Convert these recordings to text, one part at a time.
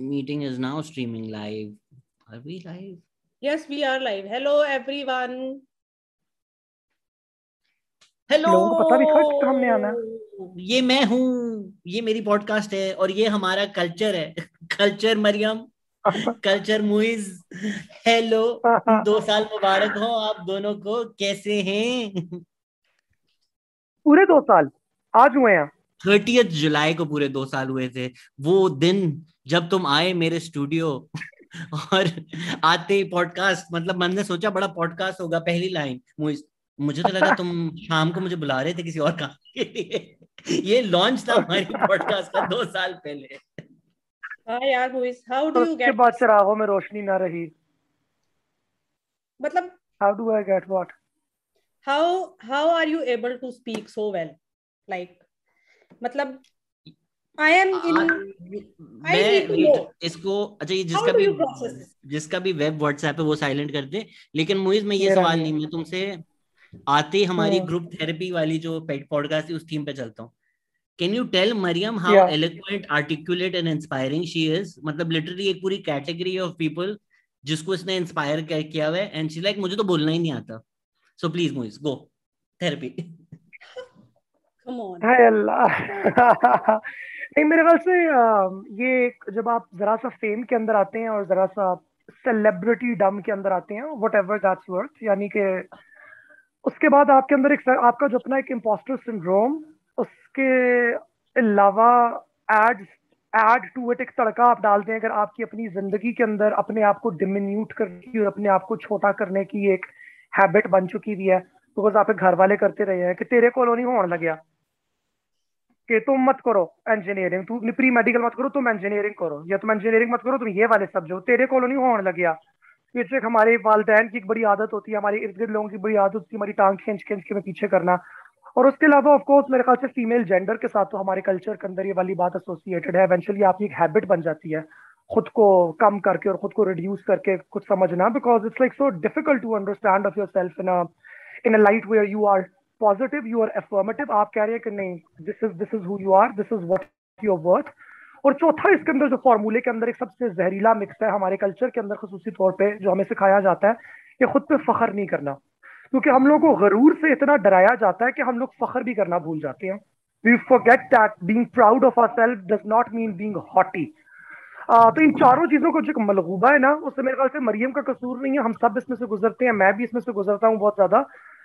meeting is now streaming live. Are we live? Yes, we are live. Hello, everyone. Hello पता भी था कि हमने आना ये मैं हूँ ये मेरी पॉडकास्ट है और ये हमारा कल्चर है। Culture Mariam culture Muiz. Hello दो साल मुबारक हो आप दोनों को। कैसे हैं? पूरे दो साल। आज हुए हैं। थर्टियथ जुलाई को पूरे दो साल हुए थे। वो दिन जब तुम आए मेरे स्टूडियो और आते ही पॉडकास्ट मतलब मैंने सोचा बड़ा पॉडकास्ट होगा पहली लाइन मुझे तो लगा तुम शाम को मुझे बुला रहे थे किसी और काम के लिए। ये लॉन्च था हमारी पॉडकास्ट का दो साल पहले। हाँ यार मुइज हाउ डू यू उसके गेट बाद चरागों में रोशनी ना रही। मतलब how do I get what how how are you able to speak so well? Like मतलब I am in I मैं इसको अच्छा ये जिसका भी? जिसका भी वेब व्हाट्सएप है वो साइलेंट कर दे लेकिन मुइज में ये सवाल नहीं मैं तुमसे आते हमारी। ग्रुप थेरेपी वाली जो पेट पॉडकास्ट थी उस थीम पे चलता हूँ। Can you tell Mariam how Yeah. Eloquent articulate and inspiring she is मतलब लिटरली एक पूरी कैटेगरी ऑफ़ पीपल जिसको इसने इंस्पायर किया हुआ है। एंड शी लाइक मुझे तो बोलना ही नहीं आता। So please Muiz go therapy come on. हाय अल्लाह नहीं, मेरे ख्याल से ये जब आप जरा सा फेम के अंदर आते हैं और जरा सा सेलिब्रिटी डम के अंदर आते हैं वट एवर दैट्स वर्थ यानी कि उसके बाद आपके अंदर एक आपका जो अपना एक इम्पोस्टर सिंड्रोम उसके अलावा एड एड टू इट एक तड़का आप डालते हैं, अगर आपकी अपनी ज़िंदगी के अंदर अपने आप को डिमिन्यूट करने की और अपने आप को छोटा करने की एक हैबिट बन चुकी हुई है बिकॉज़ आपके घर वाले करते रहे हैं कि तेरे को नहीं होने लग गया। कि तुम मत करो इंजीनियरिंग तू प्री मेडिकल मत करो, तुम इंजीनियरिंग करो। या तुम इंजीनियरिंग मत करो, तुम ये वाले सब जो, तेरे को नहीं होने लग गया। ये हमारे वालदेन की एक बड़ी आदत होती है, हमारे इर्द गिर्द लोगों की बड़ी आदत होती है, हमारी टांग खींच खींच के में पीछे करना। और उसके अलावा ऑफ़ कोर्स मेरे ख्याल से फीमेल जेंडर के साथ तो हमारे कल्चर के अंदर ये वाली बात एसोसिएटेड है। इवेंचुअली आपकी एक हैबिट बन जाती है, खुद को कम करके और खुद को रिड्यूस करके कुछ समझना। Because it's like so difficult to understand of yourself in in a light where you are positive you are affirmative आप कह रहे हैं कि नहीं this is this is who you are this is what your worth और चौथा, इसके अंदर जो फॉर्मूले के अंदर एक सबसे जहरीला मिक्स है हमारे कल्चर के अंदर, खसूसी तौर पे जो हमें सिखाया जाता है कि खुद पे फख्र नहीं करना। क्योंकि हम लोग को गरूर से इतना डराया जाता है कि हम लोग फख्र भी करना भूल जाते हैं। We forget that being proud of our self does not mean being haughty तो इन चारों चीज़ों को जो मलगूबा है ना, उससे मेरे ख्याल से मरियम का कसूर नहीं है, हम सब इसमें से गुजरते हैं, मैं भी इसमें से गुजरता हूँ बहुत ज़्यादा,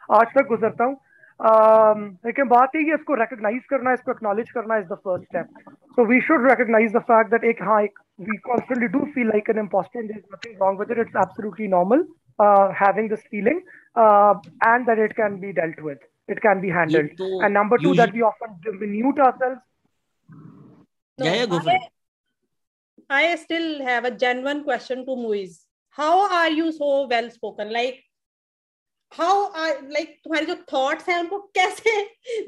आज तक गुजरता हूँ। Um, लेकिन बात यही है इसको रिकॉग्नाइज करना इसको एक्नॉलेज करना is the first step so we should recognise the fact that एक हाँ एक we constantly do feel like an impostor and nothing wrong with it it's absolutely normal having this feeling uh, and that it can be dealt with it can be handled तो and number two that usually- we often diminute ourselves No, Yeah, yeah, go for I, it. I still have a genuine question to Muiz. How are you so well spoken? Like, how are like तुम्हारे जो thoughts हैं, उनको कैसे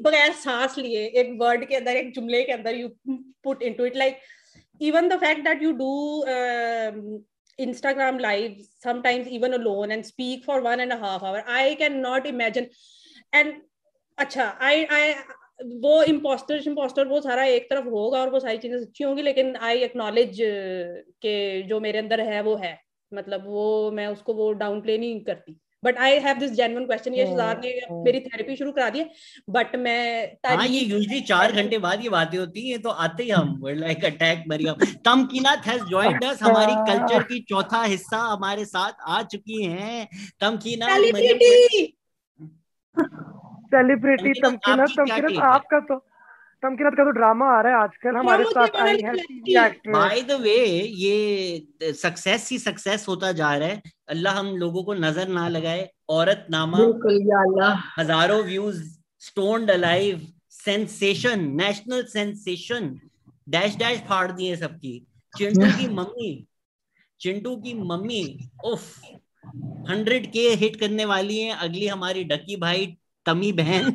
बगैर सांस लिए, एक word के अंदर, एक जुमले के अंदर you put into it like even the fact that you do Instagram live sometimes even alone and speak for one and half hour I can not imagine and अच्छा आई आई वो इम्पोस्टर इम्पोस्टर वो सारा एक तरफ़ होगा और वो सारी चीज़ें अच्छी होंगी, लेकिन आई एक्नोलेज के जो मेरे अंदर है, वो है। मतलब वो, मैं उसको वो डाउन प्ले नहीं करती। But I have this genuine question ये शहजाद ने हम्म। मेरी थेरेपी शुरू करा दी है बट मैं हाँ ये यूजुअली चार घंटे बाद ये बातें होती हैं तो आते ही हम like attack Mariam Tamkeenat has joined us हमारी कल्चर की चौथा हिस्सा हमारे साथ आ चुकी हैं। Tamkeenat Mariam celebrity celebrity Tamkeenat, Tamkeenat? आपका तो तमकीनत का तो ड्रामा आ रहा है आजकल हमारे साथ आई है बाय द वे ये सक्सेस ही सक्सेस होता जा रहा है। अल्लाह हम लोगों को नज़र ना लगाए औरत नामा बिल्कुल या अल्लाह। हज़ारों views stoned alive sensation national sensation dash dash फाड़ दिए सबकी। चिंटू की मम्मी चिंटू की मम्मी उफ हंड्रेड के हिट करने वाली है अगली हमारी डकी भाई तमी बहन।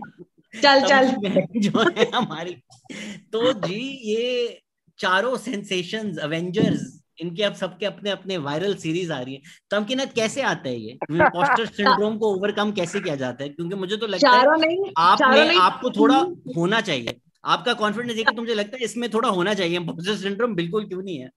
चल चल। जो है हमारी तो जी ये चारों सेंसेशंस अवेंजर्स इनके अब सबके अपने अपने वायरल सीरीज़ आ रही है। तमकीनत कैसे आता है ये? इम्पोस्टर सिंड्रोम को ओवरकम कैसे किया जाता है? क्योंकि मुझे तो लगता है चारों नहीं आप चारों नहीं। आपको थोड़ा होना चाहिए। आपका कॉन्फिडेंस देखिए मुझे लगता है इसमें थोड़ा होना चाहिए। इम्पोस्टर सिंड्रोम बिल्कुल क्यों नहीं है?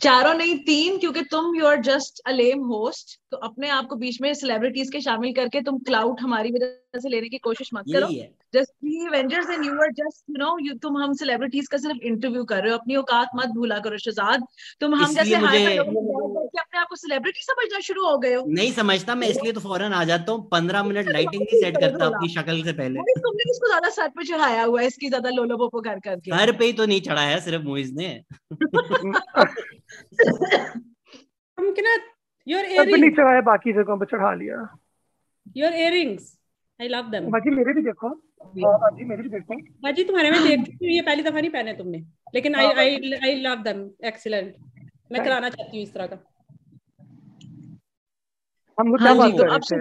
चारों नहीं तीन क्योंकि तुम you are just a lame host तो अपने आप को बीच में सेलिब्रिटीज के शामिल करके तुम क्लाउड हमारी वजह से लेने की कोशिश मत करो। Just be Avengers and you are just you know you तुम हम सेलिब्रिटीज का सिर्फ़ इंटरव्यू कर रहे हो अपनी औकात मत भूला करो शहजाद। तुम हम जैसे मुझे- अपने आप को सेलिब्रिटी समझना शुरू हो गए हो। नहीं समझता मैं इसलिए तो फ़ौरन आ जाता हूँ पंद्रह मिनट लाइटिंग नहीं सेट करता अपनी शक्ल से पहले। तुमने इसको ज़्यादा सर पे चढ़ाया हुआ है इसकी ज़्यादा लोलो पोपो कर करके। घर पे ही तो नहीं चढ़ाया सिर्फ़ मुइज ने। हम क्या योर सब पे नहीं इयरिंग्स चढ़ाया बाकी जगहों पे चढ़ा लिया। Your earrings I love them बाकी मेरे भी देखो। बाजी तुम्हारे में देख चुकी हूँ ये पहली दफ़ा नहीं पहने तुमने। लेकिन I I I love them excellent मैं कराना चाहती हूँ इस तरह का। हम लोग क्या हाँ बात जी कर तो रहे थे।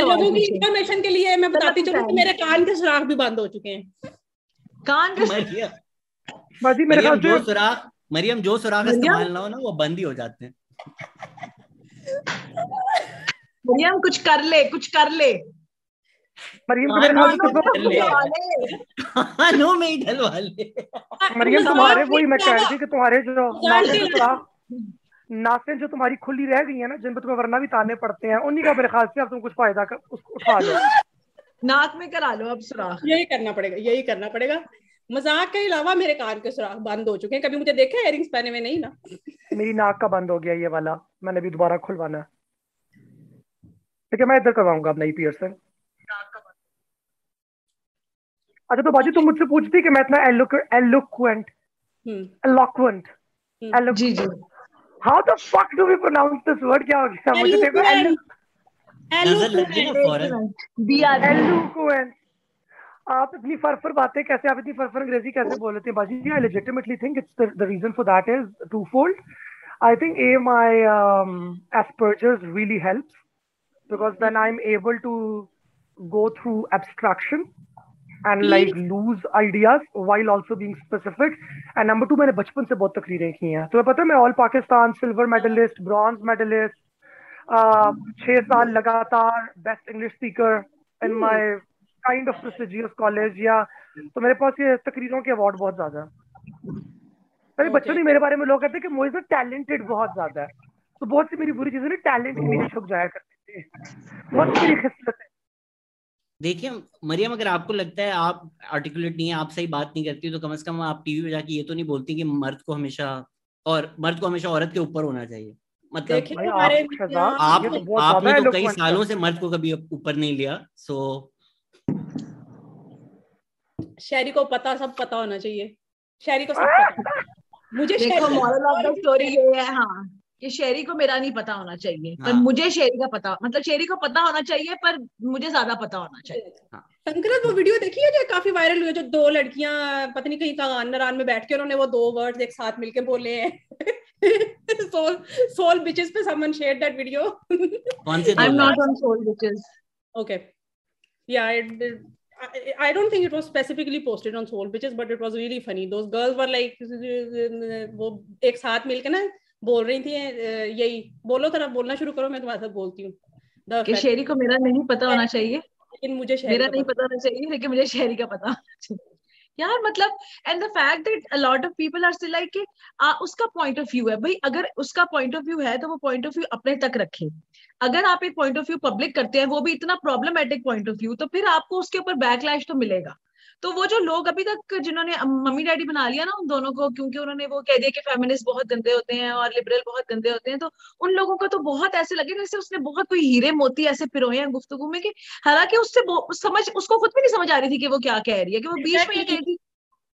आप लोगों की इंफॉर्मेशन के लिए मैं बताती चलूँ कि मेरे कान के सुराख भी बंद हो चुके हैं। कान के बाजी मेरे ख्याल जो सुराख मरियम जो सुराख इस्तेमाल ना हो ना वो बंद ही हो जाते हैं। मरियम कुछ कर ले कुछ कर ले। मरियम के मेरे हाँ, से कानों में ही डलवा ले मरियम तुम्हारे वही मैं कह रही थी कि तुम्हारे जो नासें जो तुम्हारी खुली रह गई है ना जिन पे तुम्हें वरना भी ताने पड़ते हैं उन्हीं का मेरे ख्याल से अब तुम कुछ फ़ायदा कर उसको उठा लो। नाक में करा लो अब सुराख। यही करना पड़ेगा यही करना पड़ेगा। मज़ाक के अलावा मेरे कान के सुराख बंद हो चुके हैं। कभी मुझे देखा इयरिंग्स पहने हुए? नहीं ना। मेरी नाक का बंद हो गया ये वाला। मैंने भी दोबारा खुलवाना है। ठीक है मैं इधर करवाऊँगा अब नई पियर्सिंग अच्छा तो बाजी तुम मुझसे पूछती कि मैं इतना एलोक्वेंट हम्म। Eloquent hmm. जी जी। How the fuck do we pronounce this word क्या हो गया? मुझे देखो एलोक्वेंट आप इतनी फरफर बातें कैसे आप इतनी फरफर अंग्रेज़ी कैसे बोल लेते हैं? बाजी जी I legitimately think it's the reason for that is twofold I think A, my um, Asperger's really helps because then I'm able to go through abstraction. And like lose ideas while also being specific. And number two, मैंने बचपन से बहुत तकरीरें की हैं। तुम्हें पता है मैं all Pakistan silver medalist bronze medalist छह साल लगातार best English speaker in my kind of prestigious college या तो मेरे पास ये तकरीरों के अवार्ड बहुत ज़्यादा है। मेरे बच्चों ने मेरे बारे में लोग कहते हैं कि मुझे ना टैलेंटेड बहुत ज़्यादा है। तो बहुत सी मेरी बुरी चीज़ें ना टैलेंट के पीछे छुप जाया करती थी। बहुत मेरी खिसलत है। देखिए मरियम अगर आपको लगता है आप आर्टिकुलेट नहीं है आप सही बात नहीं करती तो कम से कम आप टीवी पे जाके ये तो नहीं बोलती कि मर्द को हमेशा और मर्द को हमेशा औरत के ऊपर होना चाहिए। मतलब आप आप तो आपने तो कई सालों से मर्द को कभी ऊपर नहीं लिया सो शहरी को पता सब पता होना चाहिए। शहरी को सब पता मुझे देखो मॉरल ऑफ़ द स्टोरी ये है हाँ। कि शेरी को मेरा नहीं पता होना चाहिए। हाँ. पर हाँ। मुझे शेरी का पता मतलब शेरी को पता होना चाहिए पर मुझे ज़्यादा पता होना चाहिए। संकरत वो वीडियो देखी है जो काफ़ी वायरल हुई है जो दो लड़कियाँ पता नहीं कहीं कहाँ नरान में बैठ के उन्होंने वो दो वर्ड्स एक साथ मिलके बोले हैं? सोल सोल बिचेस पे समवन शेयर दैट वीडियो कौन से I am not on soul it, it, I, I don't think it was specifically posted on soul bitches but it was really funny. Those girls were like वो एक साथ मिलके ना बोल रही थी यही। बोलो तरह बोलना शुरू करो मैं तुम्हारे साथ बोलती हूँ। कि शेरी को मेरा नहीं पता होना चाहिए। लेकिन मुझे मेरा नहीं पता- होना चाहिए लेकिन मुझे शहरी का पता यार मतलब and the fact that a lot of people are still like कि आ, उसका पॉइंट ऑफ़ व्यू है। भाई अगर उसका पॉइंट ऑफ़ व्यू है तो वो पॉइंट ऑफ़ व्यू अपने तक रखे। अगर आप एक पॉइंट ऑफ़ व्यू पब्लिक करते हैं वो भी इतना प्रॉब्लमेटिक पॉइंट ऑफ़ व्यू तो फिर आपको उसके ऊपर बैकलैश तो मिलेगा। तो वो जो लोग अभी तक जिन्होंने मम्मी डैडी बना लिया ना उन दोनों को क्योंकि उन्होंने वो कह दिया कि फेमिनिस्ट बहुत गंदे होते हैं और लिबरल बहुत गंदे होते हैं तो उन लोगों को तो बहुत ऐसे लगे जैसे उसने बहुत कोई हीरे मोती ऐसे पिरोए हैं गुफ्तगु में कि हालाँकि उससे समझ उसको खुद भी नहीं समझ आ रही थी कि वो क्या कह रही है कि वो बीच में ये कह रही थी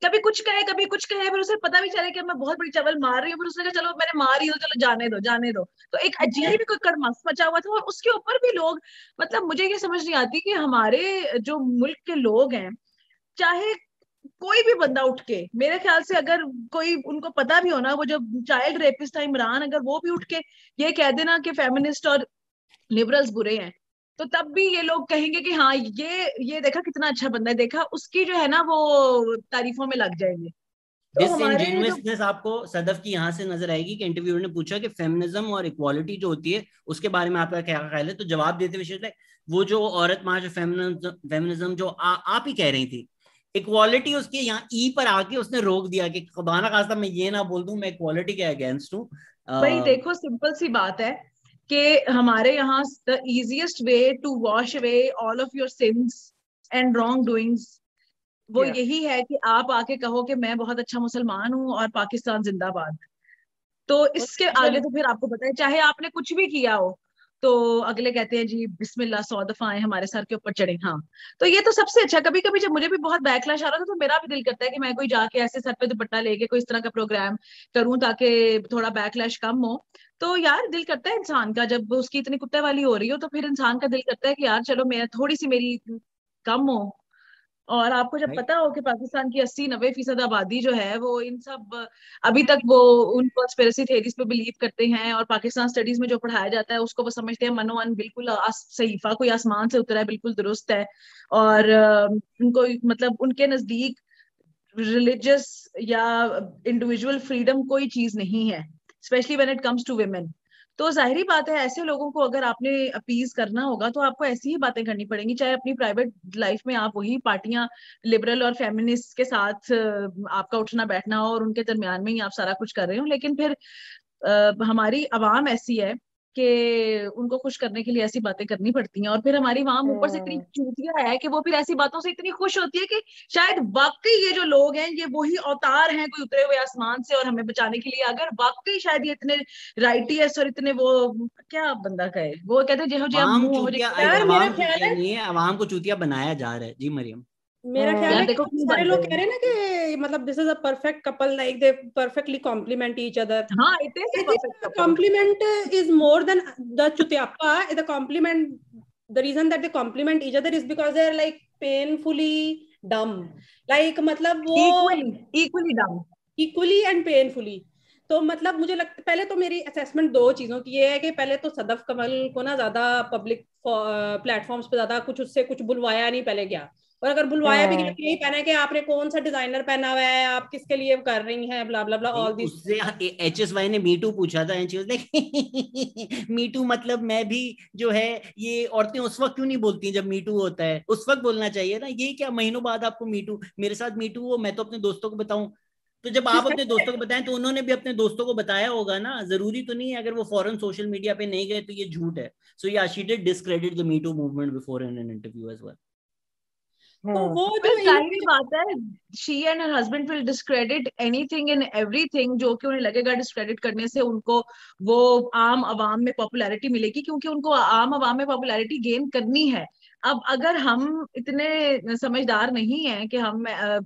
कभी कुछ कहे कभी कुछ कहे फिर उसे पता भी चले कि मैं बहुत बड़ी चवल मार रही हूँ फिर उसने कहा चलो मैंने मार हूँ चलो जाने दो जाने दो। तो एक अजीब ही कोई कड़मस मचा हुआ था और उसके ऊपर भी लोग मतलब मुझे ये समझ नहीं आती कि हमारे जो मुल्क के लोग हैं चाहे कोई भी बंदा उठ के मेरे ख्याल से अगर कोई उनको पता भी हो ना वो जब चाइल्ड रेपिस्ट था इमरान अगर वो भी उठ के ये कह देना कि फेमिनिस्ट और लिबरल्स बुरे हैं तो तब भी ये लोग कहेंगे कि हाँ ये ये देखा कितना अच्छा बंदा है देखा उसकी जो है ना वो तारीफों में लग जाएँगे। तो हमारे आपको सदफ की यहाँ से नज़र आएगी कि इंटरव्यूअर ने पूछा कि फेमिनिज्म और इक्वालिटी जो होती है उसके बारे में आपका क्या ख्याल है? तो जवाब देते हुए वो जो औरत माँ जो फेमिनिज्म फेमिनिज्म जो आ, आप ही कह रही थी इक्वालिटी उसके यहाँ ई पर आके उसने रोक दिया कि खुदा ना खास्ता मैं ये ना बोल दूँ मैं इक्वालिटी के अगेंस्ट हूँ। भाई देखो सिंपल सी बात है कि हमारे यहाँ the easiest way to wash away all of your sins and wrongdoings वो yeah. यही है कि आप आके कहो कि मैं बहुत अच्छा मुसलमान हूँ और पाकिस्तान जिंदाबाद। तो इसके आगे तो फिर आपको पता है चाहे आपने कुछ भी किया हो तो अगले कहते हैं, जी बिस्मिल्ला सौ दफ़ा आए, हमारे सर के ऊपर चढ़े। हाँ तो ये तो सबसे अच्छा कभी कभी जब मुझे भी बहुत बैकलैश आ रहा था तो मेरा भी दिल करता है कि मैं कोई जाके ऐसे सर पे दुपट्टा लेके कोई इस तरह का प्रोग्राम करूँ, ताकि थोड़ा बैकलैश कम हो। तो यार, दिल करता है इंसान का, जब उसकी इतनी कुत्ते वाली हो रही हो तो फिर इंसान का दिल करता है कि यार, चलो, मैं थोड़ी सी मेरी कम हो। और आपको जब पता हो कि पाकिस्तान की अस्सी नब्बे फ़ीसद आबादी जो है वो इन सब अभी तक वो उन कॉन्स्पेरेसी थेरीज पे बिलीव करते हैं और पाकिस्तान स्टडीज़ में जो पढ़ाया जाता है उसको वो समझते हैं मनोवन बिल्कुल सहीफा कोई आसमान से उतरा है बिल्कुल दुरुस्त है। और उनको मतलब उनके नज़दीक रिलीजियस या इंडिविजुअल फ्रीडम कोई चीज़ नहीं है specially when it comes to women तो ज़ाहिर बात है ऐसे लोगों को अगर आपने अपीज करना होगा तो आपको ऐसी ही बातें करनी पड़ेंगी चाहे अपनी प्राइवेट लाइफ में आप वही पार्टियाँ लिबरल और फेमिनिस्ट के साथ आपका उठना बैठना हो और उनके दरमियान में ही आप सारा कुछ कर रहे हो लेकिन फिर आ, हमारी आवाम ऐसी है कि उनको खुश करने के लिए ऐसी बातें करनी पड़ती हैं। और फिर हमारी वहाँ ऊपर से इतनी हाँ। चूतिया है कि वो फिर ऐसी बातों से इतनी खुश होती है कि शायद वाकई ये जो लोग हैं ये वही अवतार हैं कोई उतरे हुए आसमान से और हमें बचाने के लिए। अगर वाकई शायद ये इतने राइटियस और इतने वो क्या बंदा कहे? वो कहते हैं जो जो आवाम को चूतिया बनाया जा रहा है। जी मरियम। मेरा ख्याल है सारे लोग कह रहे हैं ना कि मतलब this is a perfect couple like they perfectly complement each other हाँ it is complement is more than the चुतियापा the complement the reason that they compliment each other is because they are like painfully dumb. Like मतलब वो equally equally dumb. Equally and painfully. तो मतलब मुझे लगता पहले तो मेरी असेसमेंट दो चीज़ों की ये है कि पहले तो सदफ कमल को ना ज़्यादा पब्लिक प्लेटफॉर्म्स पे ज़्यादा कुछ उससे कुछ बुलवाया नहीं पहले गया और अगर बुलवाया भी हाँ। यही पहना है कि आपने कौन सा डिज़ाइनर पहना हुआ है आप किसके लिए कर रही हैं blah blah blah all this उससे एचएसवाई ने मीटू पूछा था एंड शी मीटू मतलब मैं भी जो है ये औरतें उस वक्त क्यों नहीं बोलती जब मीटू होता है? उस वक्त बोलना चाहिए ना ये क्या महीनों बाद आपको मीटू मेरे साथ मीटू हो मैं तो अपने दोस्तों को बताऊँ? तो जब आप अपने दोस्तों को बताएँ तो उन्होंने भी अपने दोस्तों को बताया होगा ना ज़रूरी तो नहीं है अगर वो फॉरन सोशल मीडिया पे नहीं गए तो ये झूठ है। So yeah did discredit the MeToo movement before in an interview as well तो हाँ। वो जो ज़ाहिर बात है she and her husband will discredit anything in everything जो कि उन्हें लगेगा डिस्क्रेडिट करने से उनको वो आम आवाम में पॉपुलैरिटी मिलेगी क्योंकि उनको आम आवाम में पॉपुलैरिटी गेन करनी है अब अगर हम इतने समझदार नहीं है कि हम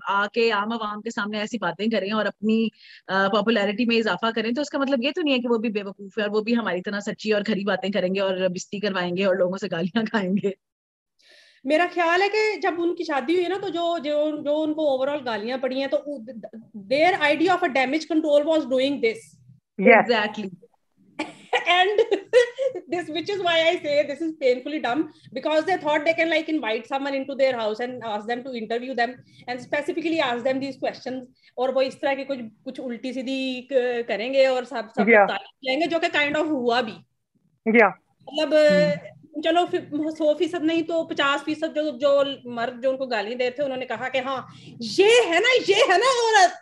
आके आम आवाम के सामने ऐसी बातें करें और अपनी पॉपुलैरिटी में इजाफा करें तो उसका मतलब ये तो नहीं है कि वो भी बेवकूफ़ है और वो भी हमारी तरह सच्ची और खरी बातें करेंगे और बिस्ती करवाएँगे और लोगों से गालियाँ खाएँगे मेरा ख्याल है कि जब उनकी शादी हुई है ना तो जो जो जो उनको ओवरऑल गालियाँ पड़ी हैं तो their idea of a damage control was doing this exactly and this which is why I say this is painfully dumb because they thought they can like invite someone into their house and ask them to interview them and specifically ask them these questions और वो इस तरह की कुछ कुछ उल्टी सीधी करेंगे और सब सब yeah. लेंगे जो कि काइंड ऑफ़ हुआ भी या yeah. मतलब. Hmm. चलो सौ फ़ीसद नहीं तो पचास फ़ीसद जो जो मर्द जो उनको गाली दे थे उन्होंने कहा कि हाँ ये है ना, ये है ना औरत।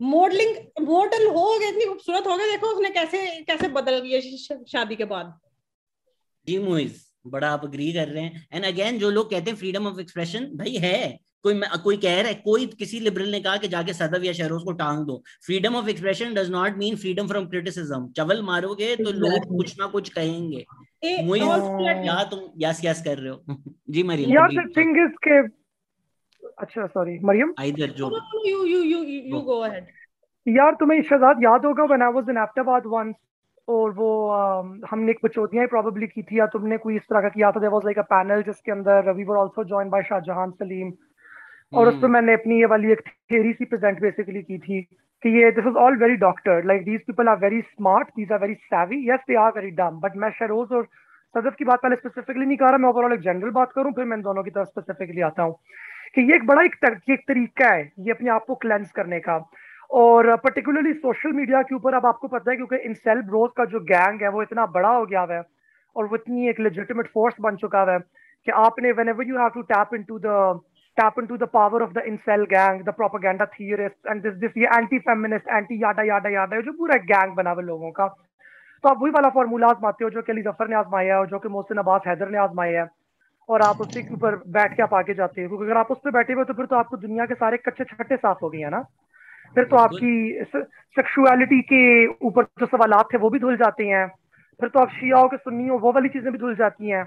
मॉडलिंग मॉडल हो गए, इतनी खूबसूरत हो गए, देखो उसने कैसे कैसे बदल गई शादी के बाद। जी मुइज बड़ा आप अग्री कर रहे हैं। एंड अगेन जो लोग कहते हैं फ्रीडम ऑफ़ एक्सप्रेशन भाई है कोई कोई कह रहा है कोई किसी लिबरल ने कहा कि जाके सदव या शहरों को टांग दो। Freedom of expression does not mean freedom from criticism चवल मारोगे तो लोग कुछ ना कुछ कहेंगे। या तुम यस यस कर रहे हो। जी मरियम थिंग इज़ के अच्छा सॉरी मरियम? आइदर जो you you you you go ahead यार तुम्हें शहजाद याद होगा when I was in Ahmedabad once और वो uh, हमने एक बचौतियाँ प्रोबेबली की थी या तुमने कोई इस तरह का किया था? वाज लाइक अ पैनल जिसके अंदर we were also joined by Shahjahan Saleem और उस पर हम्म। मैंने अपनी ये वाली एक थेरी सी प्रेजेंट बेसिकली की थी कि ये this is all very doctor like these people are very smart these are very savvy yes they are very dumb but मैं शरोज और सदफ की बात पहले स्पेसिफिकली नहीं कर रहा मैं ओवरऑल एक जनरल बात करूँ फिर मैं दोनों की तरफ़ स्पेसिफिकली आता हूँ कि ये एक बड़ा एक, तर, एक तरीका है ये अपने आप को क्लेंस करने का। और पर्टिकुलरली सोशल मीडिया के ऊपर अब आपको पता है क्योंकि इन सेल ब्रोथ का जो गैंग है वो इतना बड़ा हो गया है और वो इतनी एक लेजिटिमेट फोर्स बन चुका है कि आपने whenever you have to tap into the tap into the power of the incel gang, the propaganda theorists, and this this ये anti-feminist, anti yada yada yada जो पूरा गैंग बना हुआ लोगों का। तो आप वही वाला फॉर्मूला आजमाते हो जो कि अली ज़फ़र ने आजमाया है और जो कि मोहसिन अब्बास हैदर ने आजमाया है और आप उसी के ऊपर बैठ के आप आगे जाते हो। क्योंकि अगर आप उस पर बैठे हुए तो फिर तो आपको दुनिया के सारे कच्चे छट्टे साफ़ हो गए हैं ना। फिर तो आपकी सेक्सुअलिटी के ऊपर जो सवाल थे वो भी धुल जाते हैं। फिर तो आप शिया हो के सुन्नी हो वो वाली चीज़ें भी धुल जाती हैं।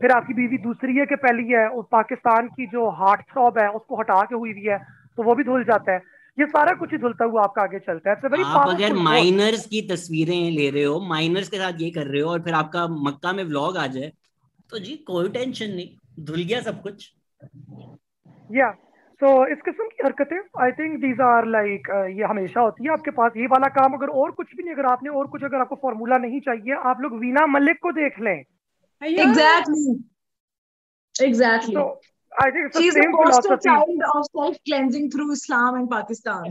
फिर आपकी बीवी दूसरी है कि पहली है और पाकिस्तान की जो हार्ट थ्रॉब है उसको हटा के हुई हुई है तो वो भी धुल जाता है। ये सारा कुछ ही धुलता हुआ आपका आगे चलता है। आप अगर माइनर्स की तस्वीरें ले रहे हो माइनर्स के साथ ये कर रहे हो और फिर आपका मक्का में व्लॉग आ जाए तो जी कोई टेंशन नहीं धुल गया सब कुछ। या सो तो इस किस्म की हरकतें I think these are like ये हमेशा होती है। आपके पास ये वाला काम अगर और कुछ भी नहीं अगर आपने और कुछ अगर आपको फॉर्मूला नहीं चाहिए आप लोग वीना मलिक को देख लें। I think through Islam and Pakistan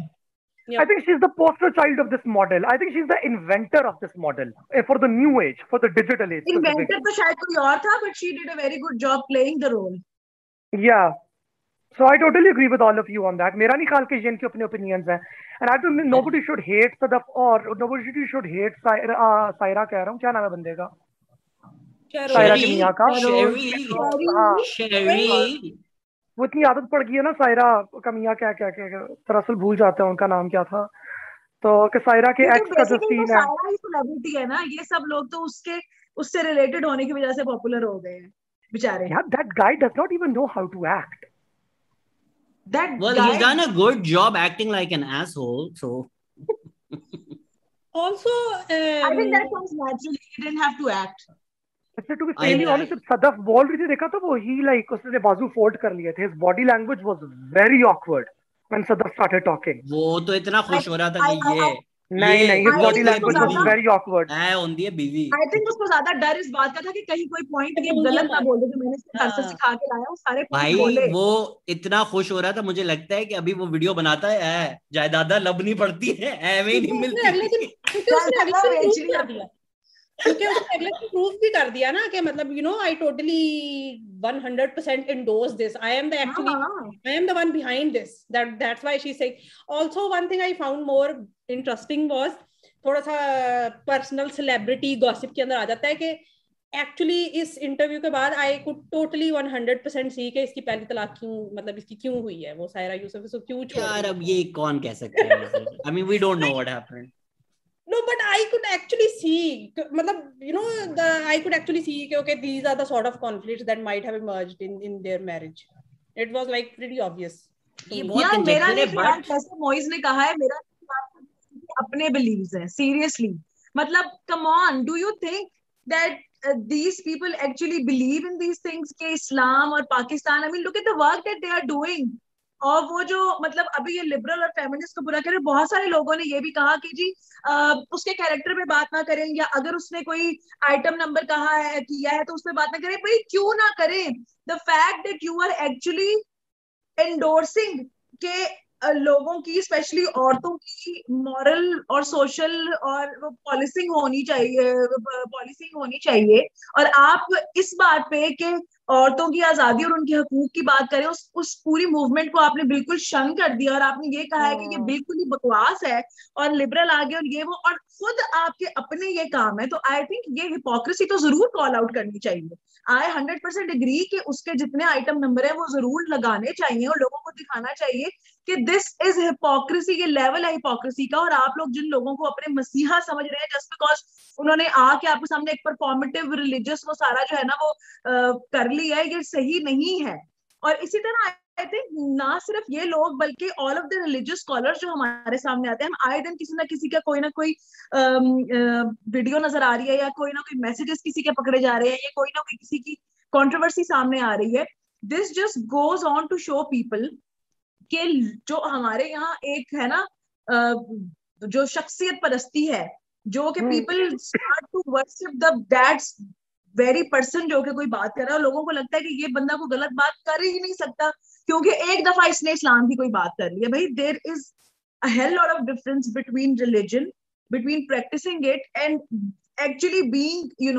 I think poster child of this model I think inventor of this model for the new age for the digital age था but did a very good job playing role yeah. So I totally agree with all of you on that. मेरा नहीं ख्याल कि जिनके अपने opinions हैं. And I don't nobody should hate Sadaf or nobody should hate Saira, uh, Saira कह रहा हूँ। क्या नाम है बंदे का? सायरा के मियाँ का? वो इतनी आदत पड़ गई है ना सायरा का मियाँ क्या क्या क्या दरअसल भूल जाते हैं उनका नाम क्या था। तो कि सायरा के एक्स का जो सीन है। सेलिब्रिटी है ना। ये सब लोग तो उसके उससे रिलेटेड होने की वजह से पॉपुलर हो गए हैं बेचारे। यार that guy does not even know how to act that well guy, he's done a good job acting like an asshole so also um, i think that comes naturally he didn't have to act अच्छा to be fairly honest Sadaf बोल रही थी देखा तो वो ही like उसने बाजू fold कर लिए थे his body language was very awkward when Sadaf started talking वो तो इतना खुश हो रहा था कि ये नहीं नहीं his body language was very awkward है ऑन दी बीवी आई थिंक उसको ज़्यादा डर इस बात का था कि कहीं कोई पॉइंट ये गलत ना बोल दे जो मैंने इसके घर से हाँ। सिखा के लाया वो सारे भाई बोले वो इतना खुश हो रहा था मुझे लगता है कि अभी वो वीडियो बनाता है जायदादा लब नहीं पड़ती है एवे नहीं मिलती अगले दिन क्योंकि उसने अगले दिन प्रूफ भी कर दिया ना कि मतलब you know I totally 100% endorse this. I am the actually ah. i am the one behind this. That that's why she's saying also one thing i found more interesting was थोड़ा सा personal celebrity gossip के अंदर आ जाता है कि actually इस interview के बाद आई कुड टोटली 100% सी के इसकी पहली तलाक क्यों मतलब इसकी क्यों हुई है? वो सायरा यूसुफ इसको क्यों छोड़ यार अब ये कौन कह सकता है? I mean we don't know what happened no but i could actually see matlab, you know the i could actually see okay, okay these are the sort of conflicts that might have emerged in in their marriage it was like pretty obvious यार मेरा नहीं ख्याल जैसे मोइज ने कहा है मेरा अपने बिलीव्स हैं सीरियसली मतलब come on do you think that these people actually believe in these things के इस्लाम और Pakistan I mean look at the work that they are doing और वो जो मतलब अभी ये लिबरल और फेमिनिस्ट को बुरा करे बहुत सारे लोगों ने ये भी कहा कि जी आ, उसके कैरेक्टर पे बात ना करें या अगर उसने कोई आइटम नंबर कहा है किया है तो उस पर बात ना करें। भाई क्यों ना करें? The fact that you are actually endorsing के लोगों की स्पेशली औरतों की मॉरल और सोशल और पॉलिसिंग होनी चाहिए पॉलिसिंग होनी चाहिए। और आप इस बात पे कि औरतों की आज़ादी और उनके हकूक की बात करें उस उस पूरी मूवमेंट को आपने बिल्कुल शन कर दिया और आपने ये कहा है कि ये हाँ। बिल्कुल ही बकवास है और लिबरल आगे और ये वो और खुद आपके अपने ये काम है तो आई थिंक ये हिपोक्रेसी तो ज़रूर कॉल आउट करनी चाहिए आई हंड्रेड परसेंट एग्री कि उसके जितने आइटम नंबर है वो ज़रूर लगाने चाहिए और लोगों को दिखाना चाहिए कि दिस इज़ हिपोक्रेसी ये लेवल है हिपोक्रेसी का और आप लोग जिन लोगों को अपने मसीहा समझ रहे हैं जस्ट बिकॉज़ उन्होंने आके आपके सामने एक परफॉर्मेटिव रिलीजियस वो सारा जो है ना वो आ, कर लिया है ये सही नहीं है। और इसी तरह आई थिंक ना सिर्फ़ ये लोग बल्कि all of the religious scholars जो हमारे सामने आते हैं हम आए दिन किसी ना किसी का कोई ना कोई वीडियो नज़र आ रही है या कोई ना कोई मैसेजेस किसी के पकड़े जा रहे हैं या कोई ना कोई किसी की कंट्रोवर्सी सामने आ रही है। This just goes on to show people के जो हमारे यहाँ एक है ना जो शख्सियत परस्ती है जो कि people start to worship the that's very person जो कि कोई बात कर रहा है लोगों को लगता है कि ये बंदा को गलत बात कर ही नहीं सकता, क्योंकि एक दफ़ा इसने इस्लाम की कोई बात कर ली है। भाई there is a hell lot of difference between religion, between practicing it and actually being, you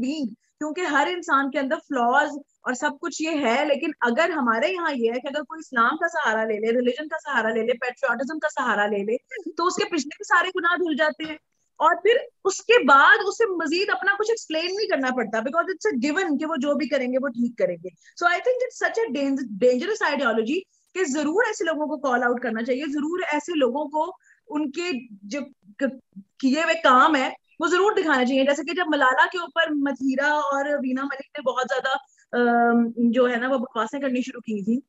being, क्योंकि हर इंसान के अंदर फ्लॉज और सब कुछ ये है, लेकिन अगर हमारे यहाँ ये है कि अगर कोई इस्लाम का सहारा ले ले रिलीजन का सहारा ले ले पेट्रियाटिज्म का सहारा ले ले तो उसके पिछले भी सारे गुनाह धुल जाते हैं। और फिर उसके बाद उसे मजीद अपना कुछ एक्सप्लेन नहीं करना पड़ता बिकॉज़ इट्स अ गिवन कि वो जो भी करेंगे, वो ठीक करेंगे। So I think it's such a dangerous ideology कि ज़रूर ऐसे लोगों को कॉल आउट करना चाहिए, ज़रूर ऐसे लोगों को उनके जो किए हुए काम है, वो ज़रूर दिखाना चाहिए। जैसे कि जब मलाला के ऊपर मथीरा और वीना मलिक ने बहुत ज़्यादा जो है ना, वो बकवासें करनी शुरू की थी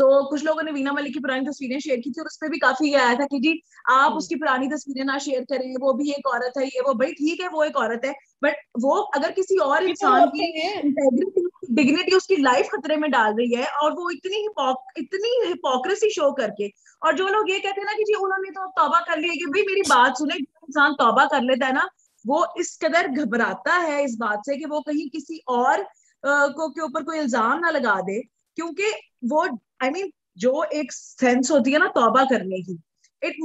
तो कुछ लोगों ने वीना मलिक की पुरानी तस्वीरें शेयर की थी और उस पर भी काफ़ी ये आया था कि जी आप हम्म। उसकी पुरानी तस्वीरें ना शेयर करें वो भी एक औरत है ये वो भाई ठीक है वो एक औरत है बट वो अगर किसी और इंसान की इंटेग्रिटी डिग्निटी उसकी लाइफ खतरे में डाल रही है और वो इतनी इतनी हिपोक्रेसी शो करके और जो लोग ये कहते हैं ना कि जी उन्होंने तो तौबा कर लिया कि भाई मेरी बात सुने जो इंसान तौबा कर लेता है ना वो इस कदर घबराता है इस बात से कि वो कहीं किसी और को के ऊपर कोई इल्ज़ाम ना लगा दे क्योंकि वो आई मीन जो एक सेंस होती है ना तौबा करने की। It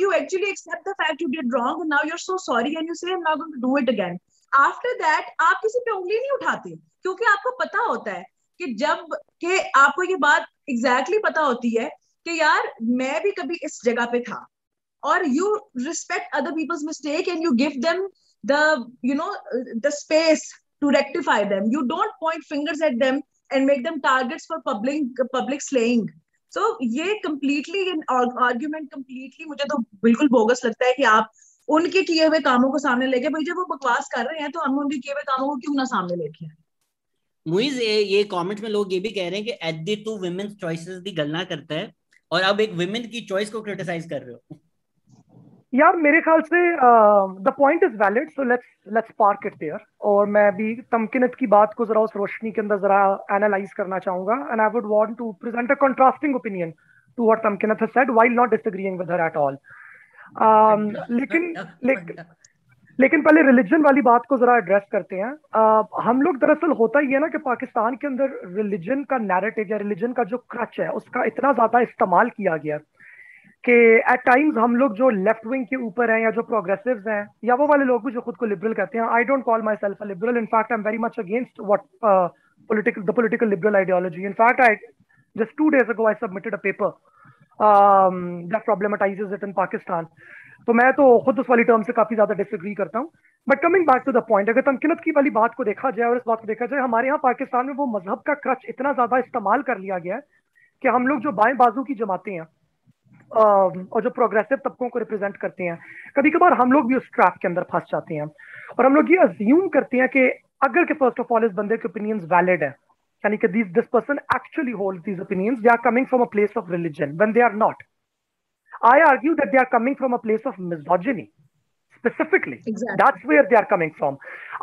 you actually accept the fact you did wrong now you are so sorry and you say I am not going to do it again after that आप किसी पे उंगली नहीं उठाते, क्योंकि आपको पता होता है कि जब के आपको ये बात एग्जैक्टली exactly पता होती है कि यार, मैं भी कभी इस जगह पे था। और you respect other people's mistake and you give them the you know the space to rectify them you don't point fingers at them and make them targets for public public slaying. So ये completely argument completely मुझे तो बिल्कुल bogus लगता है कि आप उनके किए हुए कामों को सामने लेके भाई जब वो बकवास कर रहे हैं तो हम उनके किए हुए कामों को क्यों ना सामने लेके आए मुइज ये, कमेंट में लोग ये भी कह रहे हैं कि at the to women's choices की गलना करता है और अब एक वुमेन की चॉइस को क्रिटिसाइज कर रहे हो यार मेरे ख्याल से the point is valid so let's let's park it there और मैं भी तमकिनत की बात को जरा उस रोशनी के अंदर जरा एनालाइज करना चाहूँगा and I would want to present a contrasting opinion to what Tamkeenat has said while not disagreeing with her at all लेकिन लेकिन पहले रिलीजन वाली बात को जरा एड्रेस करते हैं। uh, हम लोग दरअसल होता ही है ना कि पाकिस्तान के अंदर रिलीजन का नैरेटिव या रिलीजन का जो क्रच है उसका इतना ज़्यादा इस्तेमाल किया गया कि एट टाइम्स हम लोग जो लेफ़्ट विंग के ऊपर हैं या जो प्रोग्रेसिव हैं या वो वाले लोग भी जो खुद को लिबरल कहते हैं I don't call my self a liberal in fact I am very much against what political the political liberal ideology. In fact i just two days ago i submitted a paper um, that in pakistan. तो मैं तो खुद उस वाली term से काफ़ी ज़्यादा disagree करता हूँ. But coming back to the point अगर तमकिनत की वाली बात को देखा जाए और इस बात को देखा जाए हमारे यहाँ पाकिस्तान में वो मज़हब का क्रच इतना ज़्यादा इस्तेमाल कर लिया गया है कि हम लोग जो बाएँ बाजू की जमाते हैं और जो प्रोग्रेसिव तबकों को रिप्रेजेंट करते हैं। कभी कभार हम लोग भी उस ट्रैप के अंदर फंस जाते हैं। और हम लोग ये अज्यूम करते हैं कि अगर के फ़र्स्ट ऑफ़ ऑल इस बंदे के ओपिनियंस वैलिड है, यानी कि this this person actually hold these opinions they are coming from a place of religion when they are not I argue that they are coming from a place of misogyny specifically that's where they are coming from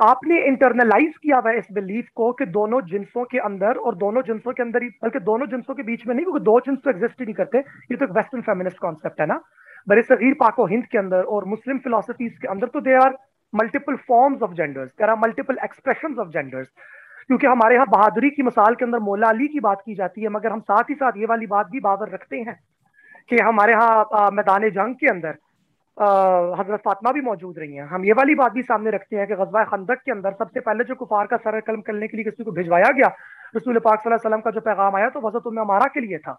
आपने internalise किया हुआ इस belief को कि दोनों जिनसों के अंदर और दोनों जिनसों के अंदर ही बल्कि दोनों जिनसों के बीच में नहीं क्योंकि दो जिन्स तो एग्जिस्ट ही नहीं करते। ये तो एक वेस्टर्न फेमिनिस्ट कॉन्सेप्ट है ना। बड़े सगीर पाको हिंद के अंदर और मुस्लिम फिलोसफीज के अंदर तो they are multiple forms of genders there are multiple expression of genders क्योंकि हमारे यहाँ बहादुरी की मिसाल के अंदर मोला अली की बात की जाती है मगर हम साथ ही साथ ये वाली बात भी बावर रखते हैं कि हमारे यहाँ मैदान जंग के अंदर हज़रत फातमा भी मौजूद रही हैं। हम ये वाली बात भी सामने रखते हैं कि गजबा खंदक के अंदर सबसे पहले जो कुफार का सर कलम करने के लिए किसी को भिजवाया गया, रसूल पाक सल्लम का जो पैगाम आया तो वजह तुम्हें हमारा के लिए था।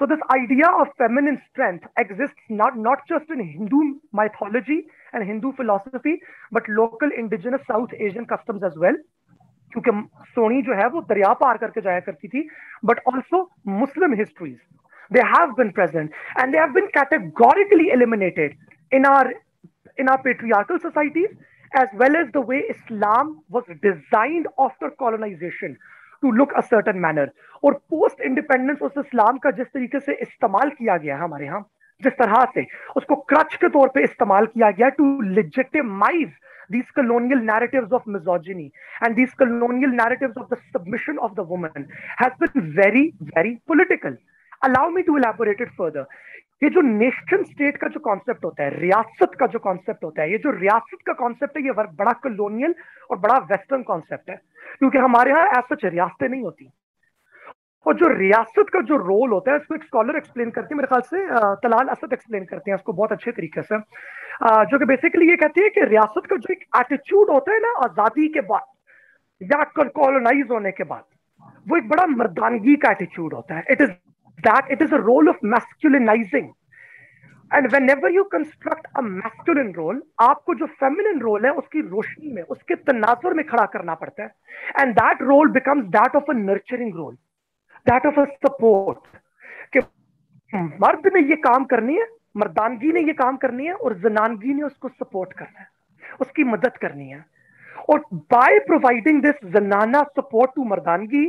So this idea of feminine strength exist not not just in Hindu mythology and Hindu philosophy but local indigenous South Asian custom as well क्योंकि सोनी जो है वो दरिया पार करके जाया करती थी but also Muslim histories they have been present and they have been categorically eliminated in our in our patriarchal societies as well as the way islam was designed after colonization to look a certain manner और post independence उस इस्लाम का जिस तरीके से इस्तेमाल किया गया है हमारे यहाँ जिस तरह से उसको क्रच के तौर पे इस्तेमाल किया गया to legitimize these colonial narratives of misogyny and these colonial narratives of the submission of the woman has been very very political allow me to elaborate it further ये जो नेशन स्टेट का जो कॉन्सेप्ट होता है, रियासत का जो concept होता है, ये जो रियासत का कॉन्सेप्ट है, ये बड़ा कलोनियल और बड़ा वेस्टर्न कॉन्सेप्ट है। क्योंकि हमारे यहाँ ऐसा सच रियासतें नहीं होती। और जो रियासत का जो रोल होता है, इसको एक स्कॉलर एक्सप्लेन करते हैं, मेरे ख्याल से तलाल असद एक्सप्लेन करते हैं उसको बहुत अच्छे तरीके से। जो कि बेसिकली ये कहती है कि रियासत का जो एक एटीट्यूड होता है ना, आज़ादी के बाद या कॉलोनाइज होने के बाद, वो एक बड़ा मर्दानगी का एटीट्यूड होता है। It is that it is a role of masculinizing and whenever you construct a masculine role आपको जो फेमिनिन रोल है, उसकी रोशनी में, उसके तनाजुर में खड़ा करना पड़ता है। And that role becomes that of a nurturing role that of a support कि मर्द ने ये काम करनी है, मर्दानगी ने ये काम करनी है, और जनानगी ने उसको सपोर्ट करना है, उसकी मदद करनी है। और बाय प्रोवाइडिंग दिस जनाना सपोर्ट टू मर्दानगी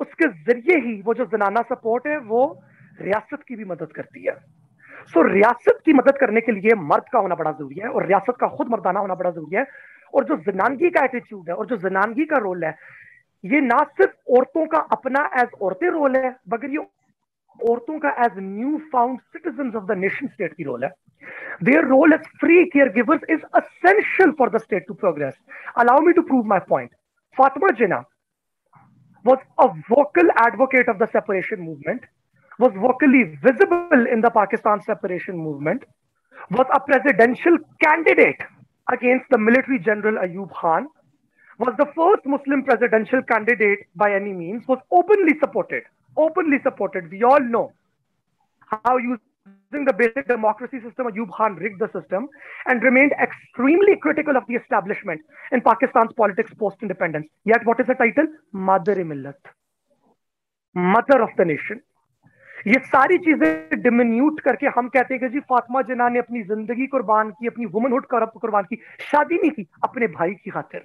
उसके ज़रिए ही वो जो जनाना सपोर्ट है, वो रियासत की भी मदद करती है। सो रियासत की मदद करने के लिए मर्द का होना बड़ा ज़रूरी है और रियासत का खुद मर्दाना होना बड़ा ज़रूरी है। और जो जनानगी का एटीट्यूड है और जो जनानगी का रोल है, ये ना सिर्फ़ औरतों का अपना एज औरतें रोल है, मगर ये औरतों का as new found citizen of the nation state की रोल है। Their role as free care givers is essential for the state to progress allow me to prove my point Fatima Jinnah was a vocal advocate of the separation movement, was vocally visible in the Pakistan separation movement, was a presidential candidate against the military general Ayub Khan, was the first Muslim presidential candidate by any means, was openly supported openly supported. We all know how using the basic democracy system, Ayub Khan rigged the system and remained extremely critical of the establishment in Pakistan's politics post-independence. Yet what is the title? Mother-e-Millat. Mother of the nation. ये सारी चीज़ें डिमिन्यूट करके हम कहते हैं कि जी फातिमा जिना ने अपनी ज़िंदगी कुर्बान की अपनी वुमनहुड कुर्बान की शादी नहीं की अपने भाई की खातिर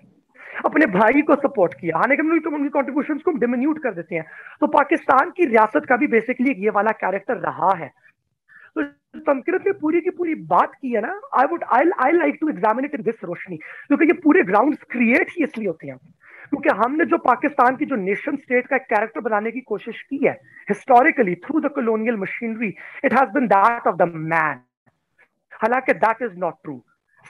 अपने भाई को सपोर्ट किया आने के तो उनकी कॉन्ट्रीब्यूशन को डिमिन्यूट कर देते हैं तो पाकिस्तान की रियासत का भी बेसिकली ये वाला कैरेक्टर रहा है तो संस्कृत ने पूरी की पूरी बात की है ना I would I I like to examine it in this रोशनी। क्योंकि ये पूरे ग्राउंड क्रिएट ही इसलिए होते हैं। क्योंकि हमने जो पाकिस्तान की जो नेशन स्टेट का कैरेक्टर बनाने की कोशिश की है historically through the colonial machinery it has been that of the man हालाँकि that is not true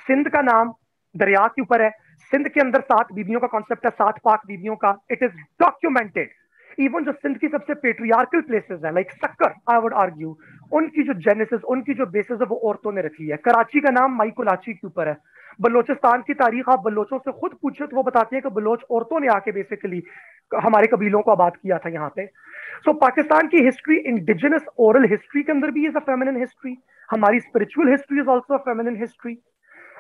Sindh का नाम दरिया के ऊपर है। सिंध के अंदर सात बीबियों का कॉन्सेप्ट है, सात पाक बीबियों का। इट इज़ डॉक्यूमेंटेड इवन जो सिंध की सबसे पेट्रियार्कल प्लेसेस है like Sukkur I would argue उनकी जो जेनेसिस उनकी जो बेसिस है वो औरतों ने रखी है। कराची का नाम माई के ऊपर है। बलोचिस्तान की तारीख आप बलोचों से खुद पूछे तो वो बताते हैं कि बलोच औरतों ने आके बेसिकली हमारे कबीलों को आबाद किया था यहाँ पे। सो so, पाकिस्तान की हिस्ट्री इंडिजिनस ओरल हिस्ट्री के अंदर भी इज़ अ फेमिनिन हिस्ट्री हमारी spiritual history is also feminine history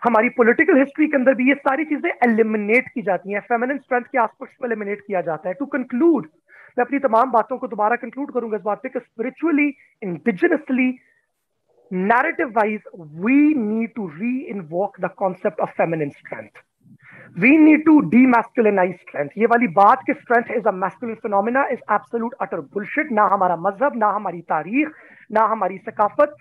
हमारी पॉलिटिकल हिस्ट्री के अंदर भी ये सारी चीज़ें एलिमिनेट की जाती हैं। फेमिनिन स्ट्रेंथ के एस्पेक्ट्स को एलिमिनेट किया जाता है। टू कंक्लूड मैं अपनी तमाम बातों को दोबारा कंक्लूड करूँगा इस बात पे spiritually indigenously narrative wise we need to reinvoke the concept of feminine strength we need to demasculinize strength ये वाली बात की strength is a masculine phenomena is absolute utter bullshit ना हमारा मज़हब, ना हमारी तारीख, ना हमारी सकाफत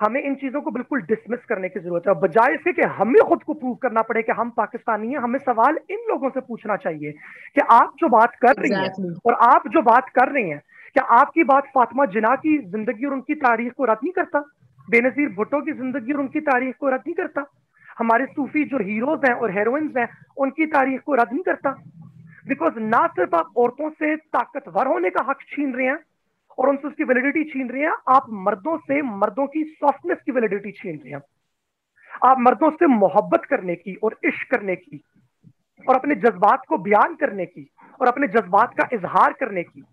हमें इन चीज़ों को बिल्कुल डिसमिस करने की ज़रूरत है। बजाय इसके कि हमें खुद को प्रूव करना पड़े कि हम पाकिस्तानी हैं हमें सवाल इन लोगों से पूछना चाहिए कि आप जो बात कर रही. हैं और आप जो बात कर रही हैं क्या आपकी बात फातिमा जिना की ज़िंदगी और उनकी तारीख को रद्द नहीं करता? बेनजीर भुट्टो की ज़िंदगी और उनकी तारीख को रद्द नहीं करता? हमारे सूफी जो हीरोज हैं और हेरोइंस हैं उनकी तारीख को रद्द नहीं करता? बिकॉज़ ना सिर्फ़ आप औरतों से ताकतवर होने का हक छीन रहे हैं और उनसे उसकी वैलिडिटी छीन रही हैं। आप मर्दों से मर्दों की सॉफ्टनेस की वैलिडिटी छीन रही हैं। आप मर्दों से मोहब्बत करने की और इश्क करने की और अपने जज्बात को बयान करने की और अपने जज्बात का इजहार करने की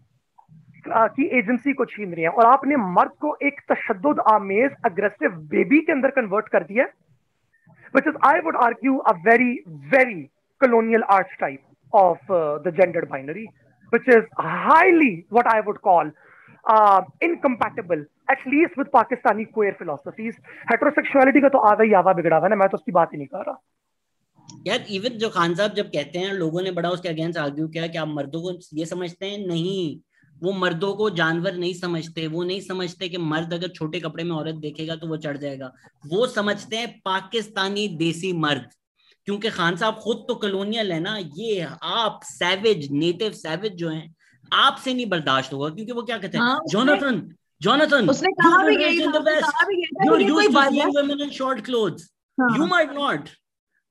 की एजेंसी को छीन रही है। और आपने मर्द को एक तशद आमेज अग्रेसिव बेबी के अंदर कन्वर्ट कर दिया which is I would argue a very very colonial archetype of uh, the gendered binary, which is highly what I would call uh, incompatible at least with Pakistani queer philosophies. Heterosexuality का तो आधा ही आवा बिगड़ा हुआ है ना मैं तो उसकी बात ही नहीं कर रहा। यार इवन जो खान साहब जब कहते हैं लोगों ने बड़ा उसके अगेंस्ट आर्ग्यू किया कि आप मर्दों को ये समझते हैं? नहीं। वो मर्दों को जानवर नहीं समझते। वो नहीं समझते कि मर्द अगर छोटे कपड़े में औरत देखेगा तो वो चढ़ जाएगा। वो समझते हैं पाकिस्तानी देसी मर्द। क्योंकि खान साहब खुद तो कलोनियल है ना। ये आप सैवेज नेटिव सैवेज जो हैं आपसे नहीं बर्दाश्त होगा क्योंकि वो क्या कहते हैं? जोनाथन जोनाथन उसने कहा भी यही था कहा भी यही था you're used to seeing women in short clothes. you might not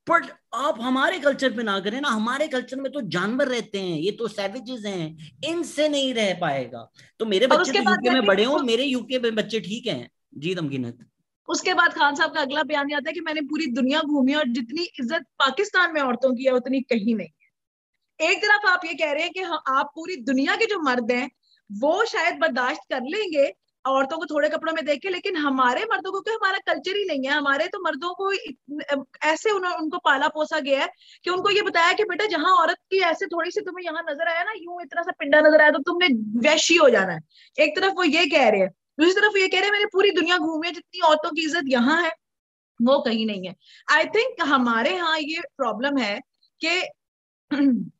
but आप हमारे कल्चर पे ना करें ना हमारे कल्चर में तो जानवर रहते हैं ये तो सैवेजेस हैं इनसे नहीं रह पाएगा। तो मेरे बच्चे तो यूके में बड़े हो मेरे यूके में बच्चे ठीक हैं जी तमकीनत उसके बाद खान साहब का अगला बयान आता है कि मैंने पूरी दुनिया घूमी और जितनी इज़्ज़त पाकिस्तान में औरतों की है उतनी कहीं नहीं एक तरफ़ आप ये कह रहे हैं कि हाँ, आप पूरी दुनिया के जो मर्द हैं वो शायद बर्दाश्त कर लेंगे औरतों को थोड़े कपड़ों में देख के लेकिन हमारे मर्दों को क्यों हमारा कल्चर ही नहीं है हमारे तो मर्दों को ऐसे उन, उनको पाला पोसा गया है कि उनको ये बताया कि बेटा जहाँ औरत की ऐसे थोड़ी सी तुम्हें यहाँ नज़र आया ना यूँ इतना सा पिंडा नज़र आया तो तुमने वैशी हो जाना है। एक तरफ़ वो ये कह रहे हैं दूसरी तरफ़ ये कह रहे हैं मैंने पूरी दुनिया घूमी है जितनी औरतों की इज़्ज़त यहाँ है वो कहीं नहीं है। आई थिंक हमारे यहाँ ये प्रॉब्लम है कि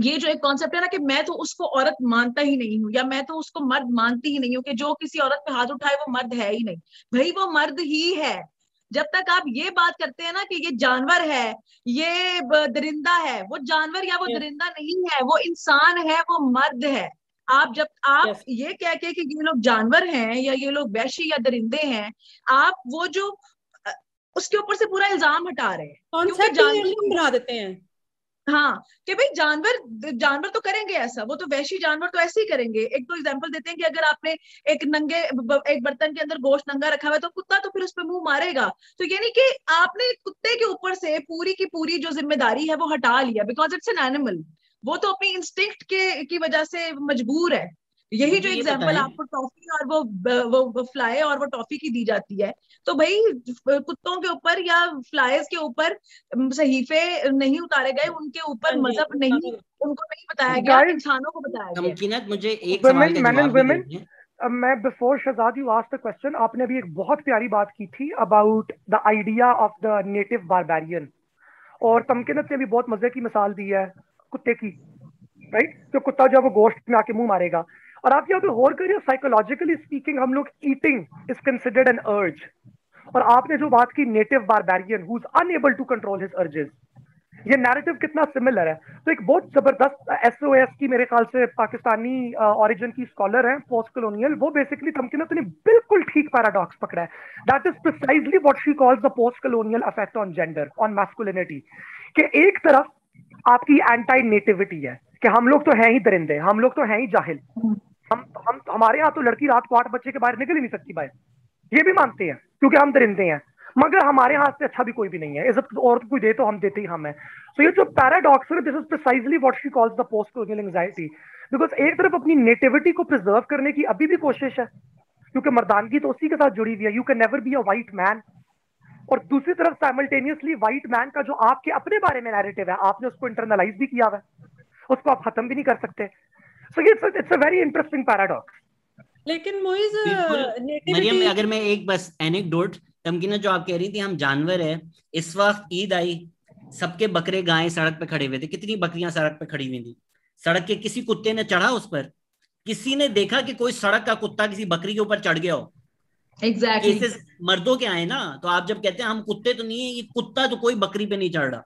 ये जो एक कॉन्सेप्ट है ना कि मैं तो उसको औरत मानता ही नहीं हूँ या मैं तो उसको मर्द मानती ही नहीं हूँ कि जो किसी औरत पे हाथ उठाए वो मर्द है ही नहीं। भाई वो मर्द ही है। जब तक आप ये बात करते हैं ना कि ये जानवर है ये दरिंदा है वो जानवर या वो दरिंदा नहीं है वो इंसान है वो मर्द है। आप जब आप yes. ये कह के कि ये लोग जानवर हैं या ये लोग वैशी या दरिंदे हैं आप वो जो उसके ऊपर से पूरा इल्ज़ाम हटा रहे हैं। जानवर बना देते हैं। हाँ कि भाई जानवर जानवर तो करेंगे ऐसा, वो तो वैशी जानवर तो ऐसे ही करेंगे। एक तो एग्ज़ाम्पल देते हैं कि अगर आपने एक नंगे, एक बर्तन के अंदर गोश्त नंगा रखा हुआ है तो कुत्ता तो फिर उस पर मुँह मारेगा। तो यानी कि आपने कुत्ते के ऊपर से पूरी की पूरी जो ज़िम्मेदारी है, वो हटा लिया बिकॉज़ इट्स एन एनिमल वो तो अपनी इंस्टिंक्ट के, की वजह से मजबूर है। यही जो एग्ज़ाम्पल आपको टॉफी और वो वो, वो फ्लाई और वो टॉफी की दी जाती है। तो भाई कुत्तों के ऊपर या फ्लाइज के ऊपर सहीफे नहीं उतारे गए उनके ऊपर हाँ मज़हब नहीं उनको नहीं बताया गया इंसानों को बताया गया। मुझे एक सवाल का जवाब मैं before Shehzad you ask the question आपने अभी एक बहुत प्यारी बात की थी about the idea of the native barbarian और तमकिनत ने भी बहुत मज़े की मिसाल दी है कुत्ते की राइट right? तो कुत्ता जो है वो गोश्त में आके मुँह मारेगा। और आप यहाँ पे गौर करिए साइकोलॉजिकली स्पीकिंग हम लोग ईटिंग इज़ कंसिडर्ड एन अर्ज़ और आपने जो बात की native barbarian who unable to control his urges ये नैरेटिव कितना सिमिलर है? तो एक बहुत ज़बरदस्त एस ओ एस की मेरे ख्याल से पाकिस्तानी ओरिजिन की स्कॉलर है पोस्ट कॉलोनियल वो बेसिकली तमकिन ने बिल्कुल ठीक पैराडॉक्स पकड़ा है। That is precisely what she calls the post colonial effect on gender on masculinity कि एक तरफ़ आपकी एंटी नेटिविटी है, कि हम लोग तो हैं ही दरिंदे, हम लोग तो हैं ही जाहिल। हम हम हमारे यहाँ तो लड़की रात को आठ बच्चे के बाहर निकल ही नहीं सकती बाहर ये भी मानते हैं क्योंकि हम दरिंदे हैं। मगर हमारे हाथ से अच्छा भी कोई भी नहीं है। इज़्ज़त और कोई दे तो हम देते ही हम है। तो ये जो पैराडॉक्स है this is precisely what she calls the post colonial anxiety because एक तरफ़ अपनी नेटिविटी को प्रिजर्व करने की अभी भी कोशिश है क्योंकि मर्दानगी तो उसी के साथ जुड़ी हुई है। You can never be a white man और दूसरी तरफ़ साइमल्टेनियसली व्हाइट मैन का जो आपके अपने बारे में नैरेटिव है आपने उसको इंटरनलाइज भी किया हुआ है। उसको आप खत्म भी नहीं कर सकते। It's a, it's a very interesting paradox. लेकिन मोइज मरियम अगर मैं एक बस एनेक्डोट तमकीना जो आप कह रही थी हम जानवर है इस वक्त ईद आई सबके बकरे गायें सड़क पे खड़े हुए थे। कितनी बकरियाँ सड़क पे खड़ी हुई थी? सड़क के किसी कुत्ते ने चढ़ा उस पर? किसी ने देखा कि कोई सड़क का कुत्ता किसी बकरी के ऊपर चढ़ गया हो? Exactly exactly. मर्दों के आए ना तो आप जब कहते हैं हम कुत्ते तो नहीं है ये कुत्ता तो कोई बकरी पे नहीं चढ़ रहा।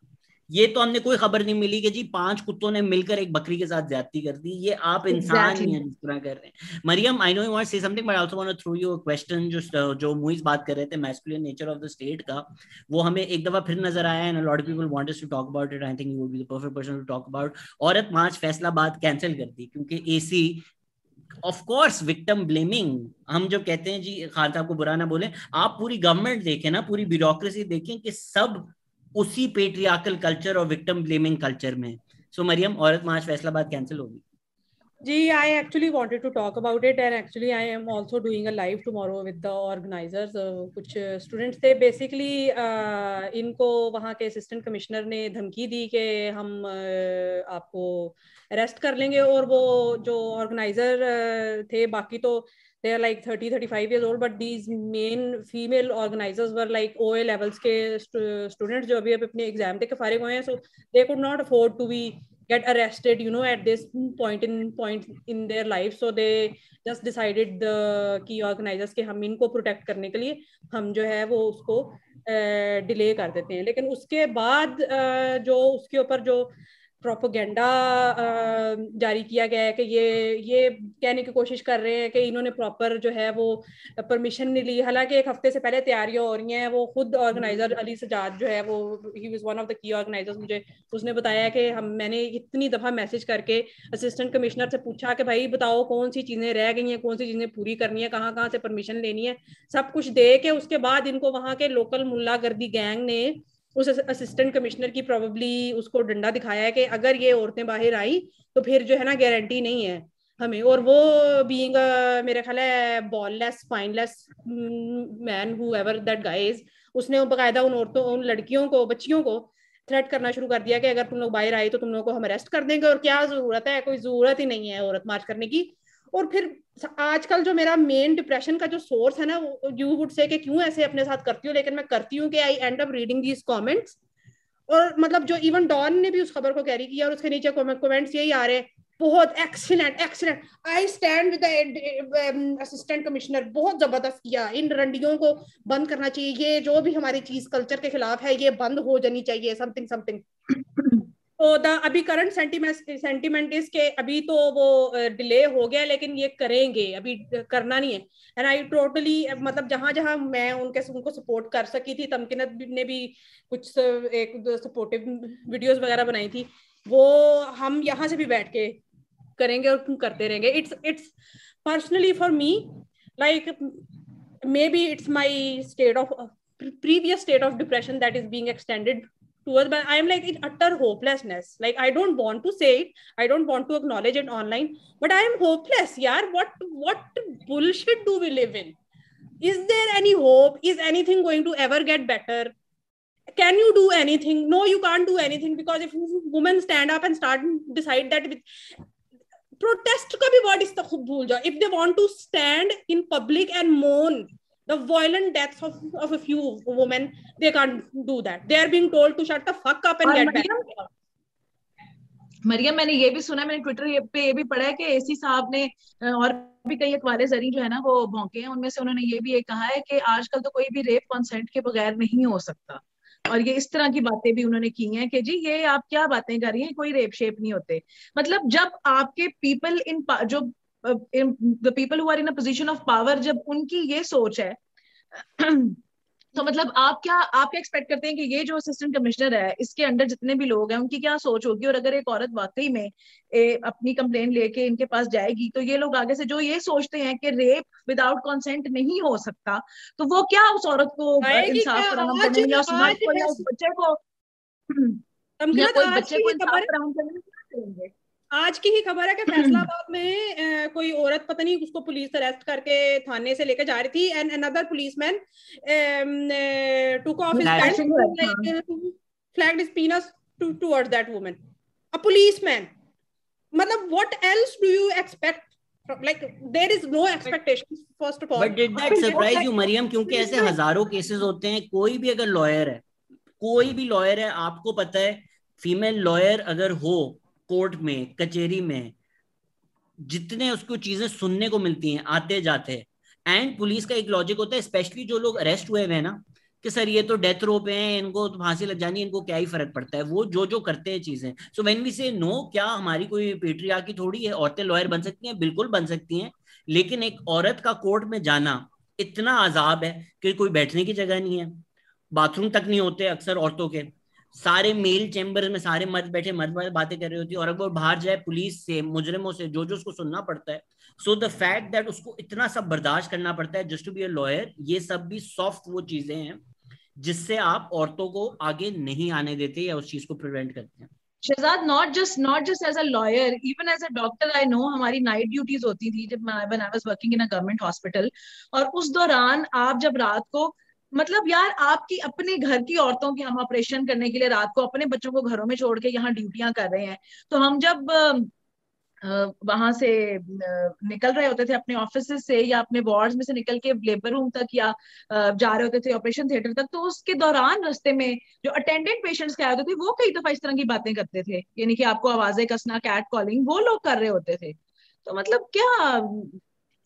ये तो हमने कोई खबर नहीं मिली कि जी पाँच कुत्तों ने मिलकर एक बकरी के साथ ज्यादती कर दी। ये आप इंसान exactly. ही हैं जिस तरह कर रहे हैं। Maryam I know you want say something but also want to throw you a question जो जो मुइज बात कर रहे थे masculine nature of the state का। वो हमें एक दफ़ा फिर नज़र आया and lot of people wanted to talk about it I think you would be the perfect person to talk about Aurat March Faisalabad cancel कर दी क्योंकि एसी ऑफ़ कोर्स विक्टिम ब्लेमिंग हम जो कहते हैं जी खान साहब को बुरा ना बोले आप पूरी गवर्नमेंट देखें ना पूरी ब्यूरोक्रेसी देखें कि सब उसी पेट्रियाकल कल्चर और विक्टिम ब्लेमिंग कल्चर में। So Maryam Aurat March Faisalabad cancel होगी जी I actually wanted to talk about it and actually I am also doing a live tomorrow with the organizers कुछ students थे। Basically uh, इनको वहाँ के assistant commissioner ने धमकी दी कि हम uh, आपको अरेस्ट कर लेंगे और वो जो ऑर्गेनाइजर uh, थे बाकी तो they are like 30 35 years old but these main female organizers were like OA levels के students जो अभी अपने एग्ज़ाम दे के फारिग हुए हैं so they could not afford to be get arrested you know at this point in point in their life so they just decided the key organizers के हम इनको प्रोटेक्ट करने के लिए हम जो है वो उसको डिले uh, कर देते हैं लेकिन उसके बाद uh, जो उसके ऊपर जो प्रोपोगेंडा जारी किया गया है कि ये ये कहने की कोशिश कर रहे हैं कि इन्होंने प्रॉपर जो है वो परमिशन नहीं ली। हालाँकि एक हफ़्ते से पहले तैयारियाँ हो रही हैं, वो खुद ऑर्गेनाइजर अली सजाद जो है वो ही was one of the key organizers मुझे, उसने बताया कि हम, मैंने इतनी दफ़ा मैसेज करके असिस्टेंट कमिश्नर से पूछा कि भाई बताओ कौन सी चीज़ें रह गई हैं, कौन सी चीज़ें पूरी करनी है कहाँ कहाँ से परमिशन लेनी है? सब कुछ दे के उसके बाद इनको वहाँ के लोकल मुल्ला गर्दी गैंग ने उस असिस्टेंट कमिश्नर की प्रोबेबली उसको डंडा दिखाया है कि अगर ये औरतें बाहर आई तो फिर जो है ना गारंटी नहीं है हमें। और वो बीइंग मेरा ख्याल है ballless spineless man whoever that guys उसने बकायदा उन औरतों, उन लड़कियों को, बच्चियों को थ्रेट करना शुरू कर दिया कि अगर तुम लोग बाहर आए तो तुम लोग को हम अरेस्ट कर देंगे। और क्या ज़रूरत है? कोई ज़रूरत ही नहीं है औरत मार्च करने की। और फिर आजकल जो मेरा मेन डिप्रेशन का जो सोर्स है ना यू वुड से क्यों ऐसे अपने साथ करती हूँ? लेकिन मैं करती हूँ कि I end up reading these comments और मतलब जो इवन डॉन ने भी उस खबर को कैरी किया और उसके नीचे कमेंट्स यही आ रहे बहुत excellent excellent I stand with assistant commissioner बहुत ज़बरदस्त किया। इन रंडियों को बंद करना चाहिए। ये जो भी हमारी चीज़ कल्चर के खिलाफ है, ये बंद हो जानी चाहिए। समथिंग समथिंग तो द अभी करंट सेंटीमेंट सेंटीमेंट इज़ के अभी तो वो डिले हो गया, लेकिन ये करेंगे, अभी करना नहीं है। एंड आई टोटली मतलब जहाँ जहाँ मैं उनके, उनको सपोर्ट कर सकी थी, तमकिनत ने भी कुछ एक सपोर्टिव वीडियोस वगैरह बनाई थी, वो हम यहाँ से भी बैठ के करेंगे और करते रहेंगे। It's it's personally for me like maybe it's my state of previous state of depression that is being extended towards but i'm like in utter hopelessness. Like i don't want to say it. I don't want to acknowledge it online. But i am hopeless yeah what what bullshit do we live in? Is there any hope? Is anything going to ever get better? Can you do anything? No you can't do anything because if women stand up and start decide that with protest if they want to stand in public and mourn the violent deaths of, of a few women they can't do that. They are being told to shut the fuck up and get back Maryam मैंने ये भी सुना मैंने Twitter पे ये भी पढ़ा है कि एसी साहब ने और भी कई अखबार जरी जो है ना वो भौंके हैं। उनमें से उन्होंने ये भी एक कहा है कि आजकल तो कोई भी रेप कंसेंट के बगैर नहीं हो सकता। और ये इस तरह की बातें भी उन्होंने की हैं कि जी ये आप क्या बातें कर रही हैं? कोई रेप शेप नहीं होते। मतलब जब आपके पीपल इन जो the people who are in a position of power जब उनकी ये सोच है तो मतलब आप क्या आप क्या एक्सपेक्ट करते हैं कि ये जो असिस्टेंट कमिश्नर है इसके अंडर जितने भी लोग हैं उनकी क्या सोच होगी? और अगर एक औरत वाकई में ए, अपनी कंप्लेन लेके इनके पास जाएगी तो ये लोग आगे से जो ये सोचते हैं कि रेप विदाउट कंसेंट नहीं हो सकता तो वो क्या उस औरत को इंसाफ करने या उस बच्चे को? या कोई बच्चे को इंसाफ करने करेंगे? आज की ही खबर है कि फैसलाबाद में uh, कोई औरत पता नहीं उसको पुलिस अरेस्ट करके थाने से लेकर जा रही थी and another policeman took off his flagged his penis towards that woman a policeman मतलब what else do you expect like there is no expectation first of all. But did that surprise you mariam क्योंकि ऐसे हज़ारों cases होते हैं कोई भी अगर lawyer है कोई भी लॉयर है आपको पता है फीमेल लॉयर अगर हो कोर्ट में कचेरी में, जितने उसको चीज़ें सुनने को मिलती हैं आते जाते एंड पुलिस का एक लॉजिक होता है स्पेशली जो लोग अरेस्ट हुए हुए हैं ना, कि सर ये तो डेथ रो पे हैं, इनको तो फांसी लग जानी इनको क्या ही फ़र्क पड़ता है? वो जो जो करते हैं चीज़ें। So when we say no क्या हमारी कोई पेट्रिया की थोड़ी है? औरतें लॉयर बन सकती हैं, बिल्कुल बन सकती हैं। लेकिन एक औरत का कोर्ट में जाना इतना आजाब है कि कोई बैठने की जगह नहीं है। बाथरूम तक नहीं होते अक्सर औरतों के। सारे मेल चैम्बर में सारे मर्द बैठे, मर्द मर्द बातें कर रही होती है। और अगर बाहर जाए, पुलिस से, मुजरिमों से जो जो उसको सुनना पड़ता है सो द फैक्ट दैट उसको इतना सब बर्दाश्त करना पड़ता है just to be a lawyer ये सब भी सॉफ्ट वो चीज़ें हैं, जिससे आप औरतों को आगे नहीं आने देते या उस चीज़ को प्रिवेंट करते हैं। Shehzad not just not just as a lawyer even as a doctor I know हमारी नाइट ड्यूटीज़ होती थी जब I was working in a government hospital और उस दौरान आप जब रात को मतलब यार, आपकी अपने घर की औरतों की हम ऑपरेशन करने के लिए रात को अपने बच्चों को घरों में छोड़ के यहाँ ड्यूटियाँ कर रहे हैं। तो हम जब वहाँ से निकल रहे होते थे अपने ऑफ़िस से या अपने वार्ड में से निकल के लेबर रूम तक या जा रहे होते थे ऑपरेशन थिएटर तक तो उसके दौरान रस्ते में जो अटेंडेंट पेशेंट्स क्या होते थे, वो कई दफ़ा इस तरह की बातें करते थे। यानी कि आपको आवाज़ें कसना कैट कॉलिंग वो लोग कर रहे होते थे। तो मतलब क्या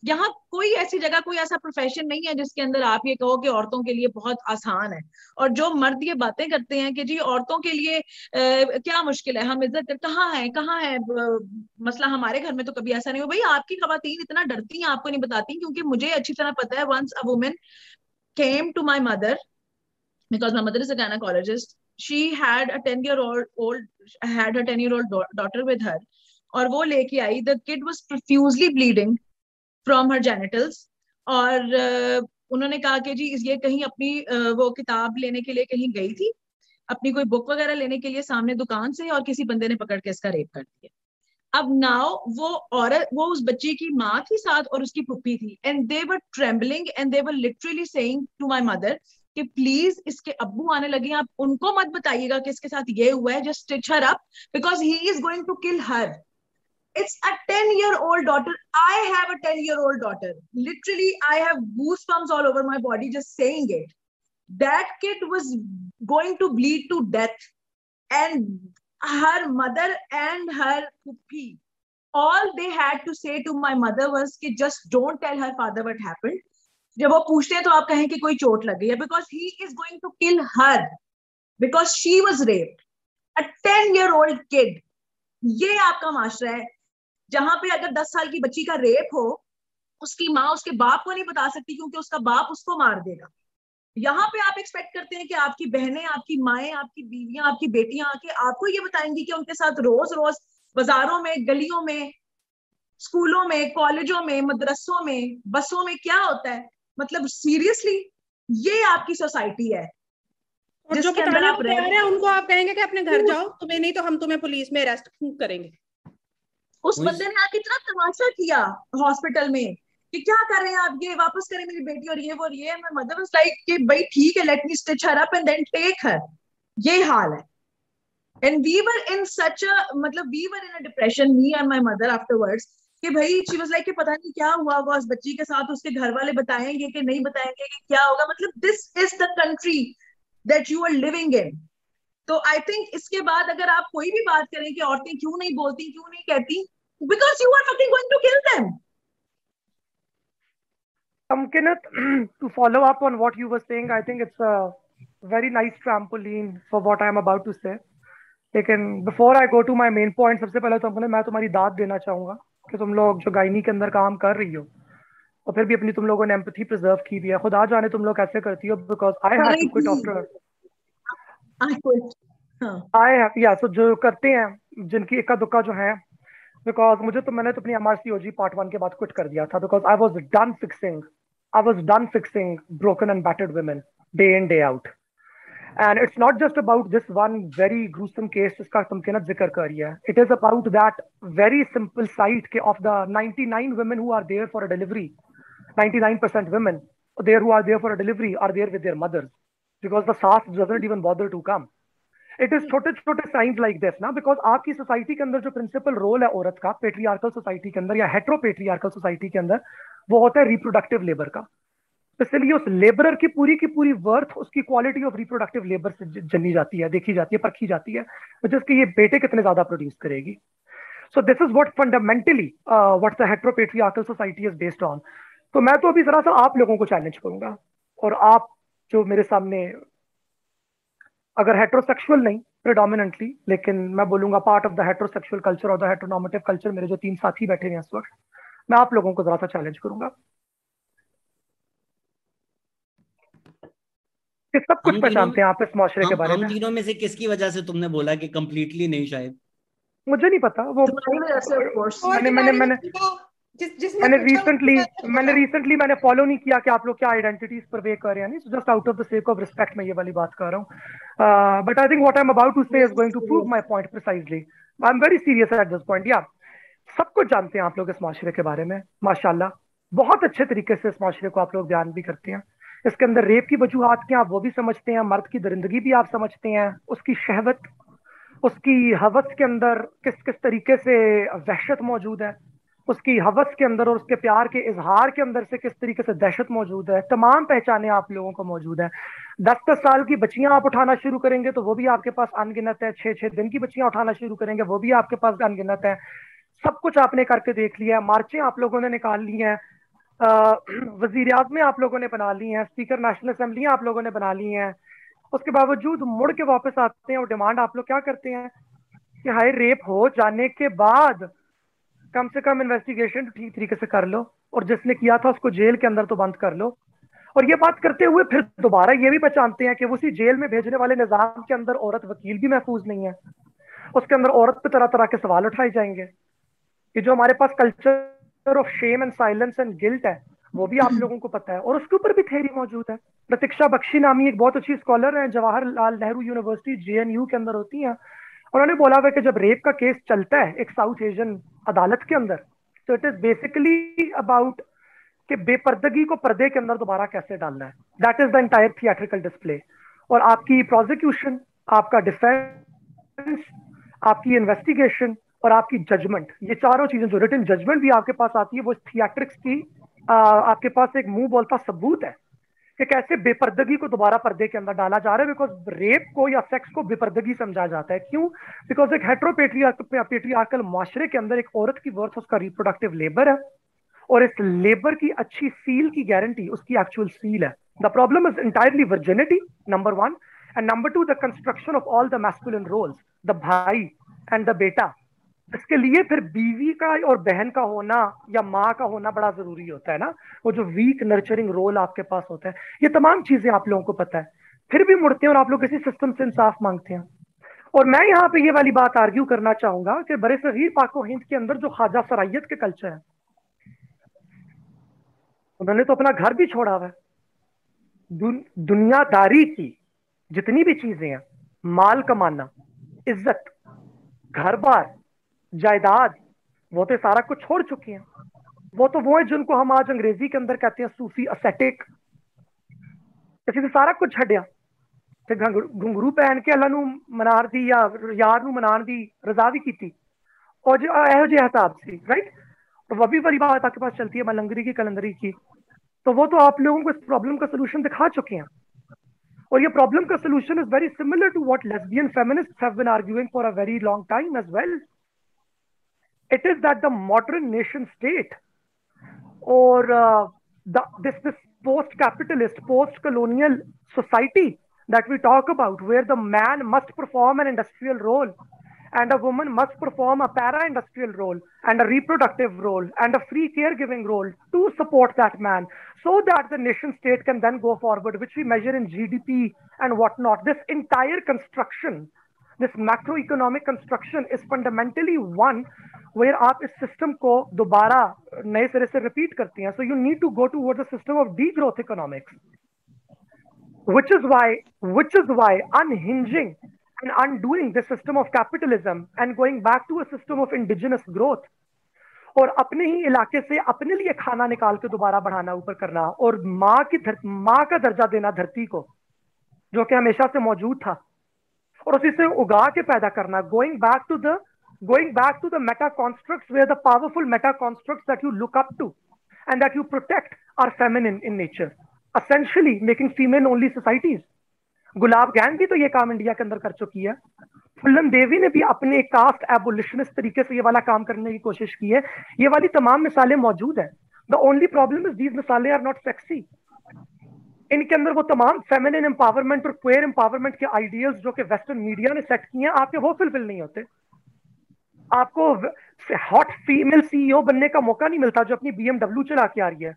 यहाँ कोई ऐसी जगह कोई ऐसा प्रोफेशन नहीं है जिसके अंदर आप ये कहो कि औरतों के लिए बहुत आसान है। और जो मर्द ये बातें करते हैं कि जी औरतों के लिए आ, क्या मुश्किल है? हम इज़्ज़त कहाँ है? कहाँ है? मसला हमारे घर में तो कभी ऐसा नहीं हो। भाई आपकी खातन इतना डरती हैं आपको नहीं बताती क्योंकि मुझे अच्छी तरह पता है once a women came to my mother because my mother is a gynaecologist she had a 10 year old old had a 10 year old daughter with her और वो लेके आई the kid was profusely bleeding from her genitals और uh, उन्होंने कहा कि जी ये कहीं अपनी uh, वो किताब लेने के लिए कहीं गई थी। अपनी कोई बुक वगैरह लेने के लिए सामने दुकान से और किसी बंदे ने पकड़ के इसका रेप कर दिया। अब नाउ वो औरत वो उस बच्चे की माँ थी साथ और उसकी पुप्पी थी। And they were trembling and they were literally saying to my mother कि प्लीज़ इसके अब्बू आने लगे आप उनको मत बताइएगा कि इसके साथ ये हुआ है just stitch her up because he is going to kill her it's a 10 year old daughter i have a 10 year old daughter literally i have goosebumps all over my body just saying it that kid was going to bleed to death and her mother and her puppy all they had to say to my mother was कि just don't tell her father what happened जब वो पूछते हैं तो आप कहें कि कोई चोट लग गई है because he is going to kill her because she was rape a ten year old kid ये आपका माशरा है जहाँ पे अगर दस साल की बच्ची का रेप हो उसकी माँ उसके बाप को नहीं बता सकती क्योंकि उसका बाप उसको मार देगा। यहाँ पे आप एक्सपेक्ट करते हैं कि आपकी बहनें आपकी माएँ आपकी बीवियाँ आपकी बेटियाँ आके आपको ये बताएँगी कि उनके साथ रोज रोज बाजारों में गलियों में स्कूलों में कॉलेजों में मदरसों में बसों में क्या होता है? मतलब सीरियसली ये आपकी सोसाइटी है। और जो बताने को तैयार है उनको आप कहेंगे कि अपने घर जाओ तुम्हें नहीं तो हम तुम्हें पुलिस में अरेस्ट करेंगे। उस बंदे ने आके इतना तमाशा किया हॉस्पिटल में कि क्या कर रहे हैं आप? ये वापस करें मेरी बेटी और ये वो और ये। मैं मदर वाज लाइक कि भाई ठीक है let me stitch her up and then take her ये हाल है। And we were in such a मतलब we were in a depression me and my mother afterwards कि भाई शी वाज लाइक कि पता नहीं क्या हुआ होगा उस बच्ची के साथ उसके घर वाले बताएँगे कि नहीं बताएँगे कि क्या होगा? मतलब this is the country that you are living in तो आई थिंक इसके बाद अगर आप कोई भी बात करें कि औरतें क्यों नहीं बोलती क्यों नहीं कहती because you are fucking going to kill them. Um, Kenneth, to follow up on what you were saying, I think it's a very nice trampoline for what I am about to say. लेकिन before I go to my main point सबसे पहले तो मैं तुम्हारी दाद देना चाहूँगा कि तुम लोग जो गायनी के अंदर काम कर रही हो और फिर भी अपनी तुम लोगों ने एम्पथी प्रिजर्व की भी है। खुदा जाने तुम लोग कैसे करती हो because I have to quit after I have या सो जो करते हैं जिनकी इक्का दुक्का जो है बिकॉज़ मुझे तो मैंने तो अपनी M R C O G part one के बाद क्विट कर दिया था because I was done fixing I was done fixing broken and battered women day in day out and it's not just about this one very gruesome case जिसका तुम कहना ज़िक्र कर रही है. It is about that very simple sight के of the ninety nine women who are there for a delivery ninety nine percent women there who are there for a delivery are there with their mother because the सास doesn't even bother to come it is छोटे छोटे signs like this ना because आपकी society के अंदर जो principal role है औरत का पेट्रियार्कल सोसाइटी के अंदर या हेट्रो पेट्रियार्कल सोसाइटी के अंदर वो होता है रिप्रोडक्टिव लेबर का। इसलिए उस लेबरर की पूरी की पूरी वर्थ उसकी क्वालिटी ऑफ़ रिप्रोडक्टिव लेबर से जनी जाती है देखी जाती है परखी जाती है जिसके ये बेटे कितने ज़्यादा प्रोड्यूस करेगी। So this is what fundamentally what the heteropatriarchal society is based on तो मैं तो अभी जरा सा आप लोगों को चैलेंज करूँगा और आप जो मेरे सामने अगर हेट्रोसेक्सुअल नहीं प्रिडोमिनेंटली लेकिन मैं बोलूँगा part of the heterosexual culture और द हेट्रोनॉमेटिव कल्चर मेरे जो तीन साथी बैठे हैं इस वक्त मैं आप लोगों को जरा सा चैलेंज करूँगा। कि सब कुछ पहचानते हैं आप इस माशरे के बारे में। तीनों में से किसकी वजह से तुमने बोला कि कम्प्लीटली नहीं शायद? मुझे नहीं पता वो मैंने मैंने मैंने जिस जिस मैंने रिसेंटली मैंने रिसेंटली मैंने फॉलो नहीं किया कि आप लोग क्या आइडेंटिटीज कर रहे हैं। नहीं just out of the sake of respect मैं ये वाली बात कर रहा हूँ। But I think what I am about to say is going to prove my point precisely I am very serious at this point या सब कुछ जानते हैं आप लोग इस माशरे के बारे में माशाल्लाह। बहुत अच्छे तरीके से इस माशरे को आप लोग बयान भी करते हैं। इसके अंदर रेप की वजूहत क्या आप वो भी समझते हैं मर्द की दरिंदगी भी आप समझते हैं उसकी शहवत उसकी हवस के अंदर किस किस तरीके से वहशत मौजूद है। उसकी हवस के अंदर और उसके प्यार के इजहार के अंदर से किस तरीके से दहशत मौजूद है, तमाम पहचाने आप लोगों को मौजूद है। दस दस साल की बच्चियाँ आप उठाना शुरू करेंगे तो वो भी आपके पास अनगिनत है। छह छह दिन की बच्चियाँ उठाना शुरू करेंगे, वो भी आपके पास अनगिनत है। सब कुछ आपने करके देख लिया है, मार्चें आप लोगों ने निकाल ली हैं वज़ीर आजमें आप लोगों ने बना ली हैं, स्पीकर नेशनल असेंबली आप लोगों ने बना ली हैं। उसके बावजूद मुड़ के वापस आते हैं और डिमांड आप लोग क्या करते हैं कि हाई रेप हो जाने के बाद कम से कम इन्वेस्टिगेशन ठीक तरीके से कर लो और जिसने किया था उसको जेल के अंदर तो बंद कर लो। और ये बात करते हुए फिर दोबारा ये भी पहचानते हैं कि उसी जेल में भेजने वाले निज़ाम के अंदर औरत वकील भी महफूज नहीं है। उसके अंदर औरत पे तरह तरह के सवाल उठाए जाएँगे कि जो हमारे पास culture of shame and silence and guilt है वो भी आप लोगों को पता है। और उसके ऊपर भी थेरी मौजूद है। प्रतीक्षा बख्शी नामी एक बहुत अच्छी स्कॉलर है जवाहरलाल नेहरू यूनिवर्सिटी जेएनयू के अंदर होती है। उन्होंने बोला हुआ कि जब रेप का केस चलता है एक साउथ एशियन अदालत के अंदर तो इट इज़ बेसिकली अबाउट कि बेपर्दगी को पर्दे के अंदर दोबारा कैसे डालना है? That is the entire theatrical display और आपकी प्रोसिक्यूशन आपका डिफेंस आपकी इन्वेस्टिगेशन और आपकी जजमेंट ये चारों चीज़ें जो रिटर्न जजमेंट भी आपके पास आती है वो थिएट्रिक्स की आ, आपके पास एक मुँह बोलता सबूत है। कि कैसे बेपर्दगी को दोबारा पर्दे के अंदर डाला जा रहा है बिकॉज़ रेप को या सेक्स को बेपर्दगी समझा जाता है। क्यों? बिकॉज़ एक हेट्रोपेट्रियार्कल माशरे के अंदर एक औरत की वर्थ उसका रिप्रोडक्टिव लेबर है, और इस लेबर की अच्छी सील की गारंटी उसकी एक्चुअल सील है। The problem is entirely virginity number one and number two the construction of all the masculine roles the भाई एंड द बेटा। इसके लिए फिर बीवी का और बहन का होना या माँ का होना बड़ा ज़रूरी होता है ना। वो जो वीक नर्चरिंग रोल आपके पास होता है, ये तमाम चीज़ें आप लोगों को पता है। फिर भी मुड़ते हैं और आप लोग किसी सिस्टम से इंसाफ मांगते हैं। और मैं यहाँ पे ये वाली बात आर्ग्यू करना चाहूँगा कि बड़े सगीर पाको हिंद के अंदर जो ख्वाजा सराइत के कल्चर है, उन्होंने तो अपना घर भी छोड़ा हुआ है। दुनियादारी की जितनी भी चीज़ें हैं, माल कमाना, इज़्ज़त घर बार जायदाद वो तो सारा कुछ छोड़ चुके हैं वो तो वो है जिनको हम आज अंग्रेजी के अंदर कहते हैं सूफी असेटिक ਅਸੀਂ ਤੇ ਸਾਰਾ ਕੁਝ ਛੱਡਿਆ ਤੇ ਘੁੰਗਰੂ ਪਹਿਨ ਕੇ ਅੱਲਾ ਨੂੰ ਮਨਾਰ ਦੀ ਜਾਂ ਯਾਰ ਨੂੰ ਮਨਾਉਣ ਦੀ ਰਜ਼ਾ ਵੀ ਕੀਤੀ और जो ਇਹੋ ਜਿਹੇ हिसाब से राइट तो वह भी बड़ी बात आपके पास चलती है मलंगरी की कलंदरी की तो वो तो आप लोगों को इस प्रॉब्लम का सोल्यूशन दिखा चुके हैं और ये प्रॉब्लम का solution is very similar to what lesbian feminists have been arguing for a very long time as well it is that the modern nation state or uh, the, this, this post-capitalist, post-colonial society that we talk about, where the man must perform an industrial role and a woman must perform a para-industrial role and a reproductive role and a free caregiving role to support that man so that the nation state can then go forward, which we measure in GDP and whatnot. This entire construction, this macroeconomic construction is fundamentally one where आप इस system को दोबारा नए सिरे से repeat करती हैं so you need to go to the system of de growth economics which is why which is why unhinging and undoing the system of capitalism and going back to a system of indigenous growth और अपने ही इलाके से अपने लिए खाना निकाल के दोबारा बढ़ाना ऊपर करना और माँ की माँ का दर्जा देना धरती को जो कि हमेशा से मौजूद था और उसी से उगा के पैदा करना। Going back to the going back to the meta construct way the powerful meta construct that you look up to and that you protect are feminine in nature essentially making female only societies Gulab Gang भी तो ये काम India के अंदर कर चुकी है। फुल्लन देवी ने भी अपने कास्ट एबोलिशनिस्ट तरीके से ये वाला काम करने की कोशिश की है। ये वाली तमाम मिसालें मौजूद है। The only problem is these मिसालें आर नॉट सेक्सी इनके अंदर वो तमाम फेमिनिन एम्पावरमेंट और क्वेयर एम्पावरमेंट के आइडियल्स जो कि वेस्टर्न मीडिया ने सेट किए हैं, आपके वो फिलफिल नहीं होते। आपको हॉट फीमेल सीईओ बनने का मौका नहीं मिलता जो अपनी बीएमडब्ल्यू चला के आ रही है।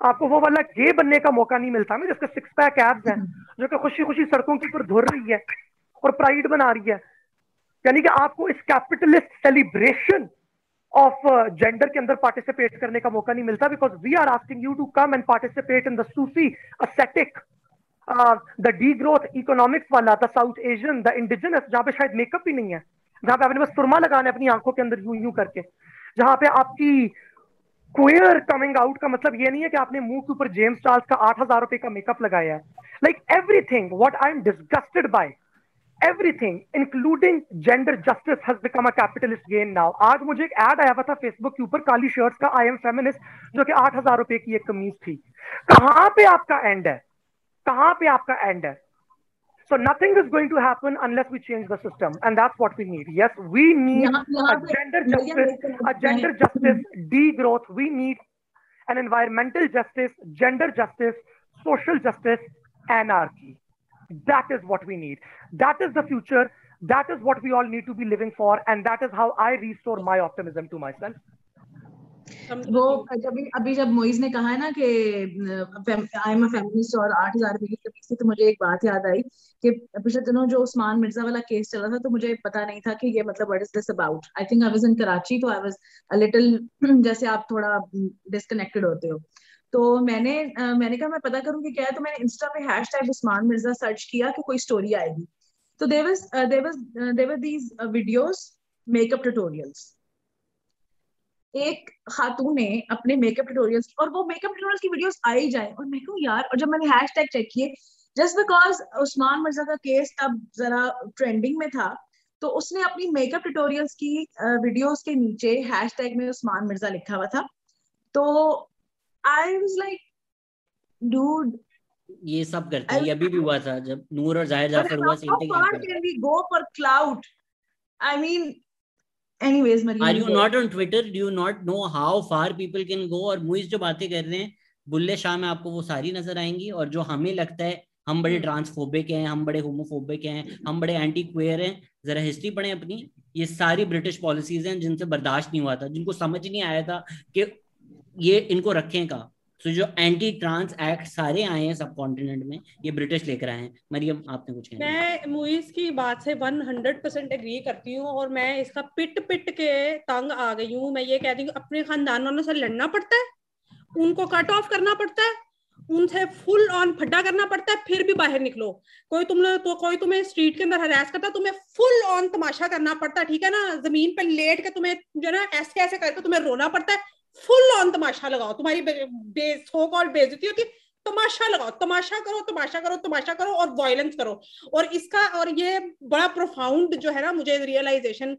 आपको वो वाला गे बनने का मौका नहीं मिलता मैं जिसके सिक्स पैक एब्स हैं, जो कि खुशी खुशी सड़कों के ऊपर धुर रही है और प्राइड बना रही है। यानी कि आपको इस कैपिटलिस्ट सेलिब्रेशन ऑफ़ जेंडर के अंदर पार्टिसिपेट करने का मौका नहीं मिलता because we are asking you to come and participate in the Sufi ascetic the de growth economics वाला the South Asian the indigenous जहाँ पे शायद मेकअप ही नहीं है, जहाँ पे आपने बस सुरमा लगाना है अपनी आँखों के अंदर यूँ यूँ करके, जहाँ पे आपकी क्वेयर कमिंग आउट का मतलब ये नहीं है कि आपने मुँह के ऊपर जेम्स चार्ल्स का आठ हज़ार रुपए का मेकअप लगाया है। Like everything what I am disgusted by Everything including gender justice has become a capitalist gain now आज मुझे एक एड आया हुआ था फेसबुक के ऊपर काली शर्ट्स का आई एम फेमिनिस्ट जो कि आठ हजार रुपए की एक कमीज थी कहां पे आपका एंड है कहां पे आपका एंड है So nothing is going to happen unless we change the system, and that's what we need. Yes, we need a gender justice, a gender justice degrowth. We need an environmental justice, gender justice, social justice, anarchy. That is what we need. That is the future. That is what we all need to be living for, and that is how I restore my optimism to myself. वो जब अभी जब मोइज ने कहा है ना कि I am a feminist और आठ हज़ार रुपए की कमीज थी तो मुझे एक बात याद आई कि पिछले दिनों जो उस्मान मिर्ज़ा वाला केस चला था तो मुझे पता नहीं था कि ये मतलब what is this about I think I was in Karachi तो आई वाज अ लिटिल जैसे आप थोड़ा डिस्कनेक्टेड होते हो तो मैंने मैंने कहा, मैं पता करूँगी क्या है। तो मैंने इंस्टा पे hashtag Usman Mirza search किया कि कोई स्टोरी आएगी। तो there was there was there were these videos makeup tutorials एक खातून ने अपने मेकअप ट्यूटोरियल्स और वो मेकअप ट्यूटोरियल्स की वीडियोस आ ही जाए। और मैं कहूँ, यार, और जब मैंने हैश टैग चेक किए जस्ट बिकॉज़ उस्मान मिर्ज़ा का केस तब जरा ट्रेंडिंग में था तो उसने अपनी मेकअप ट्यूटोरियल्स की वीडियोस के नीचे हैश टैग में उस्मान मिर्ज़ा लिखा हुआ था। तो आई वाज लाइक डूड ये सब करते हैं अभी भी हुआ था जब नूर और ज़ाहिर जाफ़र हुआ same thing can we go for cloud I mean anyways Mariam, are you not on twitter? Do you not know how far people can go? और मुइज जो बातें कर रहे हैं बुल्ले शाह में आपको वो सारी नज़र आएँगी और जो हमें लगता है हम बड़े ट्रांसफोबिक हैं हम बड़े होमोफोबिक हैं हम बड़े एंटी क्वेयर हैं जरा हिस्ट्री पढ़े अपनी। ये सारी ब्रिटिश पॉलिसीज़ हैं जिनसे बर्दाश्त नहीं हुआ था जिनको समझ नहीं आया था कि ये इनको रखें का तो जो एंटी ट्रांस एक्ट सारे आए हैं सब कॉन्टिनेंट में, ये ब्रिटिश लेकर आए हैं। मरियम, आपने कुछ कहना मैं मुइज की बात से 100 परसेंट एग्री करती हूँ और मैं इसका पिट पिट के तंग आ गई हूँ। मैं ये कहती हूँ, अपने खानदान वालों से लड़ना पड़ता है, उनको कट ऑफ़ करना पड़ता है, उनसे फुल ऑन फड्डा करना पड़ता है, फिर भी बाहर निकलो। कोई तुम तो कोई तुम्हें स्ट्रीट के अंदर हरास करता तुम्हें फुल ऑन तमाशा करना पड़ता है, ठीक है ना? ज़मीन पर लेट के तुम्हें जो ना ऐसे ऐसे करके तुम्हें रोना पड़ता है फुल ऑन तमाशा लगाओ। तुम्हारी बेस हो कॉल बेजती होती तमाशा लगाओ। तमाशा करो तमाशा करो तमाशा करो और वायलेंस करो। और इसका, और ये बड़ा प्रोफाउंड जो है ना, मुझे realisation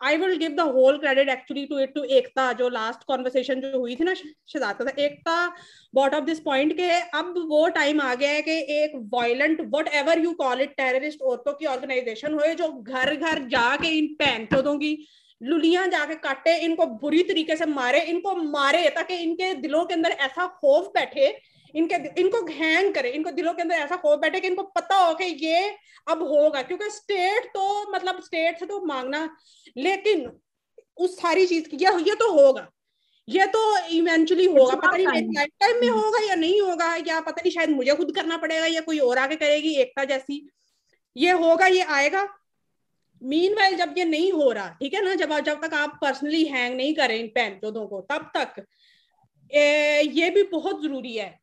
I will give the whole credit actually to it to Ekta, जो लास्ट कॉन्वर्सेशन जो हुई थी ना शजाता था Ekta bought of this point के अब वो टाइम आ गया है कि एक violent whatever you call it terrorist औरतों की ऑर्गेनाइजेशन हो जो घर घर जाके इन चौधों की लुलियाँ जाके काटे इनको बुरी तरीके से मारे इनको मारे ताकि इनके दिलों के अंदर ऐसा खौफ बैठे इनके इनको हैंग करे इनको दिलों के अंदर ऐसा खौफ बैठे कि इनको पता हो कि ये अब होगा क्योंकि स्टेट तो मतलब स्टेट से तो मांगना लेकिन उस सारी चीज़ की ये तो होगा ये तो इवेंचुअली होगा पता नहीं मेरी लाइफ टाइम में होगा या नहीं होगा या पता नहीं शायद मुझे खुद करना पड़ेगा या कोई और आके करेगी एकता जैसी ये होगा ये आएगा मीन जब ये नहीं हो रहा ठीक है ना जब जब तक आप पर्सनली हैंग नहीं करें इन पेन चौधों को तब तक ए, ये भी बहुत ज़रूरी है।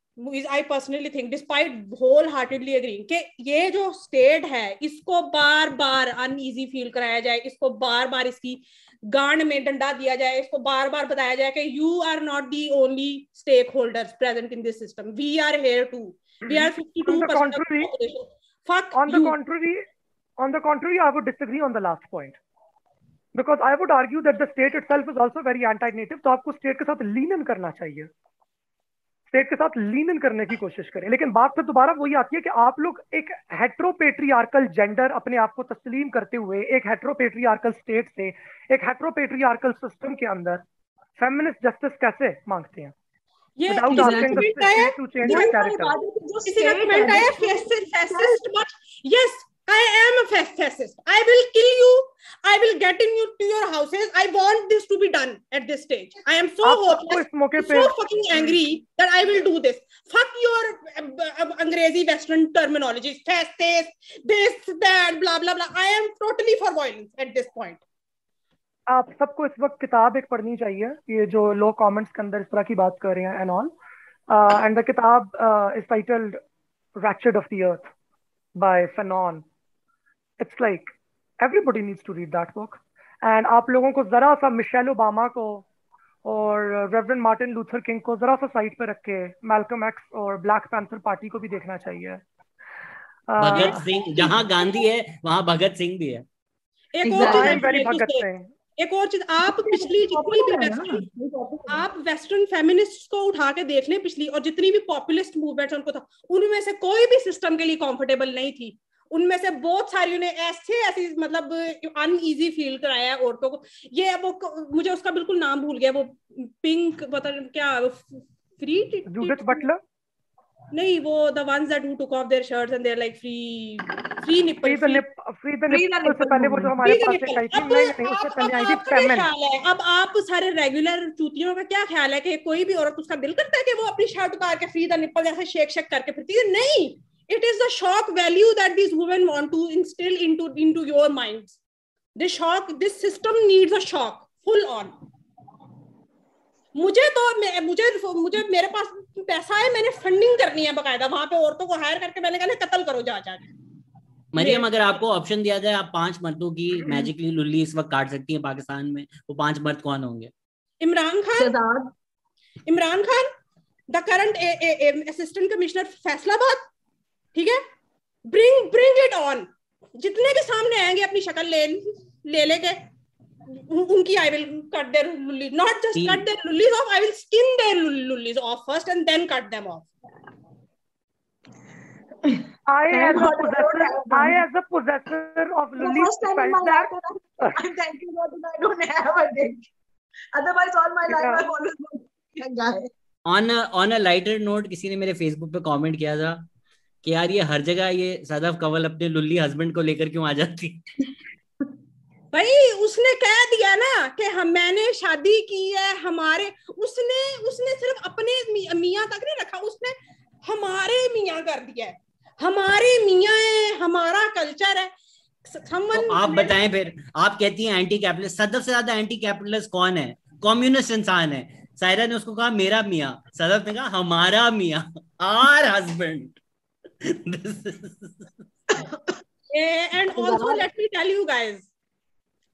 I personally think despite wholeheartedly agree कि ये जो स्टेट है इसको बार बार अनईजी फील कराया जाए इसको बार बार इसकी गांड में डंडा दिया जाए इसको बार बार बताया जाए कि you are not the only stakeholder present in this system we are here to we are fifty two Fuck on the you. contrary, on the contrary, I would disagree on the last point. Because I would argue that the state itself is also very anti-native. तो आपको state के साथ लीन करना चाहिए। State के साथ लीन करने की कोशिश करें। लेकिन बात फिर दोबारा वही आती है कि आप लोग एक हेट्रोपेट्रियार्कल जेंडर अपने आप को तस्लीम करते हुए एक हेट्रोपेट्रियार्कल स्टेट से एक हेट्रोपेट्रियार्कल सिस्टम के अंदर फेमिनिस्ट जस्टिस कैसे मांगते हैं? ये yes. I am a fascist. I will kill you. I will get in you to your houses. I want this to be done at this stage. I am so hopeless, so fucking angry that I will do this. Fuck your uh, Angrezi Western terminologies. Fascist, this, that, blah, blah, blah. I am totally for violence at this point. आप सबको इस वक्त किताब एक पढ़नी चाहिए ये जो लो कमेंट्स के अंदर इस तरह की बात कर रहे हैं एंड ऑल एंड द किताब is titled Ratchet of the Earth by Fanon it's like everybody needs to read that book and आप लोगों को जरा सा मिशेल ओबामा को और रेवरेंड मार्टिन लूथर किंग को जरा सा साइड पे रख के मैल्कम एक्स और ब्लैक पैंथर पार्टी को भी देखना चाहिए। भगत सिंह जहाँ गांधी है वहाँ भगत सिंह भी है। एक और चीज़ एक और चीज़ आप पिछली जितनी भी वेस्टर्न आप वेस्टर्न फेमिनिस्ट को उठा के देख लें पिछली और जितनी भी पॉपुलिस्ट मूवमेंट उनको था उनमें से कोई भी सिस्टम के लिए कंफर्टेबल नहीं थी। उनमें से बहुत सारी उन्हें ऐसे ऐसी मतलब अनईजी फील कराया है औरतों को। ये वो मुझे उसका बिल्कुल नाम भूल गया वो पिंक पता क्या फ्री जूडिथ बटलर नहीं वो the ones that who took off their shirts and they are like free free nipple free the free the nipple से पहले वो जो हमारे पास एक आई थी नहीं नहीं उससे पहले आई थी फेमिन अब आप सारे रेगुलर चूतियों का क्या ख्याल है कि कोई भी औरत उसका दिल करता है कि वो अपनी शर्ट उतार के फ्री द निपल जैसे शेक शेक करके फिरती है? नहीं। It is the shock value that these women want to instill into into your minds. This shock this system needs a shock full on. मुझे तो मुझे मुझे मेरे पास पैसा है मैंने फंडिंग करनी है बकायदा। वहाँ पे औरतों को हायर करके मैंने कहा कत्ल करो जा जा मरियम अगर आपको ऑप्शन दिया जाए आप पाँच मर्दों की मैजिकली लुल्ली इस वक्त काट सकती है पाकिस्तान में वो पाँच मर्द कौन होंगे? Imran Khan? Imran Khan the current assistant commissioner Faisalabad? ठीक है ब्रिंग ब्रिंग इट ऑन जितने के सामने आएँगे अपनी शक्ल ले ले लेके उनकी आई विल कट देयर लुल्ली not just cut their lullies off I will skin their lullies off first and then cut them off I as a possessor, I as a possessor of Lully felt that. I'm thanking God that I don't have a dick. Otherwise, all my life I've always been a guy. On a on a lighter note, किसी ने मेरे Facebook पे comment किया था कि यार ये हर जगह ये सदफ कवल अपने लुल्ली हस्बैंड को लेकर क्यों आ जाती? भाई उसने कह दिया ना कि हम मैंने शादी की है हमारे उसने उसने सिर्फ़ अपने मियाँ तक नहीं रखा उसने हमारे मियाँ कर दिया है। हमारे मियाँ है हमारा कल्चर है। तो आप बताएँ फिर आप कहती हैं एंटी कैपिटलिस्ट सदफ से ज़्यादा एंटी कैपिटलिस्ट कौन है? कम्युनिस्ट इंसान है। सायरा ने उसको कहा मेरा मियाँ। सदफ ने कहा हमारा मियाँ or husband and also let me tell you guys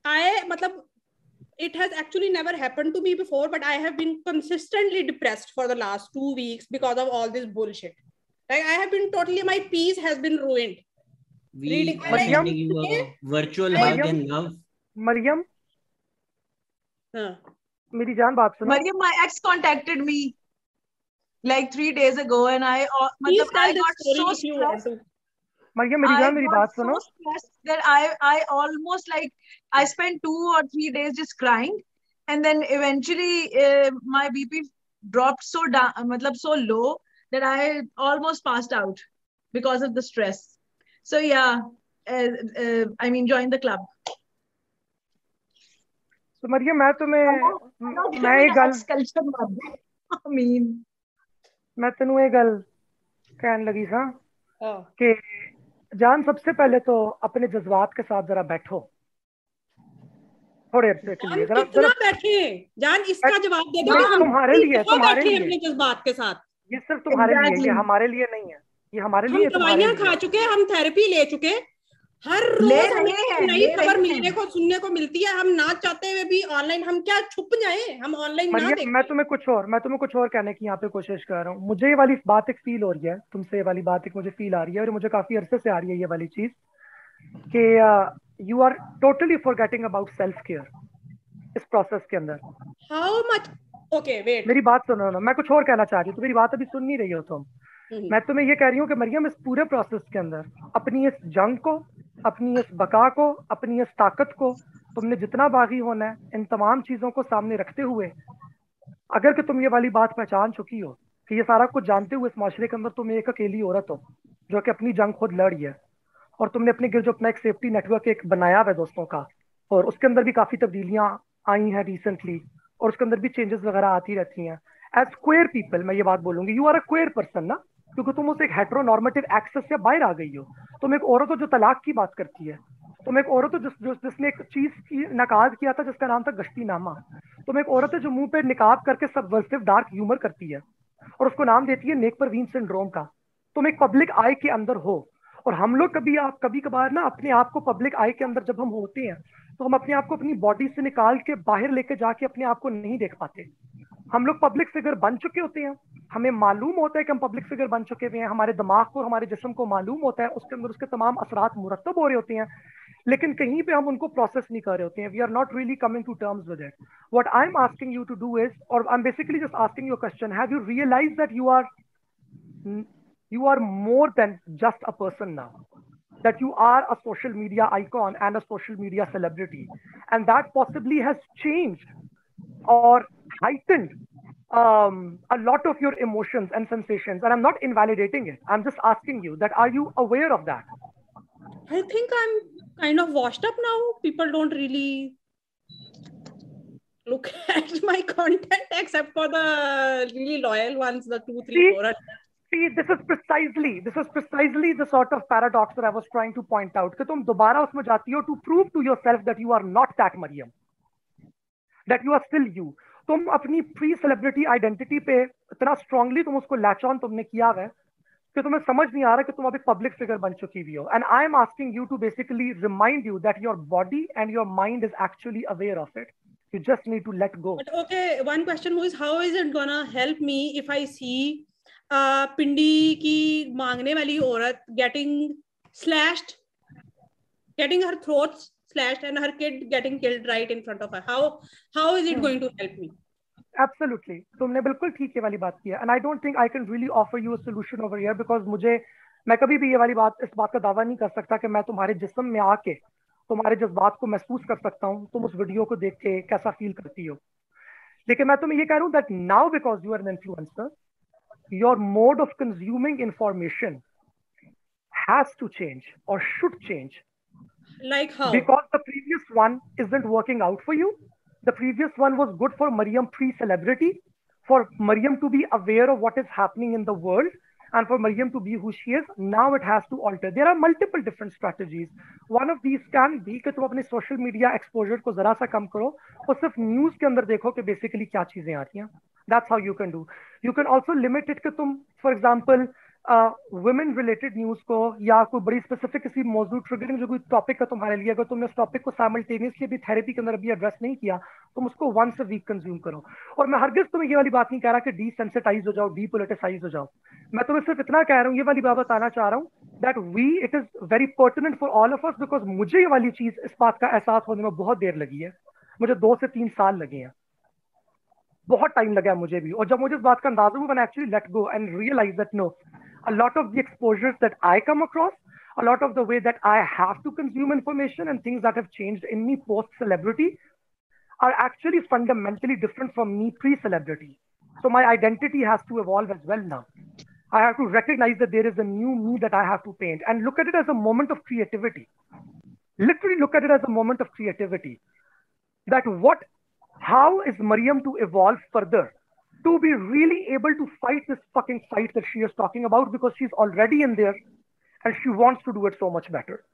I matlab, it has actually never happened to me before, but I have been consistently depressed for the last two weeks because of all this bullshit. Like I have been totally, my peace has been ruined. We Reading, Mariam, you a virtual hug and love. Mariam, हाँ. मेरी जान बात सुनो. Mariam, my ex contacted me like three days ago, and I, uh, I got so stressed. Maryam मेरी जान मेरी बात सुनो that I I almost like I spent two or three days just crying and then eventually uh, my BP dropped so down matlab so low that I almost passed out because of the stress so yeah uh, uh, I mean join the club so Maryam मैं तुम्हें मैं एक गल I mean मैं ਤੈਨੂੰ ਇਹ ਗੱਲ ਕਹਿਣ ਲੱਗੀ ਸਾਂ ਕਿ जान सबसे पहले तो अपने जज्बात के साथ जरा बैठो थोड़े अरसे के लिए जरा जरा बैठे जान इसका जवाब दे दो हम तुम्हारे लिए तुम्हारे लिए अपने जज्बात के साथ ये सिर्फ तुम्हारे लिए ये हमारे लिए नहीं है ये हमारे लिए दवाइयां खा चुके हम थेरेपी ले चुके हर रोज नई खबर मिलने को सुनने को मिलती है हम ना चाहते हुए भी ऑनलाइन हम क्या छुप जाए? हम ऑनलाइन ना देखें। मैं तुम्हें कुछ और मैं तुम्हें कुछ और कहने की यहाँ पे कोशिश कर रहा हूँ। मुझे ये वाली बात एक फील हो रही है तुमसे ये वाली बात एक मुझे फील आ रही है और मुझे काफ़ी अरसे से आ रही है ये वाली चीज़ कि you are totally forgetting about self care इस प्रोसेस के अंदर। हाउ मच ओके वेट मेरी बात सुनो ना मैं कुछ और कहना चाह रही हूँ तो मेरी बात अभी सुन नहीं रही हो तुम। हम्म। मैं तुम्हें ये कह रही हूँ कि मरियम इस पूरे प्रोसेस के अंदर अपनी इस जंग को अपनी इस बका को, अपनी इस ताकत को तुमने जितना बागी होना है, इन तमाम चीज़ों को सामने रखते हुए, अगर कि तुम ये वाली बात पहचान चुकी हो कि ये सारा कुछ जानते हुए इस माशरे के अंदर तुम एक अकेली औरत हो, जो कि अपनी जंग खुद लड़ी है, और तुमने अपने गिर जो अपना एक सेफ्टी नेटवर्क एक बनाया हुआ है दोस्तों का, और उसके अंदर भी काफ़ी तब्दीलियाँ आई हैं रिसेंटली और उसके अंदर भी चेंजेस वगैरह आती रहती हैं। एज क्वेयर पीपल मैं ये बात बोलूँगी you are a queer person ना? क्योंकि तुम उस एक हेट्रोनॉर्मेटिव एक्सेस से बाहर आ गई हो। तुम एक औरत हो जो तलाक की बात करती है। तुम एक औरत हो जिस जो जिसने एक चीज़ की नकाज किया था जिसका नाम था गश्ती नामा तुम एक औरत है जो मुँह पे निकाब करके सबवर्सिव डार्क ह्यूमर करती है और उसको नाम देती है नेक परवीन सिंड्रोम का। तुम एक पब्लिक आई के अंदर हो और हम लोग कभी आप, कभी कभार ना अपने आप को पब्लिक आई के अंदर जब हम होते हैं तो हम अपने आप को अपनी बॉडी से निकाल के बाहर लेके जाके अपने आप को नहीं देख पाते। हम लोग पब्लिक फिगर बन चुके होते हैं। हमें मालूम होता है कि हम पब्लिक फिगर बन चुके हुए हैं। हमारे दिमाग को, हमारे जिसम को मालूम होता है। उसके अंदर उसके तमाम असरात मुरतब हो रहे होते हैं। लेकिन कहीं पे हम उनको प्रोसेस नहीं कर रहे होते हैं। We are not really coming to terms with it what I am asking you to do is और I am basically just asking your question have you realise that you are you are more than just a person now? That you are a social media icon and a social media celebrity. And that possibly has changed or heightened um, a lot of your emotions and sensations. And I'm not invalidating it. I'm just asking you that are you aware of that? I think I'm kind of washed up now. People don't really look at my content except for the really loyal ones, the two, three, see, four. See, this is precisely this is precisely the sort of paradox that I was trying to point out. कि तुम दोबारा उसमें जाती हो to prove to yourself that you are not that Mariam, That you are still you. तुम अपनी pre celebrity identity पे इतना स्ट्रांगली तुम उसको लैच ऑन तुमने किया है कि तुम्हें समझ नहीं आ रहा कि तुम अभी पब्लिक फिगर बन चुकी हुई हो. And I am asking you to basically remind you that your body and your mind is actually aware of it you just need to let go. But okay one question was how is it gonna help me if i see uh, Pindi की मांगने वाली औरत getting slashed getting her throats slashed and her kid getting killed right in front of her. How how is it going to help me? Absolutely तुमने बिल्कुल ठीक ये वाली बात की है। And I don't think I can really offer you a solution over here because मुझे मैं कभी भी ये वाली बात इस बात का दावा नहीं कर सकता कि मैं तुम्हारे जिस्म में आके तुम्हारे जज्बात को महसूस कर सकता हूँ तुम उस वीडियो को देख के कैसा फील करती हो। लेकिन मैं तुम्हें ये कह रहा हूँ that now because you are an influencer your mode of consuming information has to change और should change like how because the previous one isn't working out for you the previous one was good for mariam pre-celebrity for mariam to be aware of what is happening in the world and for mariam to be who she is now it has to alter there are multiple different strategies one of these can be कि तुम अपने social media exposure को जरा सा कम करो और सिर्फ news के अंदर देखो कि बेसिकली क्या चीजें आ रही हैं that's how you can do you can also limit it कि तुम for example women related news को या कोई बड़ी स्पेसिफिक किसी मौजूद ट्रिगरिंग जो कोई टॉपिक है तुम्हारे लिए, अगर तुमने उस टॉपिक को साइमल्टेनियसली भी थेरेपी के अंदर अभी एड्रेस नहीं किया, तुम उसको वंस अ वीक कंज्यूम करो। और मैं हरगिज तुम्हें ये वाली बात नहीं कह रहा कि डी सेंसिटाइज हो जाओ डी पोलिटिसाइज हो जाओ। मैं तुम्हें सिर्फ़ इतना कह रहा हूँ, ये वाली बात बताना चाह रहा हूँ that we it is very pertinent for all of us because मुझे ये वाली चीज़, इस बात का एहसास होने में बहुत देर लगी है। मुझे दो से तीन साल लगे हैं। बहुत टाइम लगा मुझे भी। और जब मुझे इस बात का अंदाज़ा हुआ actually let go and realise that no a lot of the exposures that I come across, a lot of the way that I have to consume information and things that have changed in me post celebrity are actually fundamentally different from me pre celebrity. So my identity has to evolve as well now. I have to recognize that there is a new me that I have to paint and look at it as a moment of creativity. Literally look at it as a moment of creativity. That what, how is Mariam to evolve further? to be really able to fight this fucking fight that she is talking about because she's already in there and she wants to do it so much better.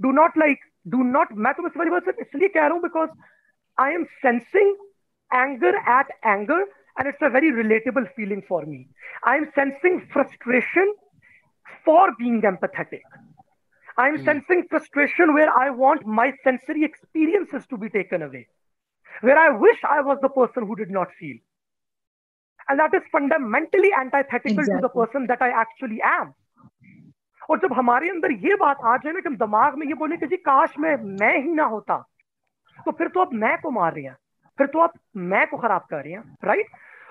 Do not like, do not, मैं तो इस वाली बात सिर्फ इसलिए कह रहा हूँ because I am sensing anger at anger and it's a very relatable feeling for me. I am sensing frustration for being empathetic. I am mm. sensing frustration where I want my sensory experiences to be taken away, where I wish I was the person who did not feel. and that is fundamentally antithetical exactly. to the person that I actually am. और जब हमारे अंदर ये बात आ जाए ना कि हम दिमाग में ये बोले कि जी काश मैं मैं ही ना होता तो फिर तो आप मैं को मार रहे हैं। फिर तो आप मैं को खराब कर रहे हैं राइट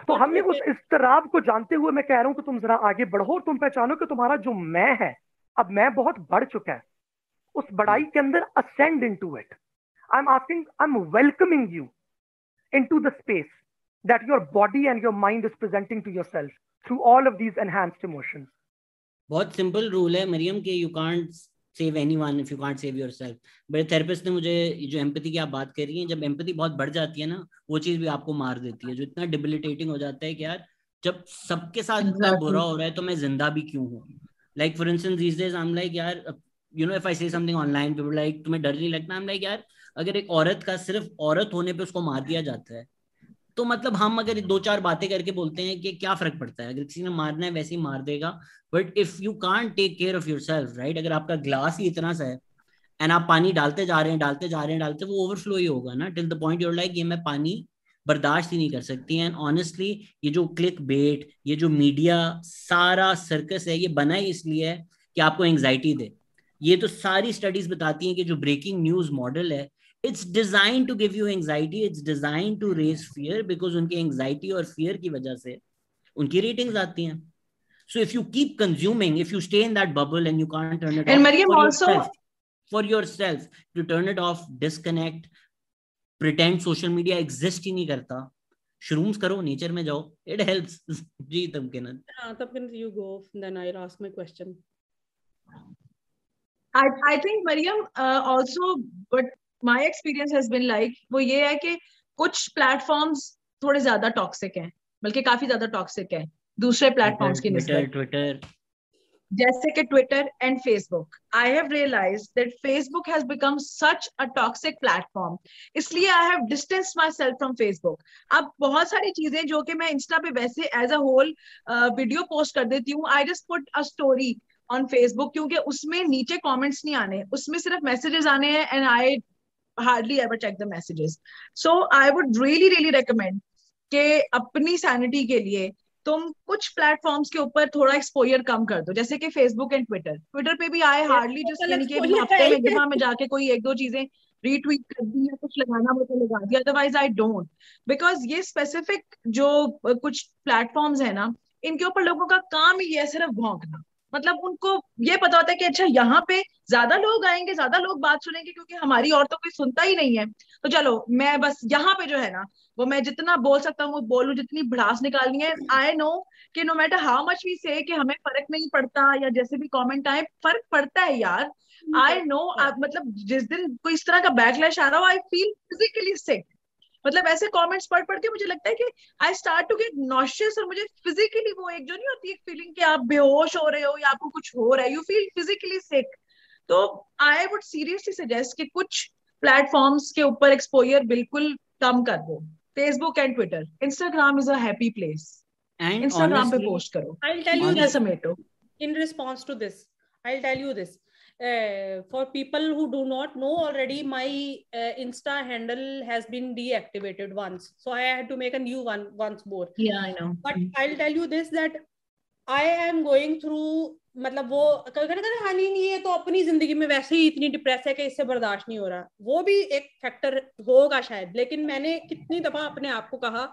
तो हमने उस इस्तराब को जानते हुए मैं कह रहा हूँ कि तुम जरा आगे बढ़ो और तुम पहचानो कि तुम्हारा जो मैं है अब मैं बहुत बढ़ चुका है। उस बढ़ाई के अंदर ascend into it I am asking I am welcoming you into the space that your body and your mind is presenting to yourself through all of these enhanced emotions. बहुत सिंपल रूल है मरियम के you can't save anyone if you can't save yourself मेरे therapist ने मुझे जो empathy की आप बात कर रही हैं जब एम्पैथी बहुत बढ़ जाती है ना वो चीज़ भी आपको मार देती है जो इतना डिबिलिटेटिंग हो जाता है कि यार जब सबके साथ exactly. इतना बुरा हो रहा है तो मैं ज़िंदा भी क्यों हूँ like for instance these days I am like यार you know if I say something online people like तुम्हें डर नहीं लगता आई एम लाइक यार अगर एक औरत का सिर्फ़ औरत होने पे उसको मार दिया जाता है तो मतलब हम अगर दो चार बातें करके बोलते हैं कि क्या फ़र्क पड़ता है? अगर किसी ने मारना है, वैसे ही मार देगा। But if you can take care of yourself right अगर आपका ग्लास ही इतना सा है एंड आप पानी डालते जा रहे हैं, डालते जा रहे हैं, डालते, वो ओवरफ्लो ही होगा ना? Till the point your like ये मैं पानी बर्दाश्त ही नहीं कर सकती। एंड ऑनेस्टली ये जो क्लिक बेट ये जो मीडिया सारा सर्कस है, ये बना ही इसलिए है कि आपको एंग्जाइटी दे। ये तो सारी स्टडीज़ बताती हैं कि जो ब्रेकिंग न्यूज़ मॉडल है it's design to give you anxiety it's design to raise fear because उनकी एंग्जाइटी और फियर की वजह से उनकी रेटिंग्स आती हैं so if you keep consuming if you stay in that bubble and you can't turn it and off Mariam for also yourself, for yourself to turn it off disconnect pretend social media exist ही नहीं करता shrooms करो nature में जाओ it helps जी तमकिन हाँ तमकिन you go then I'll ask my question I I think Mariam uh, also but my experience has been like वो ये है कि कुछ प्लेटफॉर्म्स थोड़े ज़्यादा टॉक्सिक हैं बल्कि काफ़ी ज़्यादा टॉक्सिक है दूसरे प्लेटफॉर्म्स की ट्विटर ट्विटर जैसे कि Twitter and Facebook I have realise that Facebook has become such a toxic platform इसलिए I have distance myself from Facebook अब बहुत सारी चीज़ें जो कि मैं इंस्टा पे वैसे as a whole video post कर देती हूँ I just put a story on Facebook क्योंकि उसमें नीचे कमेंट्स नहीं आने उसमें सिर्फ़ मैसेजेस आने हैं and I hardly ever check the messages so I would really really recommend कि अपनी सैनिटी के लिए तुम कुछ प्लेटफॉर्म्स के ऊपर थोड़ा एक्सपोजर कम कर दो। जैसे कि फेसबुक एंड ट्विटर ट्विटर पे भी आए हार्डली कि हफ़्ते में में जाके कोई एक दो चीज़ें रीट्वीट कर दी या कुछ लगाना मुझे लगा दिया। अदरवाइज़ आई डोंट बिकॉज़ ये स्पेसिफिक जो कुछ प्लेटफॉर्म्स है ना इनके ऊपर लोगों का काम ही है सिर्फ़ भौंकना। मतलब उनको ये पता होता है कि अच्छा यहाँ पे ज़्यादा लोग आएँगे ज़्यादा लोग बात सुनेंगे क्योंकि हमारी और तो कोई सुनता ही नहीं है। तो चलो मैं बस यहाँ पे जो है ना वो मैं जितना बोल सकता हूँ वो बोलू जितनी भड़ास निकालनी है आई नो कि no matter how much we say कि हमें फ़र्क नहीं पड़ता या जैसे भी कमेंट आए फ़र्क पड़ता है यार। आई नो मतलब जिस दिन कोई इस तरह का बैकलैश आ रहा हो आई फील फिजिकली सिक मतलब ऐसे कमेंट्स पढ़ पढ़ के मुझे लगता है कि I start to get nauseous और मुझे फिजिकली वो एक जो नहीं होती एक फीलिंग कि आप बेहोश हो रहे हो या आपको कुछ हो रहा है यू फील फिजिकली सिक तो आई वुड सीरियसली सजेस्ट कि कुछ प्लेटफॉर्म्स के ऊपर एक्सपोजर बिल्कुल कम कर दो। Facebook and Twitter Instagram is a happy place Instagram पे पोस्ट करो। I tell you समेटो in response to this I tell you this uh, for people who do not know already my uh, insta handle has been deactivated once so i had to make a new one once more yeah i know but mm-hmm. i'll tell you this that i am going through मतलब वो कभी हानि नहीं है तो अपनी ज़िंदगी में वैसे ही इतनी डिप्रेस है कि इससे बर्दाश्त नहीं हो रहा वो भी एक फैक्टर होगा शायद लेकिन मैंने कितनी दफ़ा अपने आप को कहा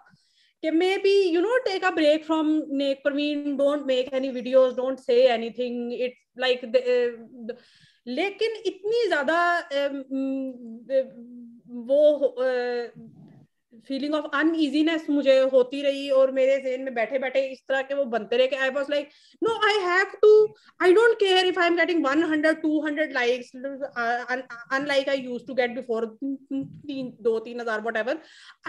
कि maybe you know take a break from neck Praveen don't make any videos don't say anything it's like लेकिन इतनी ज़्यादा वो फीलिंग ऑफ़ अनइजीनेस मुझे होती रही और मेरे जेन में बैठे बैठे इस तरह के वो बनते रहे कि I was like no I have to I don't care if I am getting 100 200 likes unlike I used to get before तीन दो तीन हज़ार whatever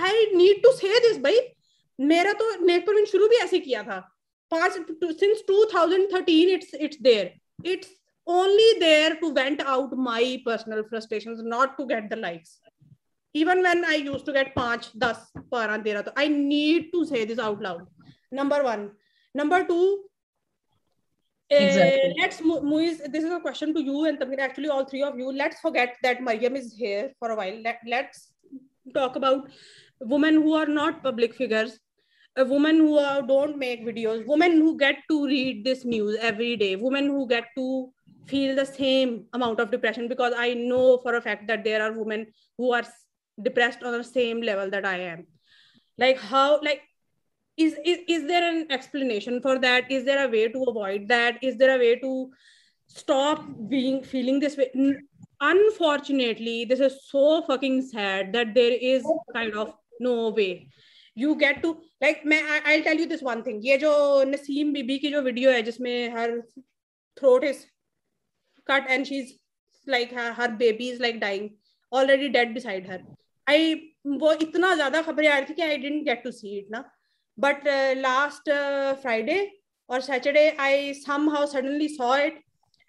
I need to say this भाई मेरा तो नेटवर्किंग शुरू भी ऐसे किया था। पाँच since 2013 it's it's there it's only there to vent out my personal frustration not to get the likes even when I use to get 5 10 12 13 तो I need to say this out loud number 1 number 2 let's movies this is a question to you and Tamir actually all three of you let's forget that Mariam is here for a while let's talk about women who are not public figures women who are, don't make videos, women who get to read this news every day, women who get to feel the same amount of depression because I know for a fact that there are women who are depressed on the same level that I am. Like how like is, is is there an explanation for that? Is there a way to avoid that? Is there a way to stop being feeling this way? Unfortunately, this is so fucking sad that there is kind of no way. You get to like मैं I tell you this one thing ये जो नसीम बीबी की जो video है जिसमें her throat is cut and she's like her, her baby is like dying already dead beside her. I वो इतना ज़्यादा खबरें आ रही थी कि I didn't get to see it ना। बट लास्ट फ्राइडे और Saturday I somehow suddenly saw it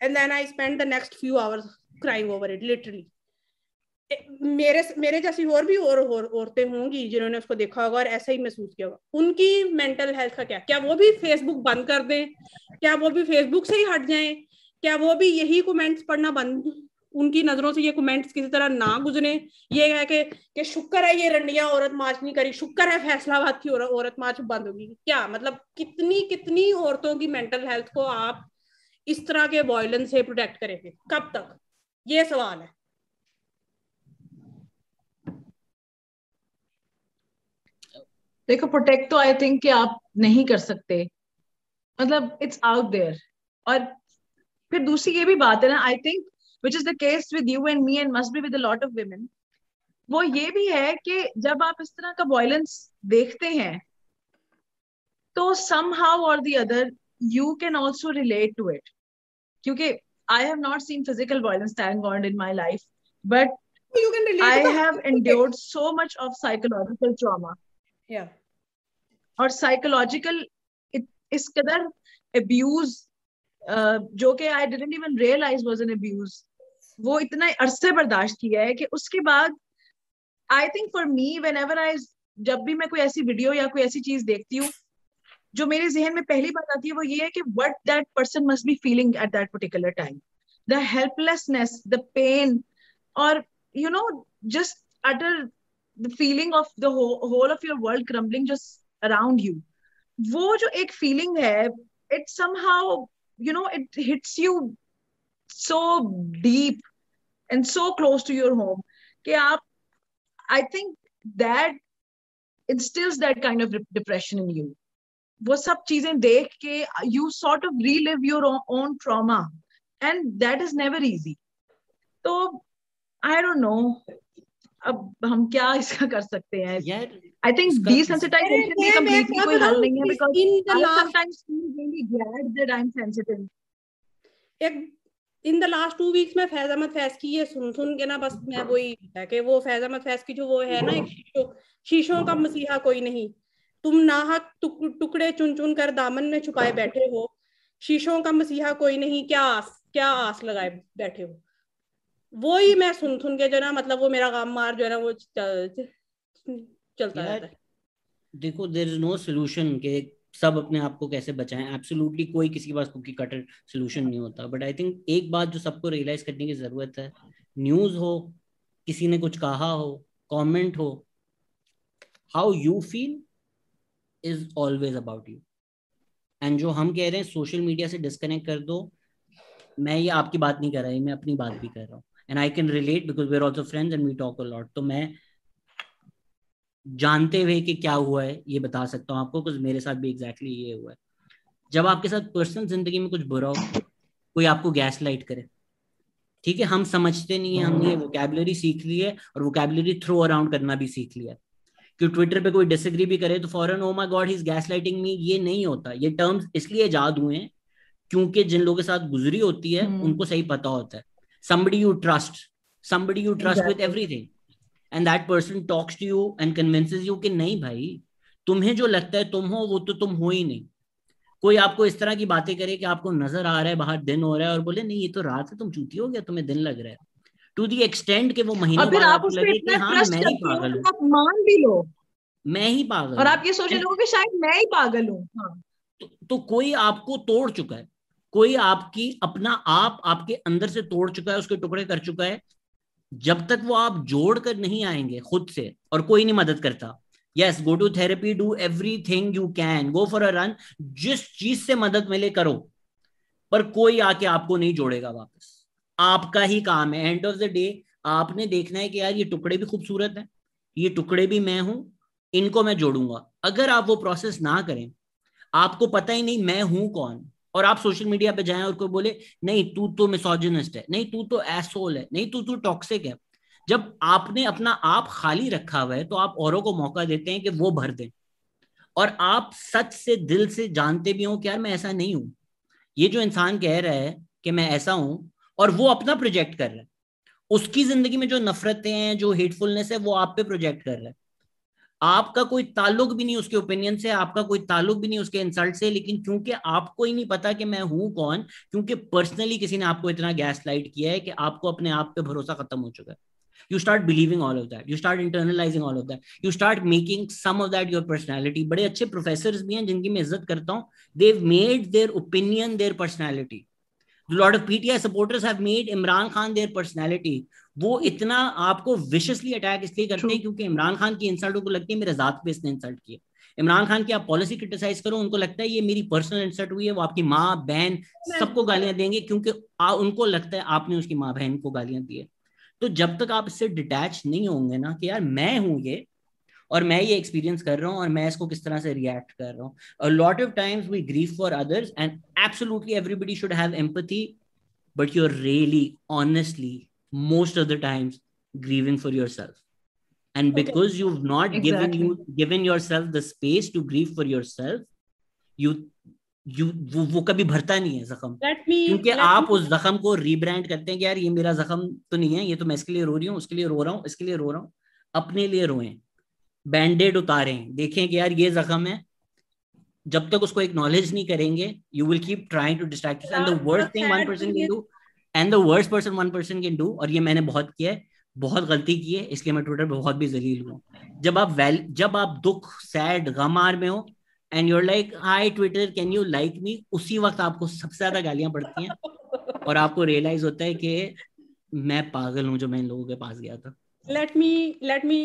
and then I spend the next few hours crying over it literally मेरे मेरे जैसी और भी और औरतें होंगी जिन्होंने उसको देखा होगा और ऐसा ही महसूस किया होगा। उनकी मेंटल हेल्थ का क्या? क्या वो भी फेसबुक बंद कर दें? क्या वो भी फेसबुक से ही हट जाएँ? क्या वो भी यही कमेंट्स पढ़ना बंद, उनकी नज़रों से ये कमेंट्स किसी तरह ना गुजरे? ये है कि कि शुक्र है ये रंडिया औरत मार्च नहीं करी। शुक्र है फैसलाबाद की औरत मार्च बंद होगी क्या? मतलब कितनी कितनी औरतों की मेंटल हेल्थ को आप इस तरह के वॉयलेंस से प्रोटेक्ट करेंगे? कब तक? ये सवाल है। देखो प्रोटेक्ट तो आई थिंक कि आप नहीं कर सकते। मतलब इट्स आउट देयर और फिर दूसरी ये भी बात है ना I think which is the case with you and me and must be with lot of women वो ये भी है कि जब आप इस तरह का वायलेंस देखते हैं तो सम हाउ और the other you can also relate to it क्योंकि I have not seen physical violence thank God in my life but I have endured so much of psychological trauma और psychological इस कदर abuse जो कि I didn't even realise was an abuse वो इतना अरसे बर्दाश्त किया है कि उसके बाद I think for me whenever I जब भी मैं कोई ऐसी वीडियो या कोई ऐसी चीज़ देखती हूँ, जो मेरे जहन में पहली बात आती है वो ये है कि what that person must be feeling at that particular time the helplessness the pain और you know just utter the feeling of the whole of your world crumbling just around you वो जो एक फीलिंग है it somehow you know it hits you so deep and so close to your home कि आप I think that instills that kind of depression in you वो सब चीजें देख के you sort of relive your own trauma and that is never easy तो आई don't no अब हम क्या इसका कर सकते हैं? आई थिंक desensitization भी completely कोई हल नहीं है because I sometimes feel really glad that I'm sensitive. एक in the last two weeks में फैज अहमद फैज की ये सुन सुन के ना बस मैं वही है कि वो फैज अहमद फैज की जो वो है ना एक शीशों शीशों का मसीहा कोई नहीं। तुम नाहक टुक, टुकड़े चुन चुन कर दामन में छुपाए बैठे हो। शीशों का मसीहा कोई नहीं क्या आस क्या आस लगाए बैठे हो? वो ही मैं सुन सुन के जो ना मतलब वो मेरा काम मार जो है ना वो चलता रहता है। देखो देर इज़ नो सोल्यूशन के सब अपने आप को कैसे बचाएँ। एब्सोल्युटली कोई किसी के पास कुकी कटर सोल्यूशन नहीं होता। बट आई थिंक एक बात जो सबको रियलाइज़ करने की ज़रूरत है न्यूज़ हो किसी ने कुछ कहा हो कमेंट हो how you feel is always about you and जो हम कह रहे हैं सोशल मीडिया से डिस्कनेक्ट कर दो। मैं ये आपकी बात नहीं कर रहा मैं अपनी बात भी कर रहा हूँ। And I can relate because we're also friends and we talk a lot तो मैं जानते हुए कि क्या हुआ है ये बता सकता हूँ आपको कुछ मेरे साथ भी एग्जैक्टली exactly ये हुआ है। जब आपके साथ पर्सनल ज़िंदगी में कुछ बुरा हो कोई आपको गैस लाइट करे ठीक है? हम समझते नहीं है हमने वोकेबलरी सीख ली है और वोकेबलरी थ्रो अराउंड करना भी सीख लिया कि ट्विटर पे कोई डिसग्री भी करे तो फॉरन ओ my God he is gaslighting me ये नहीं होता। ये टर्म्स इसलिए ईजाद हुए हैं क्योंकि जिन लोगों के साथ गुजरी होती है hmm. उनको सही पता होता है। Somebody you trust somebody you trust exactly. with everything. And that person talks to you and convinces you कि नहीं भाई तुम्हें जो लगता है तुम हो वो तो तुम हो ही नहीं। कोई आपको इस तरह की बातें करे कि आपको नज़र आ रहा है बाहर दिन हो रहा है और बोले नहीं ये तो रात है तुम चूती हो गया तुम्हें दिन लग रहा है। टू दी एक्सटेंड के वो महीने बाद आप लगे कि हाँ मैं ही पागल हूँ। आप मान भी लो। मैं ही पागल और आप ये सोच रहे हो कि शायद मैं ही पागल हूँ हाँ। तो, तो कोई आपको तोड़ चुका है। कोई आपकी अपना आप आपके अंदर से तोड़ चुका है, उसके टुकड़े कर चुका है, जब तक वो आप जोड़ कर नहीं आएँगे खुद से और कोई नहीं मदद करता। Yes go to therapy do everything you can go for a run जिस चीज़ से मदद मिले करो, पर कोई आके आपको नहीं जोड़ेगा वापस। आपका ही काम है। एंड ऑफ़ द डे आपने देखना है कि यार ये टुकड़े भी खूबसूरत हैं, ये टुकड़े भी मैं हूँ, इनको मैं जोड़ूँगा। अगर आप वो प्रोसेस ना करें, आपको पता ही नहीं मैं हूँ कौन। और आप सोशल मीडिया पे जाएँ और कोई बोले, नहीं, तू तो मिसोजिनिस्ट है, नहीं, तू तो एसोल है, नहीं, तू तो टॉक्सिक है। जब आपने अपना आप खाली रखा हुआ है तो आप औरों को मौका देते हैं कि वो भर दें। और आप सच से दिल से जानते भी हो कि यार मैं ऐसा नहीं हूँ। ये जो इंसान कह रहा है कि मैं ऐसा हूँ और वो अपना प्रोजेक्ट कर रहा है, उसकी ज़िंदगी में जो नफरतें हैं, जो हेटफुलनेस है, वो आप पे प्रोजेक्ट कर रहा है। आपका कोई ताल्लुक भी नहीं उसके ओपिनियन से, आपका कोई ताल्लुक भी नहीं उसके इंसल्ट से, लेकिन क्योंकि आपको ही नहीं पता कि मैं हूँ कौन क्योंकि पर्सनली किसी ने आपको इतना गैस लाइट किया है कि आपको अपने आप पे भरोसा खत्म हो चुका है। You start believing all of that you start internalising all of that you start making some of that your personality बड़े अच्छे प्रोफेसर भी हैं जिनकी मैं इज़्ज़त करता हूँ। They made their opinion their personality lot of PTI supporters have made Imran Khan their personality वो इतना आपको विशसली अटैक इसलिए करते हैं क्योंकि इमरान खान की इंसल्ट उनको लगती है मेरे जात पे इसने इंसल्ट किया। इमरान खान की आप पॉलिसी क्रिटिसाइज करो उनको लगता है ये मेरी पर्सनल इंसल्ट हुई है वो आपकी माँ बहन सबको गालियाँ देंगे क्योंकि आ, उनको लगता है आपने उसकी माँ बहन को गालियाँ दी है। तो जब तक आप इससे डिटैच नहीं होंगे ना कि यार मैं हूँ ये और मैं ये एक्सपीरियंस कर रहा हूँ और मैं इसको किस तरह से रिएक्ट कर रहा हूँ। Lot of times we grieve for others and absolutely everybody should have empathy but you are really honestly most of the times grieving for yourself and because okay. you've not exactly. given you given yourself the space to grieve for yourself you you वो वो कभी भरता नहीं है जख्म क्योंकि आप. उस जख्म को रीब्रांड करते हैं कि यार ये मेरा जख्म तो नहीं है ये तो मैं इसके लिए रो रही हूँ उसके लिए रो रहा हूँ इसके लिए रो रहा हूँ अपने लिए रोएँ बैंडेड उतारें देखें कि यार ये जख्म है जब तक उसको एक्नॉलेज नहीं करेंगे you will keep trying to distract and the worst thing one person can do and the worst person one person can do और ये मैंने बहुत किया है बहुत गलती की है इसलिए मैं ट्विटर पे बहुत भी जलील हूँ। जब आप वैल जब आप दुख सैड गमार में हो and you're like hi Twitter can you like me उसी वक्त आपको सबसे ज़्यादा गालियाँ पड़ती हैं और आपको रियलाइज़ होता है कि मैं पागल हूँ जो मैं इन लोगों के पास गया था। Let me let me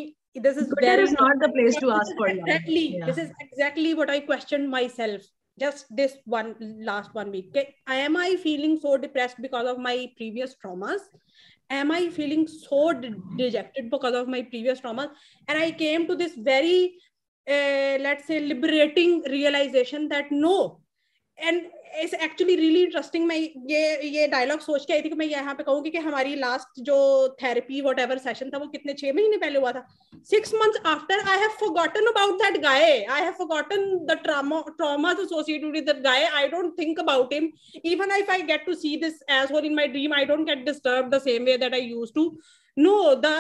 this is Twitter very is not the place to ask for exactly Yeah. this is exactly what i questioned myself. Just this one last one week. Am i feeling so depressed because of my previous traumas? Am i feeling so de- dejected because of my previous traumas? And i came to this very uh, let's say liberating realization that no and it's actually really interesting मैं ये ये dialogue सोच के आई थी कि मैं यहाँ पे कहूँगी कि हमारी लास्ट जो थेरेपी वट एवर सेशन था, वो कितने छह महीने पहले हुआ था? Six months after I have forgotten about that guy I have forgotten the trauma associated with that guy I don't think about him even if I get to see this as well in my dream I don't get disturb the same way that I used to know the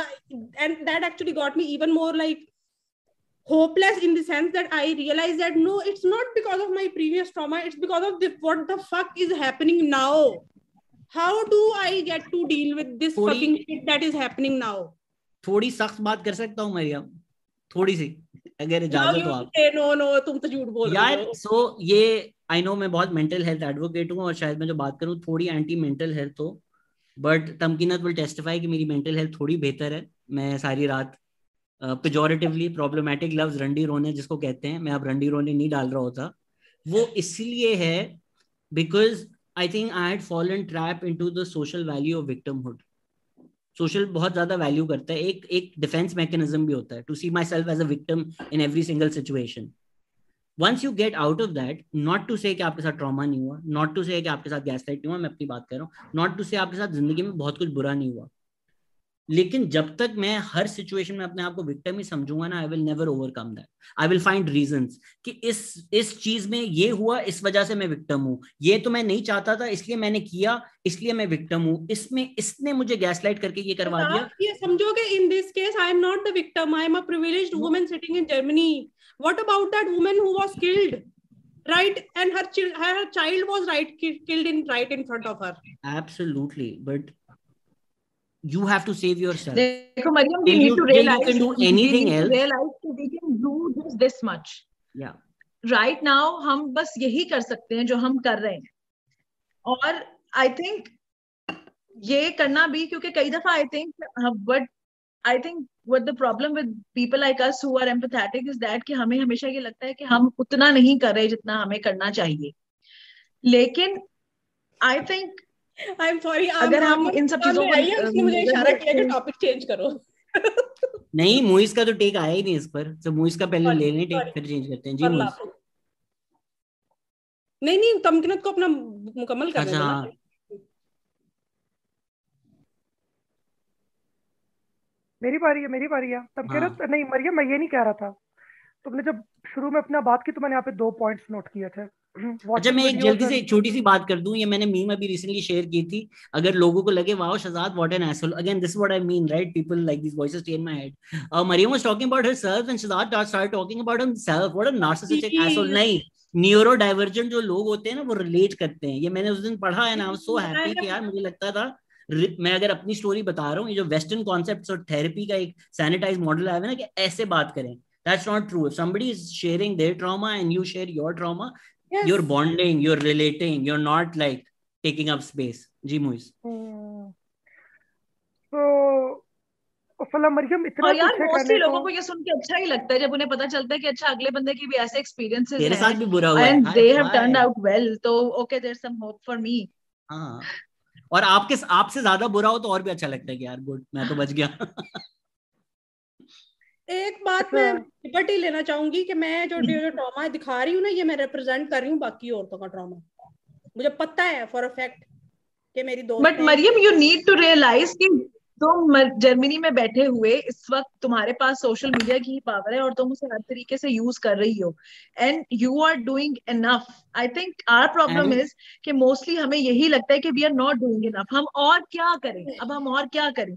and that actually got me even more like hopeless in the sense that i realized that no it's not because of my previous trauma it's because of the, what the fuck is happening now how do i get to deal with this fucking shit that is happening now थोड़ी सख्त बात कर सकता हूँ मरियम थोड़ी सी अगर इजाज़त हो आप no no तुम तो झूठ बोल रहे यार हो सो ये आई नो मैं बहुत मेंटल हेल्थ एडवोकेट हूँ और शायद मैं जो बात करूँ थोड़ी एंटी मेंटल हेल्थ हो बट तमकीनत विल टेस्टिफाई कि मेरी मेंटल हेल्थ थोड़ी बेहतर है मैं सारी रात पेजोरेटिवली प्रॉब्लमेटिक लफ्ज रंडी रोने जिसको कहते हैं, मैं अब रंडी रोने नहीं डाल रहा होता। वो इसलिए है because I think I had fallen trap into the social value of victimhood social बहुत ज़्यादा वैल्यू करता है। एक एक डिफेंस मैकेनिज्म भी होता है to see myself as a victim in every single situation once you get out of that not to say आपके साथ ट्रॉमा नहीं हुआ नॉट टू से आपके साथ गैस लाइट नहीं हुआ, मैं अपनी बात कर रहा हूँ नॉट टू से आपके साथ ज़िंदगी में बहुत कुछ बुरा नहीं हुआ। लेकिन जब तक मैं हर सिचुएशन में अपने आप को विक्टम ही समझूँगा ना I will never overcome that I will find reason कि इस इस चीज़ में ये हुआ इस वजह से मैं विक्टम हूँ। ये तो मैं नहीं चाहता था इसलिए मैंने किया इसलिए मैं विक्टम हूँ। इसमें इसने मुझे गैसलाइट करके ये करवा दिया। ये समझो कि in this case I am not the victim I am a privilege woman sitting in Germany what about that woman who was killed right and her child her child was right killed in right in front of her. You have to save yourself देखो Maryam we need to till you realize can do anything else. realize that we can do just this much yeah right now हम बस यही कर सकते हैं जो हम कर रहे हैं और आई थिंक ये करना भी क्योंकि कई दफ़ा I think but I think what the problem with people like us who are empathetic is that कि हमें हमेशा ये लगता है कि हम उतना नहीं कर रहे जितना हमें करना चाहिए लेकिन I think I am sorry अगर हम इन सब चीज़ों को, आई है उसने मुझे इशारा किया कि टॉपिक चेंज करो। नहीं मुइस का तो टेक आया ही नहीं इस पर। तो मुइस का पहले ले लें टेक फिर चेंज करते हैं। जी मुइस नहीं नहीं तमकिनत को अपना मुकम्मल कर अच्छा, देना। हाँ। मेरी बारी है मेरी बारी है। तब कह रहा नहीं मरियम मैं ये नहीं कह रहा था। तुमने जब शुरू में अपना बात की तो मैंने यहाँ पे दो पॉइंट्स नोट किए थे। अच्छा मैं एक जल्दी से एक छोटी सी बात कर दूँ ये मैंने मीम अभी रिसेंटली शेयर की थी। अगर लोगों को लगे wow Shahzad what an asshole again this what I mean right people like this voices stay in my head Mariam was talking about herself and Shahzad start talking about himself what a narcissistic asshole नहीं neurodivergent जो लोग होते हैं ना वो relate करते हैं। ये मैंने उस दिन पढ़ा है ना आई वाज सो हैप्पी कि यार मुझे लगता था मैं अगर अपनी स्टोरी बता रहा हूँ ये जो वेस्टर्न कॉन्सेप्ट्स और थेरेपी का एक सैनिटाइज मॉडल आया है ना कि ऐसे बात करें। That's not true if somebody is sharing their trauma and you share your trauma Yes. you're bonding you're relating you're not like taking up space. Ji Moiz तो फला मरियम इतना और यार मोस्टली लोगों को को ये सुन के अच्छा ही लगता है। जब उन्हें पता चलता है कि अच्छा अगले बंदे की भी ऐसे एक्सपीरियंसेस तेरे साथ भी बुरा हुआ and they have turned out well तो okay there some hope for me हाँ। और आपके आपसे ज़्यादा बुरा हो तो और भी अच्छा लगता है कि यार गुड मैं तो बच गया। एक बात अच्छा। मैं लिबर्टी लेना चाहूँगी कि मैं जो जो ट्रॉमा दिखा रही हूँ ना ये मैं रिप्रेजेंट कर रही हूँ बाकी औरतों का ट्रॉमा मुझे पता है फॉर अ फैक्ट कि मेरी दोस्त but Maryam you need to realise कि तुम जर्मनी में बैठे हुए इस वक्त तुम्हारे पास सोशल मीडिया की पावर है और तुम उसे हर तरीके से यूज़ कर रही हो। And you are doing enough I think our problem is कि मोस्टली हमें यही लगता है कि we are not doing enough हम और क्या करें? अब हम और क्या करें?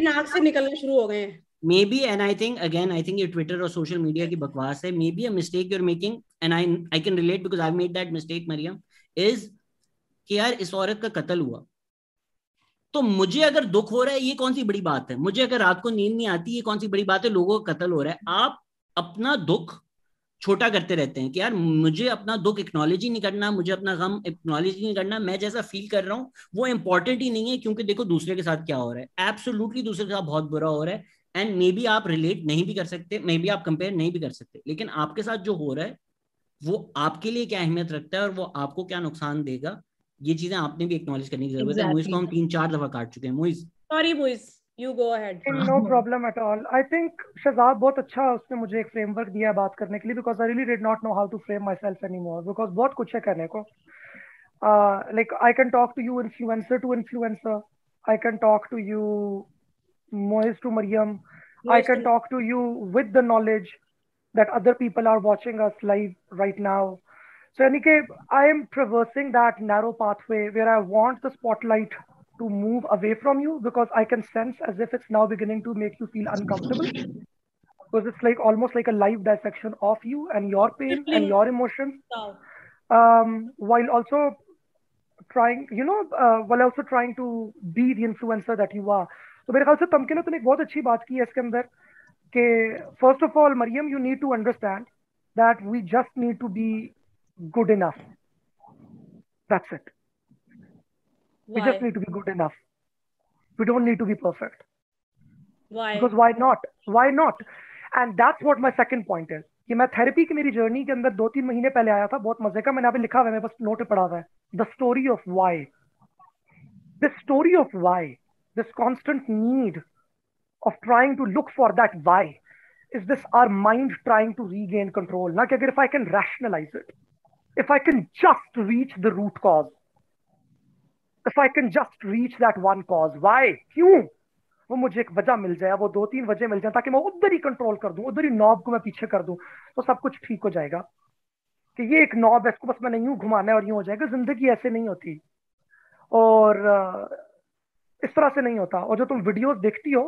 नाक से निकलना शुरू हो गए हैं। Maybe and I think again I think ये ट्विटर और सोशल मीडिया की बकवास है। Maybe a mistake you're making and I I can relate because I made that mistake Maryam is कि यार इस औरत का कत्ल हुआ। तो मुझे अगर दुख हो रहा है ये कौन सी बड़ी बात है? मुझे अगर रात को नींद नहीं आती ये कौन सी बड़ी बात है? लोगों का कत्ल हो रहा है। आप अपना दुख छोटा करते रहते हैं कि यार मुझे अपना दुख एक्नॉलेज ही नहीं करना मुझे अपना गम एक्नॉलेज ही नहीं करना मैं जैसा फील कर रहा हूँ वो इंपॉर्टेंट ही नहीं है क्योंकि देखो दूसरे के साथ क्या हो रहा है। एब्सोल्युटली दूसरे के साथ बहुत बुरा हो रहा है एंड मे बी आप रिलेट नहीं भी कर सकते मे बी आप कंपेयर नहीं भी कर सकते लेकिन आपके साथ जो हो रहा है वो आपके लिए क्या अहमियत रखता है और वो आपको क्या नुकसान देगा ये चीज़ें आपने भी एक्नॉलेज करने की ज़रूरत exactly. है मुइज को हम तीन चार दफ़ा काट चुके हैं। Moiz sorry Moiz you go ahead no problem at all I think Shahzad बहुत अच्छा उसने मुझे एक फ्रेमवर्क दिया बात करने के लिए because I really did not know how to frame myself anymore because बहुत कुछ है करने को। Like I can talk to you influencer to influencer I can talk to you Moiz to Maryam I can talk to you with the knowledge that other people are watching us live right now. So, Anike, I am traversing that narrow pathway where I want the spotlight to move away from you because I can sense as if it's now beginning to make you feel uncomfortable. Because it's like almost like a live dissection of you and your pain and your emotions. Um, while also trying, you know, uh, while also trying to be the influencer that you are. तो मेरे ख्याल से तमके ने तूने एक बहुत अच्छी बात की है इसके अंदर कि first of all Maryam you need to understand that we just need to be good enough that's it We just need to be good enough. We don't need to be perfect. Why? Because why not? Why not? And that's what my second point is. कि मैं therapy की मेरी journey के अंदर दो तीन महीने पहले आया था बहुत मजे का मैंने अभी लिखा हुआ है मेरे पास नोट पड़ा हुआ है the story of why the story of why this constant need of trying to look for that why is this our mind trying to regain control? Now, if I can rationalize it, if I can just reach the root cause, if I can just reach that one cause, why? क्यों? वो मुझे एक वजह मिल जाए वो दो तीन वजह मिल जाए ताकि मैं उधर ही कंट्रोल कर दूँ उधर ही नॉब को मैं पीछे कर दूँ तो सब कुछ ठीक हो जाएगा। कि ये एक नॉब है इसको बस मैंने यूँ घुमाना है और यूँ हो जाएगा ज़िंदगी ऐसे नहीं होती। और इस तरह से नहीं होता। और जो तुम वीडियोस देखती हो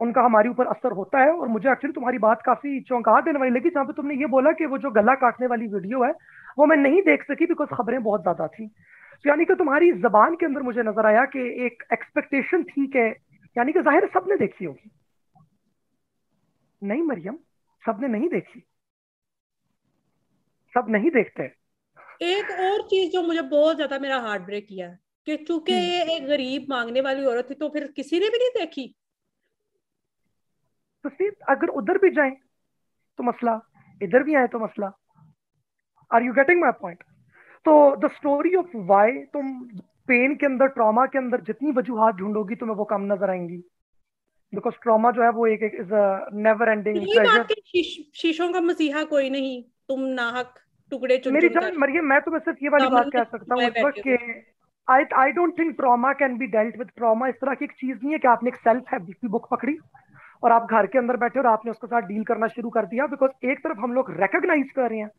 उनका हमारे ऊपर असर होता है और मुझे एक्चुअली तुम्हारी बात काफ़ी चौंका देने वाली लगी जहाँ पे तुमने ये बोला कि वो जो गला काटने वाली वीडियो है वो मैं नहीं देख सकी बिकॉज़ खबरें बहुत ज़्यादा थी। यानी कि तुम्हारी जबान के अंदर मुझे नज़र आया कि एक एक्सपेक्टेशन ठीक है यानी कि ज़ाहिर सबने देखी होगी। नहीं मरियम सबने नहीं देखी। सब नहीं देखते। एक और चीज़ जो मुझे बहुत ज़्यादा मेरा हार्ट ब्रेक किया कि चूँकि हम्म। ये एक गरीब मांगने वाली औरत थी तो फिर किसी ने भी नहीं देखी? तो अगर उधर भी जाए तो मसला इधर भी आए तो मसला। Are you getting my point तो द स्टोरी ऑफ़ वाई तुम पेन के अंदर ट्रॉमा के अंदर जितनी वजूहत ढूंढोगी तुम्हें वो कम नज़र आएँगी। बिकॉज़ ट्रॉमा जो है वो एक इज़ नेवर एंडिंग शीशों का मसीहा कोई नहीं तुम नाहक टुकड़े मेरी जान मरियम मैं तुम्हें सिर्फ़ ये वाली बात कह सकता हूँ के I I don't think trauma can be dealt with trauma इस तरह की एक चीज़ नहीं है कि आपने एक सेल्फ हेल्प की बुक पकड़ी और आप घर के अंदर बैठे और आपने उसके साथ डील करना शुरू कर दिया। बिकॉज़ एक तरफ़ हम लोग रिकॉग्नाइज कर रहे हैं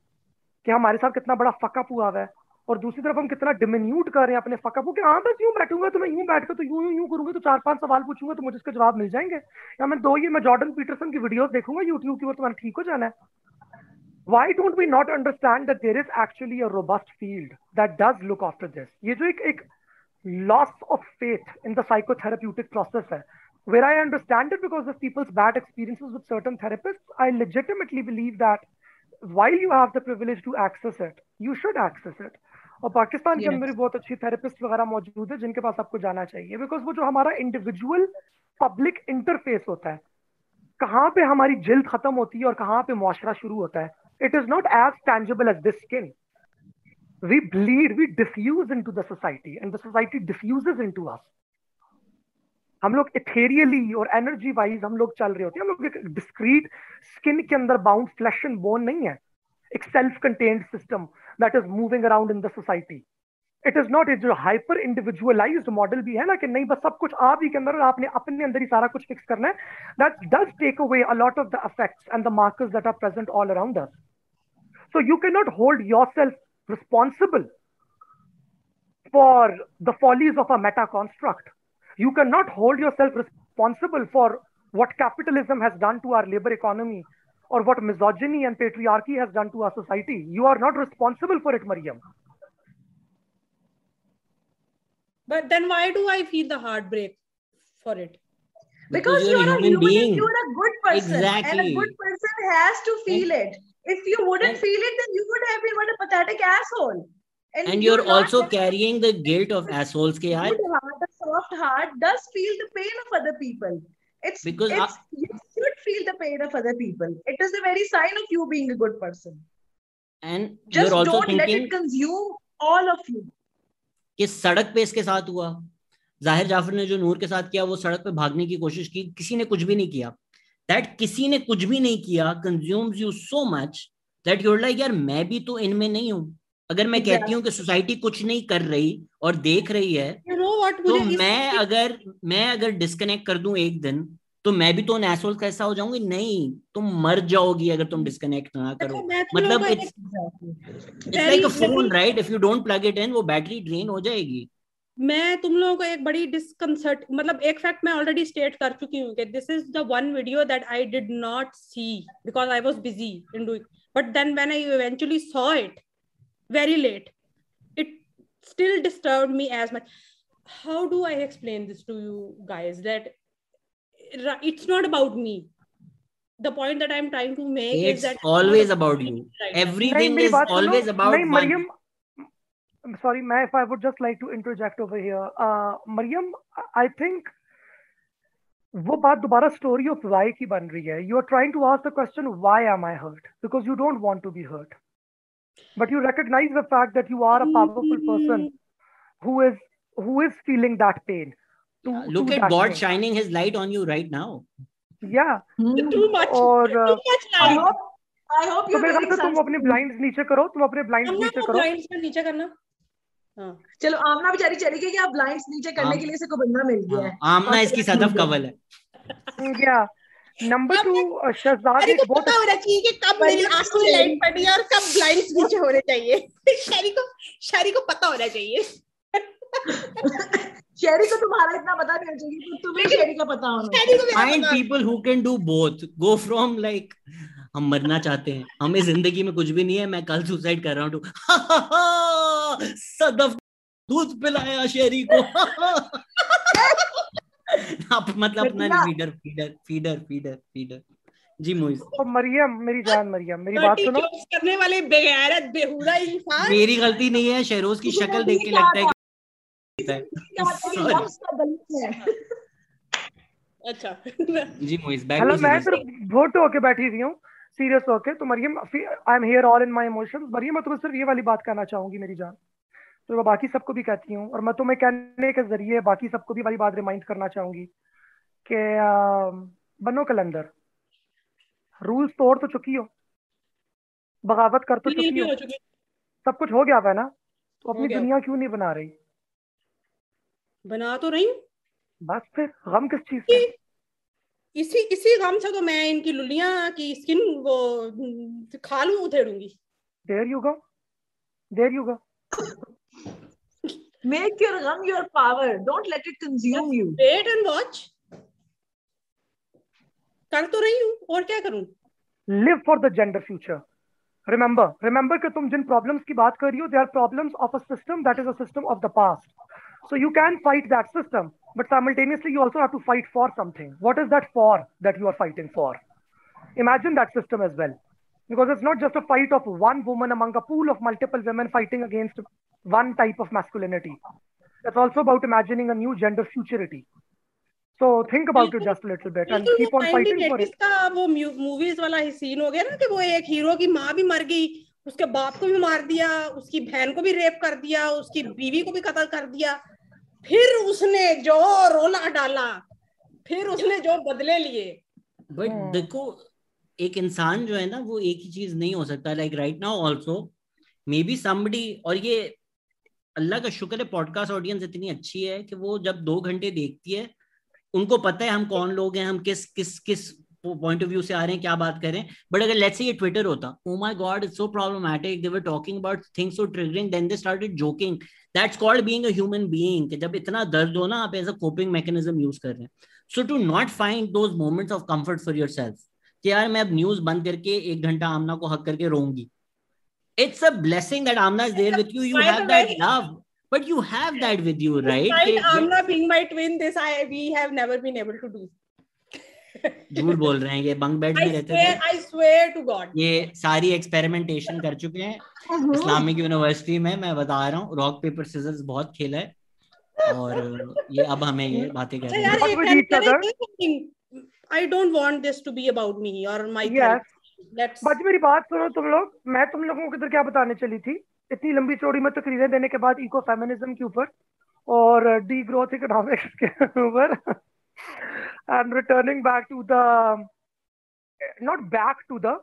कि हमारे साथ कितना बड़ा फकअप हुआ है और दूसरी तरफ़ हम कितना डिमिन्यूट कर रहे हैं अपने फकअप को कि हाँ बस यूँ बैठूँगा तो मैं यूँ बैठ कर तो यूँ यूँ यूँ करूँगा तो चार पाँच सवाल पूछूँगा तो मुझे इसके जवाब मिल जाएँगे या मैं दो ये मैं जॉर्डन पीटरसन की वीडियोस देखूँगा यूट्यूब की वो तुम्हारा ठीक हो जाना है why don't we not understand that there is actually a robust field that does look after this ये जो एक एक loss of faith in the psychotherapeutic process है where I understand it because of people's bad experiences with certain therapists I legitimately believe that while you have the privilege to access it, you should access it. और पाकिस्तान के अंदर बहुत अच्छी therapist वगैरह मौजूद है जिनके पास आपको जाना चाहिए बिकॉज़ वो जो हमारा इंडिविजुअल पब्लिक इंटरफेस होता है कहाँ पे हमारी जिल्द खत्म होती है और कहाँ पे मुआशरा शुरू होता है it is not as tangible as this skin we bleed, we diffuse into the society, and the society diffuses into us. हम लोग इथेरियली और एनर्जी वाइज हम लोग चल रहे होते हैं। हम लोग एक डिस्क्रीट स्किन के अंदर बाउंड फ्लैश एंड बोन नहीं है। एक self contained system that is moving around in the society it is not is hyper individualised model भी है ना कि नहीं, बस सब कुछ आप ही के अंदर आपने अपने अंदर ही सारा कुछ फिक्स करना है। That does take away a lot of the effects and the markers that are present all around us so you can not hold yourself responsible for the follies of a meta construct you cannot hold yourself responsible for what capitalism has done to our labor economy or what misogyny and patriarchy has done to our society. You are not responsible for it, Mariam. But then why do I feel the heartbreak for it? Because, Because you're, you're a a human human being. you're a good person. And a good person has to feel it. If you wouldn't And- feel it, then you would have been what a pathetic asshole. And and you're not also carrying the guilt of assholes ke yaar. heart, a soft heart does feel the pain of other people. It's Because it's I, you should feel the pain of other people. It is a very sign of you being a good person. And Just you're also don't thinking, let it consume all of you. कि सड़क पे इसके साथ हुआ ज़ाहिर जाफ़र ने जो नूर के साथ किया वो सड़क पे भागने की कोशिश की किसी ने कुछ भी नहीं किया दैट किसी ने कुछ भी नहीं किया consumes you so much that you're like यार मैं भी तो इनमें नहीं हूँ अगर मैं कहती हूँ कि सोसाइटी कुछ नहीं कर रही और देख रही है You know what? तो मैं अगर मैं अगर डिस्कनेक्ट कर दूँ एक दिन तो मैं भी तो उन एसोल का हिस्सा हो जाऊँगी। नहीं तुम मर जाओगी अगर तुम डिस्कनेक्ट ना करो। मैं तुम लोगों मतलब it's like a phone right if you don't plug it in वो बैटरी ड्रेन हो जाएगी। मैं तुम लोगों को एक बड़ी डिस्कंसर्ट मतलब एक फैक्ट मैं ऑलरेडी स्टेट कर चुकी हूँ कि this is the one video that I did not see because I was busy in doing but then when I eventually saw it very late it still disturbed me as much how do i explain this to you guys that ra- it's not about me the point that i'm trying to make is it's that always about you right now. everything मेरी is बात सुनो। always about नहीं one. Maryam sorry मैं if I would just like to interject over here uh, Maryam I think वो बात दोबारा story of why की बन रही है you are trying to ask the question why am I hurt because you don't want to be hurt but you recognize the fact that you are a powerful person who is who is feeling that pain to, yeah, look to at god pain. shining his light on you right now yeah too much too uh, much I light hope I hope तो मेरे से तुम अपने. Blinds नीचे करो तुम अपने blinds नीचे करो ब्लाइंड्स नीचे करना हाँ चलो आमना बेचारी चली गई कि आप ब्लाइंड्स नीचे करने हाँ। के लिए इसे को बंदा मिल गया है हाँ, आमना इसकी सदफ कवल है या नंबर टू शहजाद एक बहुत पता होना चाहिए कि कब मेरी आँखों में लाइट पड़ी है और कब ब्लाइंड्स नीचे होने चाहिए। शहरी को शहरी को पता होना चाहिए। शेरी को तुम्हारा इतना पता नहीं होना चाहिए तो तुम्हें शेरी का पता होना शहरी को मेरा find पता people who can do both. Go like हम मरना चाहते हैं। हमें ज़िंदगी में कुछ भी नहीं है मैं कल सुसाइड कर रहा हूँ तो सदफ दूध पिलाया शेरी को। आप मतलब अपना। Feeder feeder feeder feeder feeder ji Moiz और मरियम मेरी जान मरियम मेरी बात सुनो। करने वाले बेगैरत बेहुदा इंसान। मेरी गलती नहीं है शहरोज की शक्ल देख के लगता है कि है अच्छा। जी मोइज बैक हेलो मैं सिर्फ़ भोट होके बैठी हुई हूँ सीरियस होके। तो Maryam I am here all in my emotions Maryam मैं तुम्हें सिर्फ़ ये वाली बात करना चाहूँगी मेरी जान। तो मैं बाकी सबको भी कहती हूँ और मैं तुम्हें कहने के ज़रिए बाकी सबको भी वाली बात रिमाइंड करना चाहूँगी कि बनो कलंदर। रूल्स तोड़ तो चुकी हो। बगावत कर तो चुकी हो। सब कुछ हो गया हुआ है ना? तो अपनी दुनिया क्यों नहीं बना रही? बना तो रही बस फिर गम किस चीज़ का इसी इसी गम से तो मैं इनकी लुलिया की स्किन वो खा लूँ उधेड़ूँगी। There you go there you go Make your gum your power. Don't let it consume you. Wait and watch कर तो रही हूँ और क्या करूँ live for the gender future remember remember कि तुम जिन problems की बात कर रही हो they are problems of a system that is a system of the past so you can fight that system but simultaneously you also have to fight for something what is that for that you are fighting for imagine that system as well because it's not just a fight of one woman among a pool of multiple women fighting against one type of masculinity. It's also about imagining a new gender futurity. So think about it just a little bit and keep on fighting for it. का वो movies वाला ही scene हो गया ना कि वो एक hero की माँ भी मर गई उसके बाप को भी मार दिया उसकी बहन को भी रेप कर दिया उसकी बीवी को भी कत्ल कर दिया। फिर उसने जो रोला डाला फिर उसने जो बदले लिए। But Hmm. देखो एक इंसान जो है ना वो एक ही चीज़ नहीं हो सकता। Like right now also maybe somebody और ये अल्लाह का शुक्र है पॉडकास्ट ऑडियंस इतनी अच्छी है कि वो जब दो घंटे देखती है, उनको पता है हम कौन लोग हैं, हम किस किस किस पॉइंट ऑफ़ व्यू से आ रहे हैं, क्या बात कर बट अगर लेट्स से ये ट्विटर होता ओ my god it's so problematic they were talking about things so triggering then they started joking that's called being a human being जब इतना दर्द हो ना, आप as a coping mechanism use कर रहे हैं। So to not find those moments of comfort for yourself कि यार मैं अब न्यूज़ बंद करके एक घंटा आमना को हक करके रोऊँगी। It's a blessing that Amna is there with you. You have that way- love, but you have that with you, right? Despite Amna being my twin, this I we have never been able to do. झूठ बोल रहे हैं ये bunk bed में रहते swear, थे I swear to God. ये सारी एक्सपेरिमेंटेशन कर चुके हैं इस्लामिक यूनिवर्सिटी में मैं बता रहा हूँ रॉक पेपर सिजर्स बहुत खेला है और ये अब हमें ये बातें कर रहे हैं What एक with can- each can I other? say something? But मेरी बात सुनो तुम लोग। मैं तुम लोगों को इधर क्या बताने चली थी? इतनी लंबी चौड़ी में तकरीरें देने के बाद इको फेमिनिज्म के ऊपर और डी ग्रोथ इकोनॉमिक्स के ऊपर and returning back to the not back to the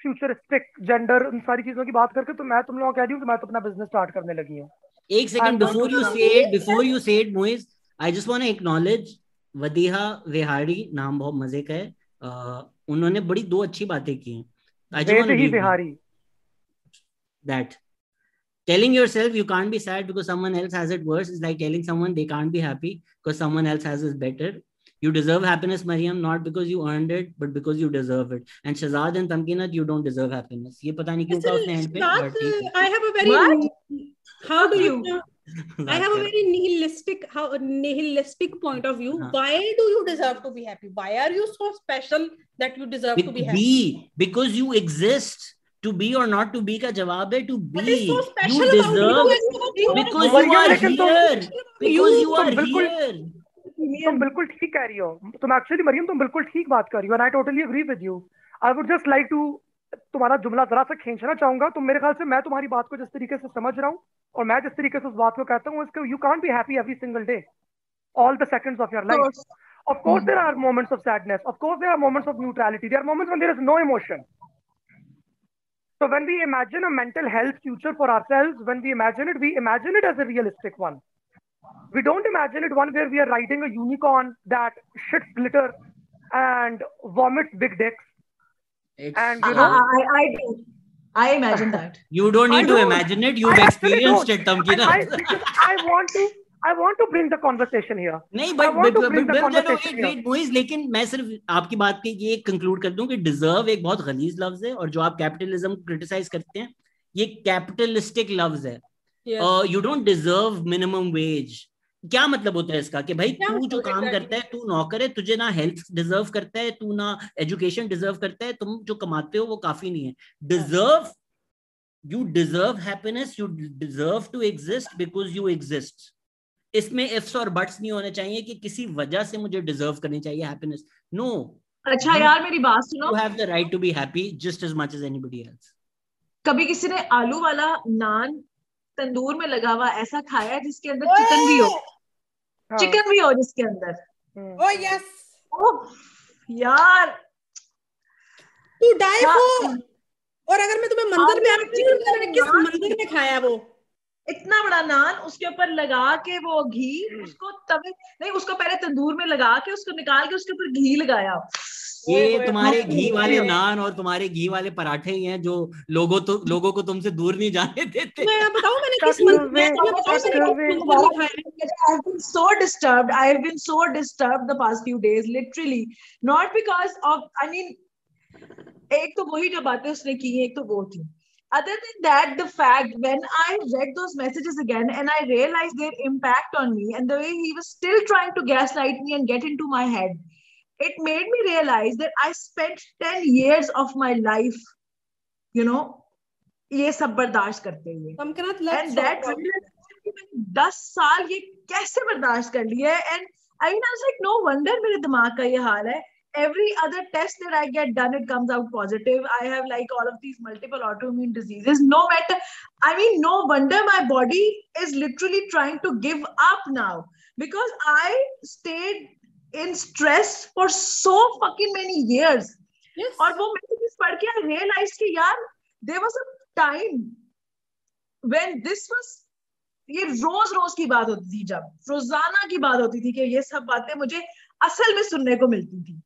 futuristic gender उन सारी चीज़ों की बात करके तो मैं तुम लोगों को कह रही हूँ कि मैं तो अपना बिज़नेस स्टार्ट करने लगी हूँ। एक second before you say before you say it Moiz I just want to acknowledge Wadiha Vihari नाम बहुत मज़े का है। उन्होंने बड़ी दो अच्छी बातें की हैं। Vihari. That telling your you can't be sad because someone else has it worse is like telling someone they can't be happy because someone else has is better you deserve happiness Mariam not because you earn it but because you deserve it and Shahzad and Tamkeenat you don't deserve happiness ये पता नहीं क्यों था उसने end पे I have a very how do you hai. I have a very nihilistic, how nihilistic point of view. हाँ. Why do you deserve to be happy? Why are you so special that you deserve to be happy? be because you exist to be or not to be ka jawab hai to be What is so you special deserve about you? because you Mariam, are लेकिन तुम- here because you तुम are बिल्कुल- here तुम बिल्कुल ठीक कह रही हो तुम एक्चुअली मरियम तुम बिल्कुल ठीक बात कर रही हो and I totally agree with you I would just like to तुम्हारा जुमला जरा सा खींचना चाहूँगा। तो मेरे ख्याल से मैं तुम्हारी बात को जिस तरीके से समझ रहा हूँ और मैं जिस तरीके से उस बात को कहता हूँ you can't be happy every single day all the second of your life of course there are moments of sadness of course there are moments of neutrality there moments there is no emotion so when we imagine a health future for ourselves when we imagine it we imagine it as a realistic one we don't imagine it one where we are writing a unicorn that shit glitter and vomit big dicks It's- And you know- I, I do. I imagine that. You don't need I to don't. imagine it. You've I experienced it, Tamkina. I, I, I want to I want to bring the conversation here नहीं but want but to bring the but conversation here. Wait Moiz लेकिन मैं सिर्फ़ आपकी बात की ये conclude कर दूँ कि डिजर्व एक बहुत गलीज लफ्ज है और जो आप कैपिटलिज्म को क्रिटिसाइज करते हैं ये कैपिटलिस्टिक लफ्ज है. You don't deserve minimum wage क्या मतलब होता है इसका कि भाई तू जो मतलब काम करता है तू नौकर है तुझे ना हेल्थ डिजर्व करता है तू ना एजुकेशन डिजर्व करता है तुम जो कमाते हो वो काफ़ी नहीं है। Deserve you deserve happiness you deserve to exist because you exist इसमें इफ्स और बट्स नहीं होने चाहिए कि किसी वजह से मुझे डिजर्व करनी चाहिए हैप्पीनेस नो no, अच्छा You- यार मेरी बात यू सुनो have the right to be happy just as much as anybody else कभी किसी ने आलू वाला नान तंदूर में लगा हुआ ऐसा खाया है जिसके अंदर चिकन भी हाँ, चिकन भी हो जिसके अंदर। ओ यस ओ यार। तू डाई हो। और अगर मैं तुम्हें मंदिर में चिकन मैंने किस मंदिर में खाया वो? इतना बड़ा नान उसके ऊपर लगा के वो घी उसको तवे नहीं उसको पहले तंदूर में लगा के उसको निकाल के उसके ऊपर घी लगाया। ये तुम्हारे घी वाले। नान और तुम्हारे घी वाले पराठे ही हैं जो लोगों तो लोगों को तुमसे दूर नहीं जाने देते। मैं बताऊँ मैंने किस एक तो वही जो बातें उसने की एक तो वो थी. Other than that, the fact when I read those messages again and I realized their impact on me and the way he was still trying to gaslight me and get into my head, it made me realize that I spent 10 years of my life, you know, ये सब बर्दाश्त करते हुए. तमकनत and that realization कि मैंने दस साल ये कैसे बर्दाश्त कर लिया है and I mean I was like no wonder मेरे दिमाग का ये हाल है every other test that I get done it comes out positive I have like all of these multiple autoimmune diseases no matter I mean no wonder my body is literally trying to give up now because I stayed in stress for so fucking many years yes और वो messages पढ़ के I realized कि यार there was a time when this was ये रोज रोज की बात होती थी जब रोजाना की बात होती थी कि ये सब बातें मुझे असल में सुनने को मिलती थी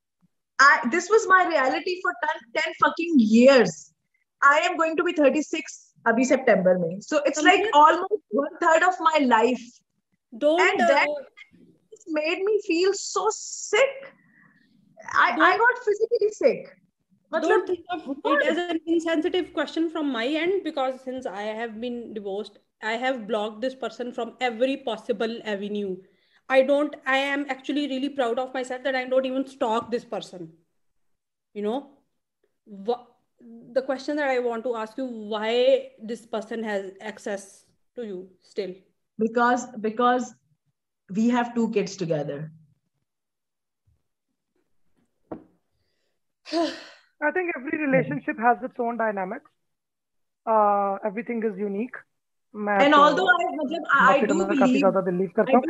I, this was my reality for 10, 10 fucking years. I am going to be 36 abhi September mein. So it's like almost one third of my life. Don't, and uh, that made me feel so sick. I, I got physically sick. Don't think of it as an insensitive question from my end because since I have been divorced, I have blocked this person from every possible avenue I don't, I am actually really proud of myself that I don't even stalk this person. You know, Wha- the question that I want to ask you why this person has access to you still. because because we have two kids together. I think every relationship has its own dynamics. Uh, everything is unique. तो मतलब काफ़ी ज़्यादा believe करता हूँ।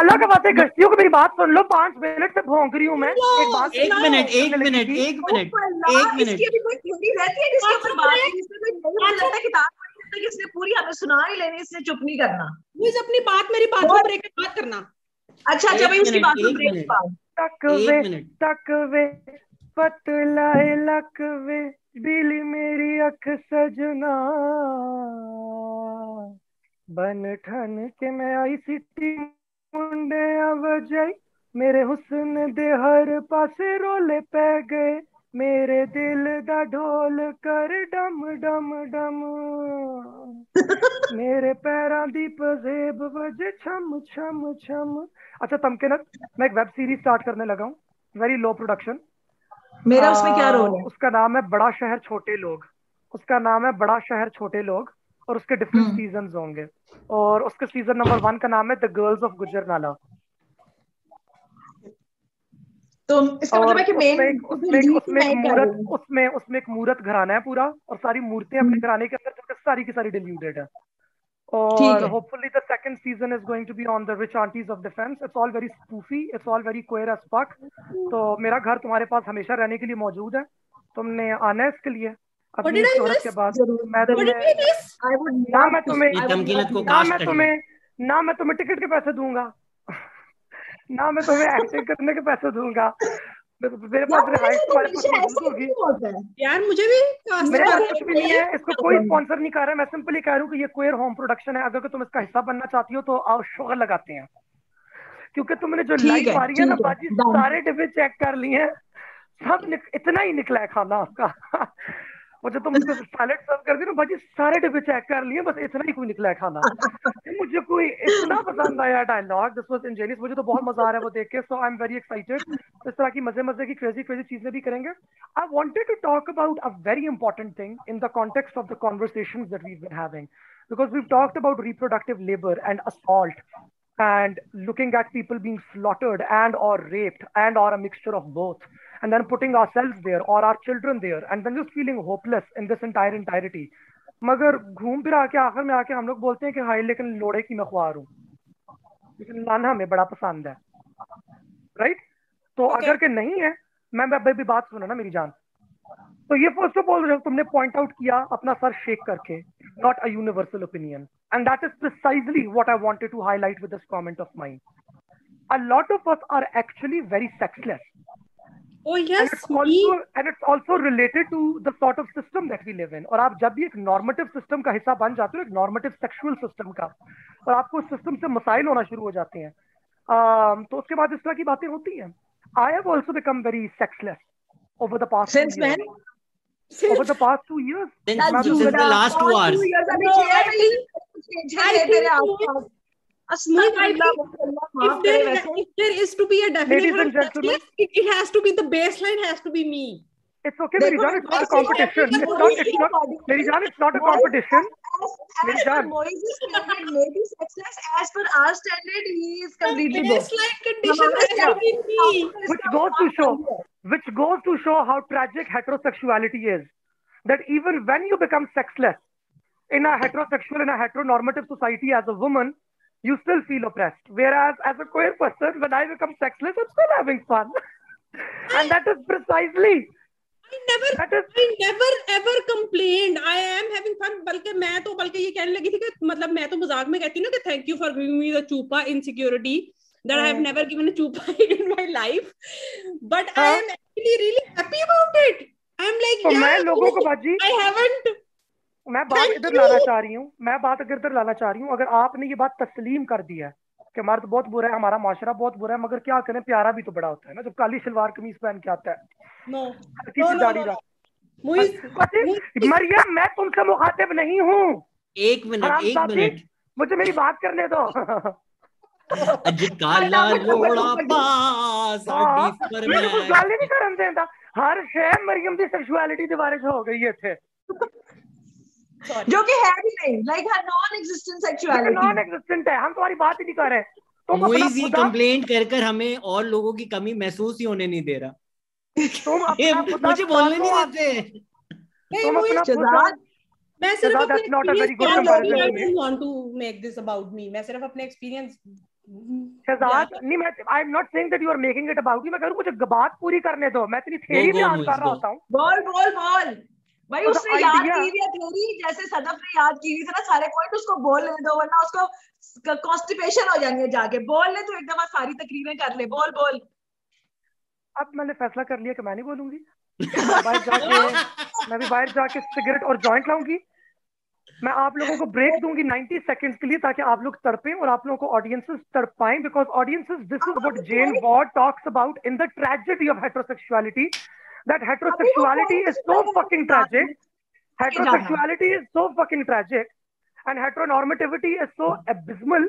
अल्लाह के गश्तियों को मेरी बात सुन लो पाँच मिनट से भौंक रही हूँ मैं। एक बात एक मिनट एक मिनट एक मिनट Oh एक मिनट। इसकी अभी कोई थ्योरी रहती है जिसके ऊपर बात मिनट। जिसमें कोई नहीं लगता किताब पढ़ी होती है कि इसने पूरी हमें सुना ही लेनी इसने चुप नहीं करना। मुझे अपनी बात मेरी बात ब्रेक मत करना। अच्छा अच्छा भाई उसकी बात एक ब्रेक तक वे तक वे पतलाए लक वे बिली मेरी अख सजना। बन ठन के मैं आई सिटी मुंडे अवजाई मेरे हुस्न दे हर पासे रोले पै गए। मेरे दिल दा ढोल कर डम डम डम। मेरे पैरां दी पजेब वजे छम छम छम। अच्छा तमकिनत मैं एक वेब सीरीज़ स्टार्ट करने लगा हूँ। वेरी लो प्रोडक्शन मेरा उसमें क्या रोल है? उसका नाम है बड़ा शहर छोटे लोग। उसका नाम है बड़ा शहर छोटे लोग। और उसके डिफरेंट हम्म। सीज़न होंगे। और उसके सीज़न नंबर वन का नाम है द गर्ल्स ऑफ़ गुजरनाला तो इसका मतलब है कि मेन उसमें उसमें एक- मूरत उसमें उसमें एक मूरत घराना है पूरा और सारी मूर्तें अपने हम्म। घराने के अंदर जो सारी की सारी डिल्यूटेड है। और hopefully the second season is going to be on the rich aunties of defence it's all very spoofy it's all very queer as fuck तो मेरा घर तुम्हारे पास हमेशा रहने के लिए मौजूद है। तुमने आना है इसके लिए। अपनी शोहरत के बाद मैं ना मैं तुम्हें- I would तमकीनत love को to- ना मैं तुम्हें ना मैं तुम्हें टिकट के पैसे दूँगा। ना मैं तुम्हें एक्टिंग करने के पैसे दूँगा। मेरे मेरे पास साथ तुम्हारे पास हमेशा होगी। है? यार मुझे भी मेरे पास कुछ भी नहीं है। इसको कोई स्पॉन्सर नहीं कर रहा। है मैं सिंपली कह रहा हूँ कि ये क्वेयर होम प्रोडक्शन है। अगर तुम इसका हिस्सा बनना चाहती हो तो आओ शुगर लगाते हैं। क्योंकि तुमने जो लाइफ आ रही है ना बाजी सारे डिब्बे चेक कर लिए हैं। सब इतना ही निकला है खाना आपका। वो जो तुम सैलेड सर्व कर दी ना बाजी सारे डिब्बे चेक कर लिए बस इतना ही कोई निकला है खाना। मुझे कोई इतना पसंद आया डायलॉग दिस वाज इंजेनियस मुझे तो बहुत मज़ा आ रहा है वो देख के so I am very excited इस तरह की मज़े मज़े की क्रेजी क्रेजी चीज़ें भी करेंगे। I wanted to talk about a very important thing in the context of the conversations that we've been having because we've talked about reproductive labor and assault and looking at people being slaughtered and or raped and or a mixture of both and then putting ourselves there or our children there and then just feeling hopeless in this entire entirety. मगर घूम फिर आके आखिर में आके हम लोग बोलते हैं कि हाय लेकिन लोड़े की मैं ख्वार हूँ। लेकिन लाना हमें बड़ा पसंद है। राइट तो Okay. अगर के नहीं है मैं मैं भी बात सुनो ना मेरी जान। तो ये फ़र्स्ट ऑफ़ ऑल जब तुमने पॉइंट आउट किया अपना सर शेक करके not a universal opinion and that is precisely what I wanted to highlight with this comment of mine a lot of us are actually very sexless Oh yes and it's me. also and it's also related to the sort of system that we live in और आप जब भी एक normative system का हिस्सा बन जाते हो एक normative sexual system का और आपको उस system से मसाइल होना शुरू हो जाते हैं um, तो उसके बाद इस तरह की बातें होती हैं I have also become very sexless over the past Since two years. when? over the past two years Since, तो since the last two hours. No, छह I think- कुछ I है think तेरे Mohit- I if, there, if there is to be a definition, checklist, it, it has to be the baseline has to be me. It's okay, Merijan. It's not a competition. It's not. It's not. Merijan, it's not a competition. Merijan. Moise's standard may success as per our standard. He is completely the baseline condition has been me. Which goes to show, which goes to show how tragic heterosexuality is. That even when you become sexless in a heterosexual in a heteronormative society as a woman, you still feel oppressed whereas as a queer person when i become sexless i'm still having fun and that is precisely I never that is I never ever complained. I am having fun. बल्कि मैं तो बल्कि ये कहने लगी थी कि मतलब मैं तो मजाक में कहती हूँ ना कि thank you for giving me the chupa insecurity that I have Hmm. never given a chupa in my life. But I हाँ। am actually really happy about it. I'm like तो मैं yeah, लोगों को बाजी I haven't. मैं बात इधर लाना चाह रही हूँ मैं बात अगर इधर लाना चाह रही हूँ अगर आपने ये बात तस्लीम कर दी है कि मर्द बहुत बुरा है हमारा माशरा बहुत बुरा है मगर क्या करें प्यारा भी तो बड़ा होता है ना जब काली शलवार कमीज पहन के आता है। मरियम मैं तुमसे मुखातिब नहीं हूँ। एक मिनट एक मिनट। मुझे मेरी बात करने दो। हाँ, मेरे को फरमाइश गल ही नहीं करन देंदा। हर शय मरियम दी सेक्सुअलिटी दे बारे च जो कि है भी नहीं। लाइक हर non existent sexuality non existent है। हम तुम्हारी बात ही नहीं कर रहे तुम अपना कंप्लेंट कर कर हमें और लोगों की कमी महसूस ही होने नहीं दे रहा? तुम अपना मुझे बोलने नहीं देते। तुम अपना खुदा मैं सिर्फ़ अपने want to make this about me. मैं सिर्फ़ अपने एक्सपीरियंस शहजाद नहीं मैं I am not saying that you are making it about you मैं कह रहा हूँ मुझे बात पूरी करने दो। मैं तेरी थ्योरी Moiz, कर रहा होता हूँ। बोल बोल बोल। भाई तो उसने याद की हुई है थ्योरी जैसे सदफ ने याद की हुई थी ना सारे पॉइंट उसको बोल ले दो वरना उसको कॉन्स्टिपेशन हो जाएँगे जाके। बोल ले तू एकदम सारी तकरीरें कर ले बोल बोल। अब मैंने फैसला कर लिया कि मैं नहीं बोलूँगी। बाहर जाके मैं भी बाहर जाके सिगरेट और जॉइंट लाऊँगी। मैं आप लोगों को ब्रेक दूँगी 90 सेकंड्स के लिए ताकि आप लोग तड़पें और आप लोगों को audiences तड़पाएँ because audiences this is what Jane Ward talks about in the tragedy of heterosexuality that heterosexuality is so fucking tragic heterosexuality is so fucking tragic. And heteronormativity is so abysmal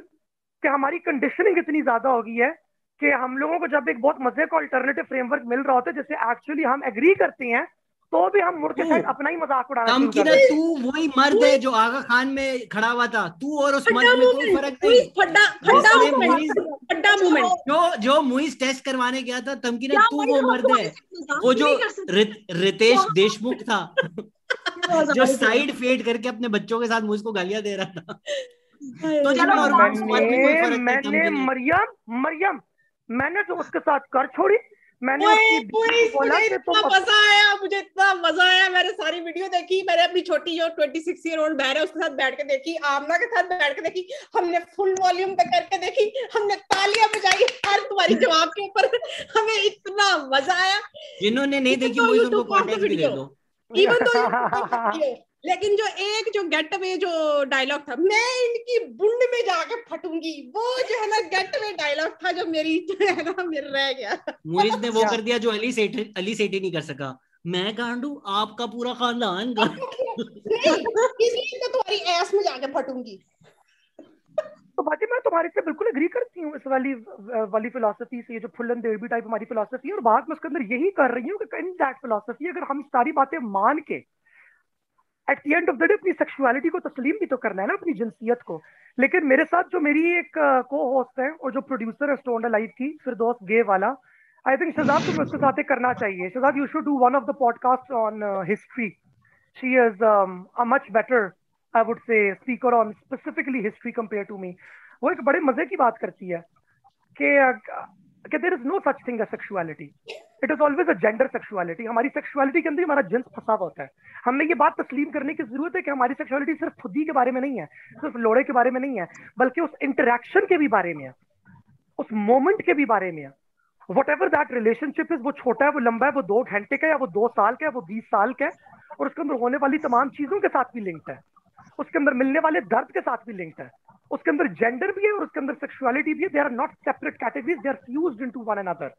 कि हमारी conditioning इतनी ज़्यादा हो गई है कि हम लोगों को जब एक बहुत मज़े का अल्टरनेटिव फ्रेमवर्क मिल रहा होता है जिससे एक्चुअली हम एग्री करते हैं तो भी हम मुड़ के शायद अपना ही मज़ाक उड़ाना शुरू की कर देते हैं। तू वही मर्द है जो आगा खान में खड़ा हुआ था। तू और उस मर्द में कोई फ़र्क नहीं। फड्डा मूवमेंट मूवमेंट जो जो मुइज टेस्ट करवाने गया था तमकीना ना तू वो मर्द है। वो जो रितेश देशमुख था। जो साइड फेड करके अपने बच्चों के साथ मुझ को गालियाँ दे रहा था। तो चलो, और मैंने मरियम मरियम मैंने तो उसके साथ कर छोड़ी। मैंने बोला मुझे इतना मज़ा आया मुझे इतना मज़ा आया मैंने सारी वीडियो देखी मैंने अपनी छोटी जो 26 ईयर ओल्ड बहन है उसके साथ बैठ के देखी आमना के साथ बैठ के देखी हमने फुल वॉल्यूम पे करके देखी हमने तालियाँ बजाई हर तुम्हारी जवाब के ऊपर हमें इतना मज़ा आया। जिन्होंने नहीं देखी तो off भी दे दो। इवन तो लेकिन जो एक जो गेट अवे जो डायलॉग था मैं इनकी बुंड में जाके फटूँगी। वो जो है ना गेट अवे डायलॉग था जो मेरी जो है ना मेरे रह गया। मुइज ने वो कर दिया जो अली सेठी अली सेठी नहीं कर सका। मैं गांडू आपका पूरा खानदान इसलिए तो तुम्हारी ऐस में जाके फटूँगी। तो बाकी मैं तुम्हारे से बिल्कुल एग्री करती हूँ इस वाली वाली फिलोसफी से ये जो फुल एंड देवी टाइप हमारी फिलोसफी है और बात मैं उसके अंदर यही कर रही हूँ कि इन दैट फिलोसफी अगर हम सारी बातें मान के at the end of the day अपनी सेक्सुअलिटी को तस्लीम भी तो करना है ना, अपनी जिनसियत को। लेकिन मेरे साथ जो मेरी एक को होस्ट है और जो प्रोड्यूसर है स्टोन लाइफ की फिर दोस्त गे वाला आई थिंक शहजाद तुम्हें उसके साथ करना चाहिए। Shahzad you should do one of the podcast on history she is a much better I would say speaker on specifically history compare to me वो एक बड़े मज़े की बात करती है कि कि there is no such thing sexuality it is always a gender sexuality हमारी सेक्सुअलिटी के अंदर हमारा जिन्स फंसा होता है। हमें ये बात तस्लीम करने की ज़रूरत है कि हमारी सेक्सुअलिटी सिर्फ़ खुदी के बारे में नहीं है, सिर्फ़ लोड़े के बारे में नहीं है, बल्कि उस इंटरेक्शन के भी बारे में है, उस मोमेंट के भी बारे में है। Whatever that relationship is वो छोटा है, वो लंबा है, वो दो घंटे का है, वो दो साल का है, वो बीस साल का है, और उसके अंदर होने वाली तमाम चीज़ों के साथ भी लिंक्ड है। उसके अंदर मिलने वाले दर्द के साथ भी लिंक्ड है। उसके अंदर जेंडर भी है और उसके अंदर सेक्सुअलिटी भी है. They are not separate categories they are fused into one another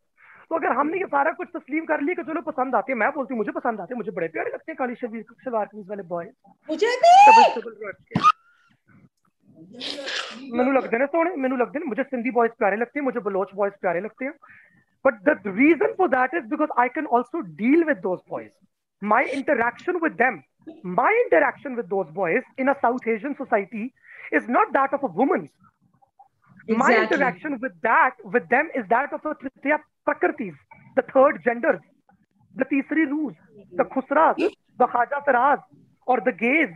तो अगर हमने ये सारा कुछ तस्लीम कर लिया कि चलो पसंद आते हैं मैं बोलती हूँ मुझे पसंद आते हैं मुझे बड़े प्यारे लगते हैं काली शबीर सलवार कमीज वाले बॉय मुझे मैं लगते हैं सोने मैं लगते हैं मुझे सिंधी बॉयज़ प्यारे लगते हैं मुझे बलोच बॉयज़ प्यारे लगते हैं. But the reason for that is because I can also deal with those boys my interaction with them my interaction with those boys in a South Asian society is not that of a woman. My interaction with that with them is that of a Tritiya Prakritis the third genders the तीसरी रूज the खुसराज the खाजा तराज और the gays.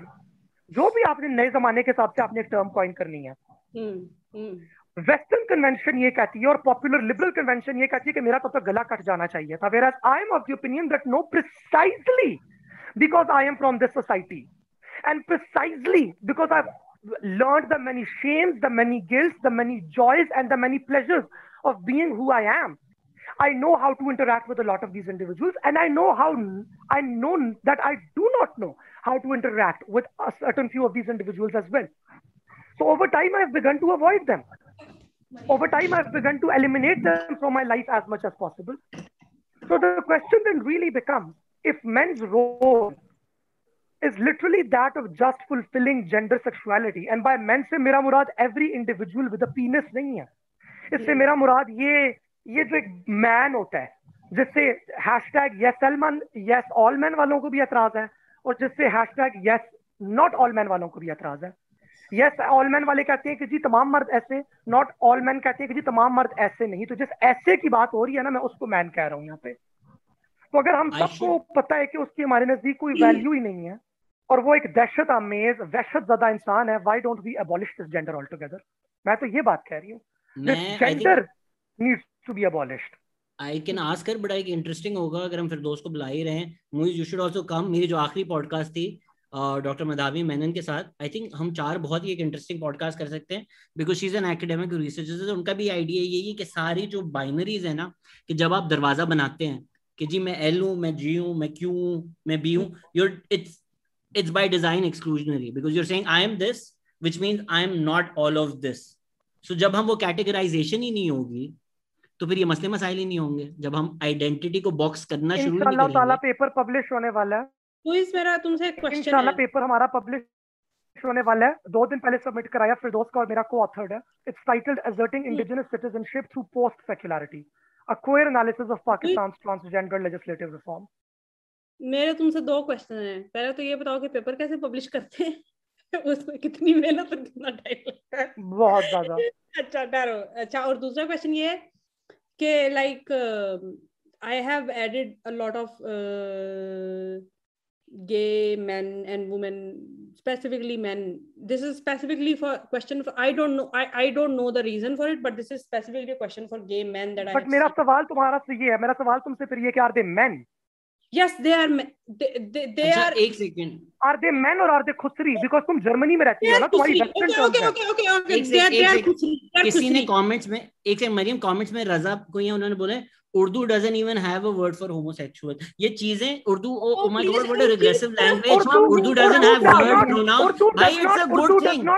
जो भी आपने नए जमाने के हिसाब से आपने एक टर्म कॉइन करनी है। हम्म हम्म। वेस्टर्न कन्वेंशन ये कहती है और पॉपुलर लिबरल कन्वेंशन ये कहती है कि मेरा तब तक गला कट जाना चाहिए था। Where I am of the opinion that no precisely because I am from this society and precisely because I learned the many shames, the many guilt, the many joys, and the many pleasures of being who I am. I know how to interact with a lot of these individuals, and I know how I know that I do not know how to interact with a certain few of these individuals as well. So over time, I've begun to avoid them. Over time, I've begun to eliminate them from my life as much as possible. So the question then really becomes if men's role is literally that of just fulfilling gender sexuality, and by men से मेरा मुराद every individual with a penis नहीं है इससे मेरा मुराद ये ये जो एक मैन होता है जिससे hashtag yes all men yes all men वालों को भी एतराज़ है और जिससे hashtag yes not all men वालों को भी एतराज़ है यस ऑल मैन वाले कहते हैं कि जी तमाम मर्द ऐसे नॉट ऑल मैन कहते हैं कि जी तमाम मर्द ऐसे नहीं तो जिस ऐसे की बात हो रही है ना मैं उसको मैन कह रहा हूँ यहाँ पे तो अगर हम सबको पता है कि उसकी हमारे नज़दीक कोई वैल्यू ही नहीं है और वो एक दहशत आमेज वहशत ज़्यादा इंसान है। Why don't we abolish this gender all together मैं तो ये बात कह रही हूँ। Gender needs to be abolished I can ask कर बड़ा एक इंटरेस्टिंग होगा अगर हम फिर दोस्त को बुला ही रहे हैं। मुझे यू शुड आल्सो कम मेरी जो आखिरी पॉडकास्ट थी डॉक्टर मदावी मेनन के साथ आई थिंक हम चार बहुत ही एक इंटरेस्टिंग पॉडकास्ट कर सकते हैं because she is an academic researcher उनका भी आइडिया यही है कि सारी जो बाइनरीज है ना कि जब आप दरवाज़ा बनाते हैं कि जी मैं एल हूँ मैं जी हूँ मैं क्यू हूँ मैं बी हूँ your it's it's by design exclusionary because you're saying I am this which means I am not all of this so जब हम वो कैटेगराइजेशन ही नहीं होगी तो फिर ये मसले मसाइल ही नहीं होंगे। जब हम आइडेंटिटी को बॉक्स करना शुरू नहीं करेंगे ताला पेपर पब्लिश होने वाला है। तो इस मेरा तुमसे एक क्वेश्चन है। पेपर हमारा पब्लिश होने वाला है। दो दिन पहले सबमिट कराया फिर दोस्त का और मेरा को ऑथर्ड है। It's titled asserting indigenous citizenship through post secularity a queer analysis of Pakistan's transgender legislative reform. मेरे तुमसे दो क्वेश्चन है। पहले तो ये बताओ कि पेपर कैसे पब्लिश करते हैं? उसमें कितनी मेहनत और कितना टाइम बहुत ज़्यादा। अच्छा डरो। अच्छा और दूसरा क्वेश्चन ये है कि like I have added a lot of gay men and women specifically men this is specifically for question I don't know I I don't know the reason for it but this is specifically question for gay men that I but मेरा सवाल तुम्हारा से ये है मेरा सवाल तुमसे फिर ये क्या are they men yes they are they they, they अच्छा, are एक second are they men or are they खुसरी because तुम जर्मनी में रहती हो ना तुम्हारी western terms okay okay okay okay they are they are खुसरी किसी ने कमेंट्स में एक से मरियम कमेंट्स में रजा कोई है उन्होंने बोले Urdu doesn't even have a word for homosexual ये चीज़ें Urdu oh my god what a regressive language Urdu doesn't have word pronoun भाई it's a good thing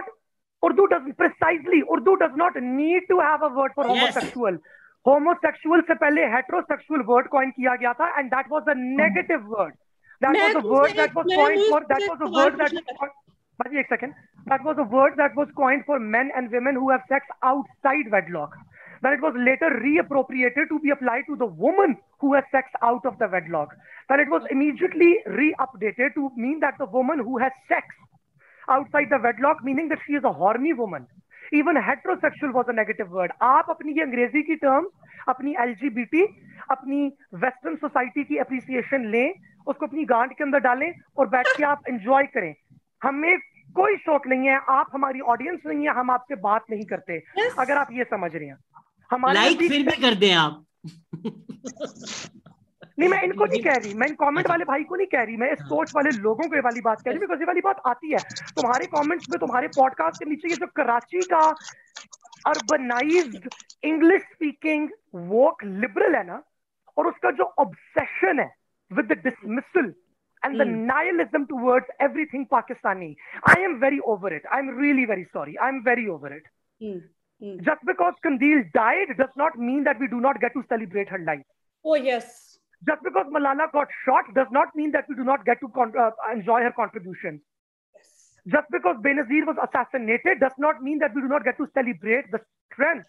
Urdu does precisely Urdu does not need to have a word for homosexual homosexual से पहले heterosexual word coin किया गया था and that was a negative word that was a word that was coined for that was a word that Baji, एक second. That was a word that was coined for men and women who have sex outside wedlock. Then it was later reappropriated to be applied to the woman who has sex out of the wedlock. Then it was immediately re-updated to mean that the woman who has sex outside the wedlock, meaning that she is a horny woman. Even heterosexual was a negative word आप अपनी ये अंग्रेज़ी की term अपनी एल अपनी western society की appreciation लें उसको अपनी गांड के अंदर डालें और बैठ के आप एंजॉय करें। हमें कोई शौक नहीं है आप हमारी ऑडियंस नहीं है हम आपसे बात नहीं करते। Yes. अगर आप ये समझ रहे हैं। हमारे लाइक फिर भी कर दें आप। नहीं मैं इनको नहीं कह रही मैं इन कमेंट वाले भाई को नहीं कह रही मैं इस सोच वाले लोगों को वाली बात कह रही बिकॉज़ ये वाली बात आती है तुम्हारे कमेंट्स में तुम्हारे पॉडकास्ट के नीचे ये जो कराची का urbanized English speaking woke liberal है ना और उसका जो ऑब्सेशन है with the dismissal and the mm. nihilism towards everything Pakistani. I am very over it. I'm really very sorry. I'm very over it. Mm. Mm. Just because Kandil died does not mean that we do not get to celebrate her life. Oh, yes. Just because Malala got shot does not mean that we do not get to con- uh, enjoy her contribution. Yes. Just because Benazir was assassinated does not mean that we do not get to celebrate the strength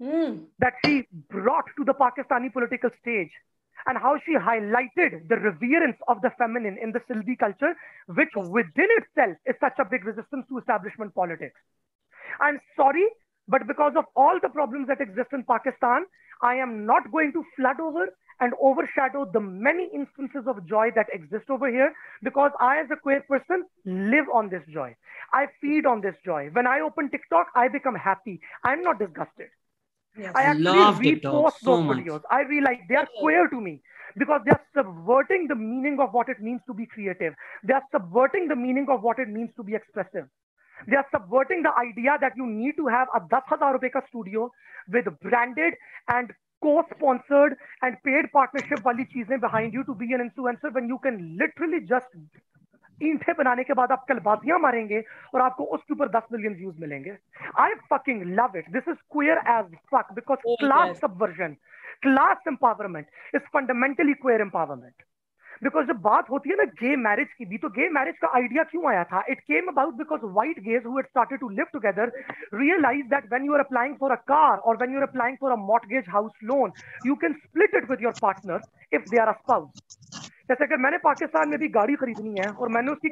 mm. that she brought to the Pakistani political stage and how she highlighted the reverence of the feminine in the Sindhi culture, which within itself is such a big resistance to establishment politics. I'm sorry but because of all the problems that exist in Pakistan, I am not going to flood over and overshadow the many instances of joy that exist over here because I, as a queer person, live on this joy. I feed on this joy. When I open TikTok, I become happy. I'm not disgusted. Yes. I actually Love repost so those much. videos. I realize they are queer to me because they are subverting the meaning of what it means to be creative. They are subverting the meaning of what it means to be expressive. They are subverting the idea that you need to have a 10,000 rupee studio with branded and co-sponsored and paid partnership wali cheezein behind you to be an influencer when you can literally just ईंटें बनाने के बाद आप कल बातियाँ मारेंगे और आपको उसके ऊपर दस मिलियन व्यूज़ मिलेंगे। I fucking love it this is queer as fuck because Oh, class yes. Subversion class empowerment is fundamentally queer empowerment because जब बात होती है ना गे मैरिज की भी तो गे मैरिज का आइडिया क्यों आया था? It came about because white gays started to live together realize that when you are applying for a car और when you are applying for a mortgage house loan you can split it with your partner if they are a spouse जैसे अगर मैंने पाकिस्तान में भी गाड़ी खरीदनी है और मैंने उसकी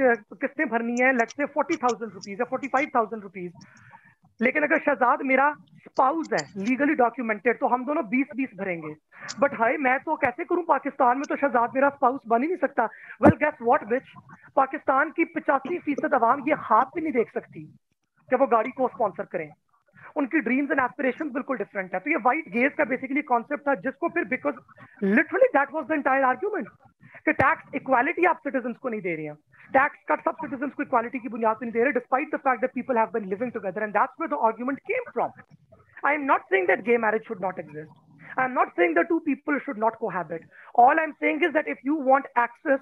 किस्तें भरनी है let's say forty thousand rupees या फोर्टी फाइव थाउज़ेंड रुपीज़ लेकिन अगर शहजाद मेरा स्पाउस है लीगली डॉक्यूमेंटेड तो हम दोनों बीस बीस भरेंगे। बट हाय, मैं तो कैसे करूँ पाकिस्तान में तो शहजाद मेरा स्पाउस बन ही नहीं सकता। Well guess what bitch Pakistan की पचासी फ़ीसद आवाम ये हाथ भी नहीं देख सकती कि वो गाड़ी को स्पॉन्सर करें। उनकी ड्रीम्स एंड एस्पिरेशन बिल्कुल डिफरेंट है तो ये वाइट गेज का बेसिकली कॉन्सेप्ट था जिसको फिर because literally that was the entire argument कि टैक्स इक्वालिटी आप सिटीजन को नहीं दे रहे हैं टैक्स कट सब सिटीजन को इक्वालिटी की बुनियाद पर नहीं दे रहे despite the fact that people have been living together and that's where the argument came from I am not saying that gay marriage should not exist. I am not saying that two people should not cohabit. All I'm saying is that if you want access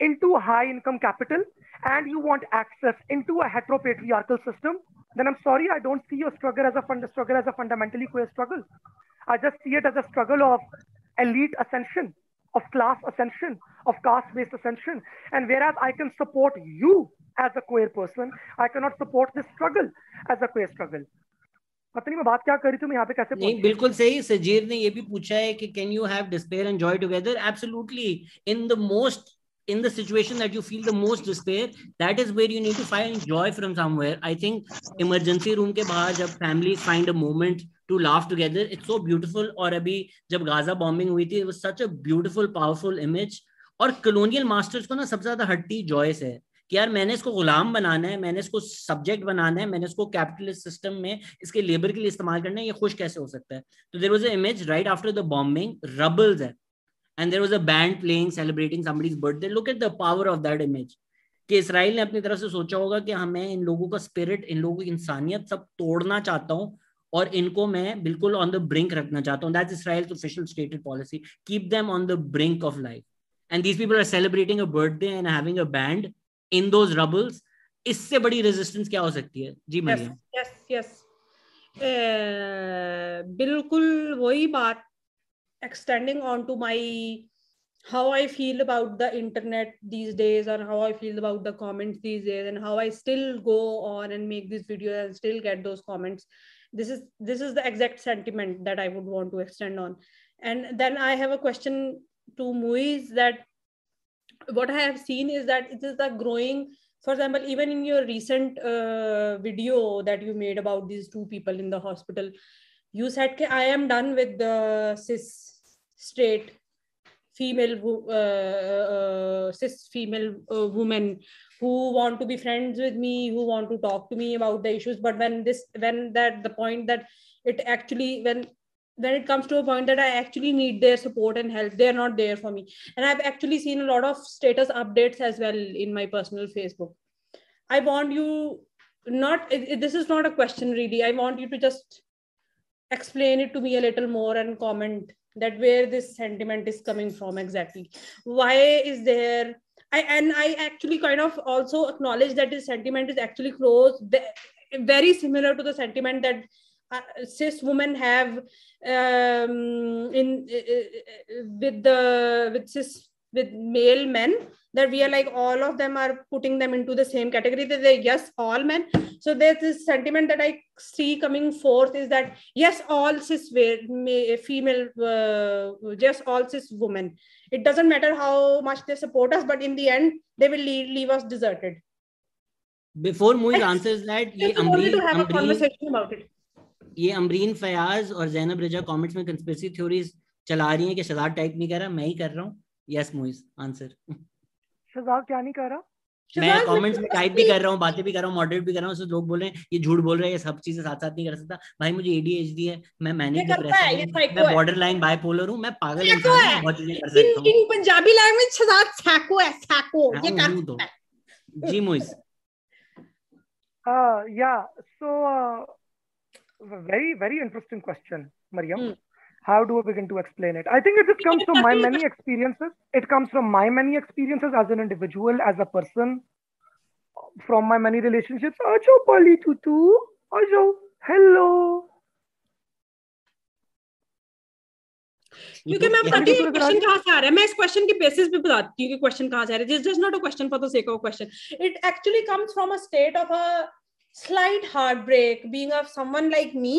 into high income capital and you want access into a heteropatriarchal system, then I'm sorry, I don't see your struggle as a fund struggle as a fundamentally queer struggle. I just see it as a struggle of elite ascension, of class ascension, of caste-based ascension. And whereas I can support you as a queer person, I cannot support this struggle as a queer struggle. पता नहीं मैं बात क्या कर रही थी मैं यहाँ पे कैसे नहीं पहुंची? बिल्कुल सही सजीर ने ये भी पूछा है कि can you have despair and joy together absolutely in the most in the situation that you feel the most despair that is where you need to find joy from somewhere i think emergency room के बाहर जब families find a moment to laugh together it's so beautiful और अभी जब Gaza bombing हुई थी it was such a beautiful powerful image और colonial masters को ना सबसे ज़्यादा हट्टी जॉय से है कि यार मैंने इसको गुलाम बनाना है मैंने इसको सब्जेक्ट बनाना है मैंने इसको कैपिटलिस्ट सिस्टम में इसके लेबर के लिए इस्तेमाल करना है ये खुश कैसे हो सकता है तो there was image right after the bombing rubbles है and there was a band playing celebrating somebody's birthday. Look at the power of that image. कि इसराइल ने अपनी तरफ़ से सोचा होगा कि हमें इन लोगों का स्पिरिट इन लोगों की इंसानियत सब तोड़ना चाहता हूँ और इनको मैं बिल्कुल ऑन द ब्रिंक रखना चाहता हूँ। That's Israel's official stated policy keep them on the brink of life and these people are celebrating a birthday and having a band in those rubbles इससे बड़ी रेजिस्टेंस क्या हो सकती है? जी yes Maryam. yes yes. uh, बिल्कुल वही बात extending on to my how I feel about the internet these days or how I feel about the comments these days and how I still go on and make these videos and still get those comments. This is this is the exact sentiment that I would want to extend on. And then I have a question to Muiz that what I have seen is that it is a growing for example even in your recent uh, video that you made about these two people in the hospital you said "Ki i am done with the cis straight female wo- uh, uh, cis female uh, women who want to be friends with me who want to talk to me about the issues. But when this when that the point that it actually when when it comes to a point that i actually need their support and help they're not there for me. And i've actually seen a lot of status updates as well in my personal facebook. I want you not this is not a question really. I want you to just explain it to me a little more and comment that where this sentiment is coming from exactly. Why is there i and i actually kind of also acknowledge that this sentiment is actually close very similar to the sentiment that uh, cis women have um, in uh, uh, with the with cis with male men that we are like all of them are putting them into the same category that they yes all men so there's this sentiment that i see coming forth is that yes all cis wa- ma- female uh, just all cis women it doesn't matter how much they support us but in the end they will leave, leave us deserted before Muiz I answers that ये just wanted to Amreen have a Amreen conversation about it ये अमरीन फयाज और Zainab Raza comments में conspiracy theories चला रही हैं कि Shahzad type नहीं कर रहा मैं ही कर रहा हूँ यस मुइज आंसर शहजाद क्या नहीं कर रहा मैं कमेंट्स में मतलब टाइप भी कर रहा हूँ बातें भी कर रहा हूँ मॉडरेट भी कर रहा हूँ लोग बोल रहे हैं ये झूठ बोल रहा है ये सब चीज़ें साथ साथ नहीं कर सकता भाई मुझे एडीएचडी है मैं ये है, ये मैं बॉर्डर लाइन बाइपोलर हूँ मैं पागल Psycho इंसान है। हूँ हूँ है sako ये हाँ, कर हूँ। सकता है जी yeah. So, uh, very, very interesting question, Mariam. Hmm. how do I begin to explain it? I think it just comes from my many experiences. It comes from my many experiences as an individual, as a person, from my many relationships. Ajo Polly Tutu. Ajo. Hello. क्योंकि मैं बताती हूँ question कहाँ से आ रहा है मैं इस क्वेश्चन की बेसिस पे बताती हूँ कि क्वेश्चन कहाँ से आ रहा है just not a question for the sake of question it actually comes from a state of a slight heartbreak being of someone like me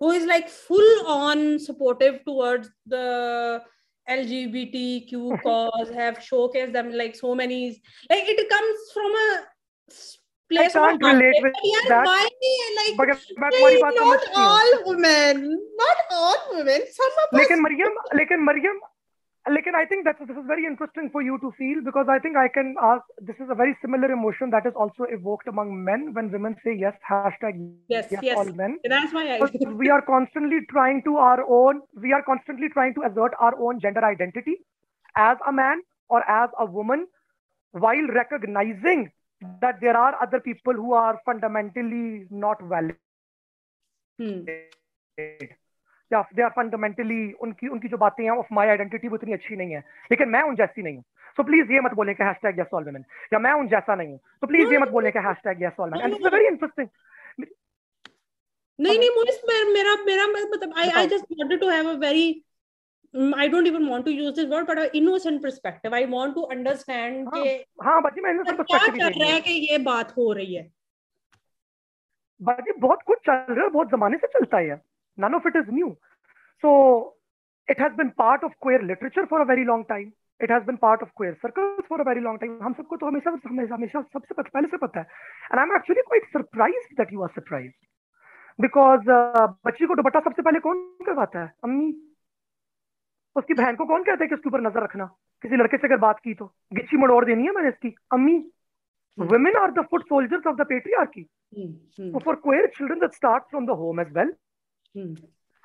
who is like full on supportive towards the LGBTQ cause, have showcased them like so many. Like it comes from a place I can't of relate with yeah, that. Why like, मगर मैं तुम्हारी बात not समझती हूँ all women, not all women. Some of us. लेकिन मरियम लेकिन Maryam Like, I think that this is very interesting for you to feel because I think I can ask. This is a very similar emotion that is also evoked among men when women say yes. Hashtag yes, yes, yes. all men. That's why we are constantly trying to our own. We are constantly trying to assert our own gender identity as a man or as a woman, while recognizing that there are other people who are fundamentally not valid. Hmm. या they are fundamentally उनकी उनकी जो बातें हैं of my identity वो इतनी अच्छी नहीं है। लेकिन मैं उन जैसी नहीं हूँ। सो प्लीज़ ये मत बोले कि हैशटैग यस ऑल वुमेन या मैं उन जैसा नहीं हूँ। तो प्लीज़ ये मत बोले कि hashtag yes all men and very interesting नहीं नहीं मोहित मेरा मेरा मतलब I I just wanted to have a very I don't even want to use this word, but an innocent perspective. I want to understand हाँ, कि हाँ बाजी मैं इनसे क्या चल रहा है कि ये बात हो रही है? बाजी बहुत कुछ चल रहा है बहुत जमाने से चलता है। None of it is new so it has been part of queer literature for a very long time it has been part of queer circles for a very long time हम सबको तो हमेशा हमेशा हमेशा सबसे पहले से पता है and I'm actually quite surprised that you are surprised because uh, बच्ची को दुपट्टा सबसे पहले कौन करवाता है अम्मी उसकी बहन को कौन कहता है कि उसके ऊपर नज़र रखना किसी लड़के से अगर बात की तो गिच्ची मड़ोड़ देनी है मैंने इसकी अम्मी women are the foot soldiers of the patriarchy hmm, hmm, so for queer children that starts from the home as well हम्म।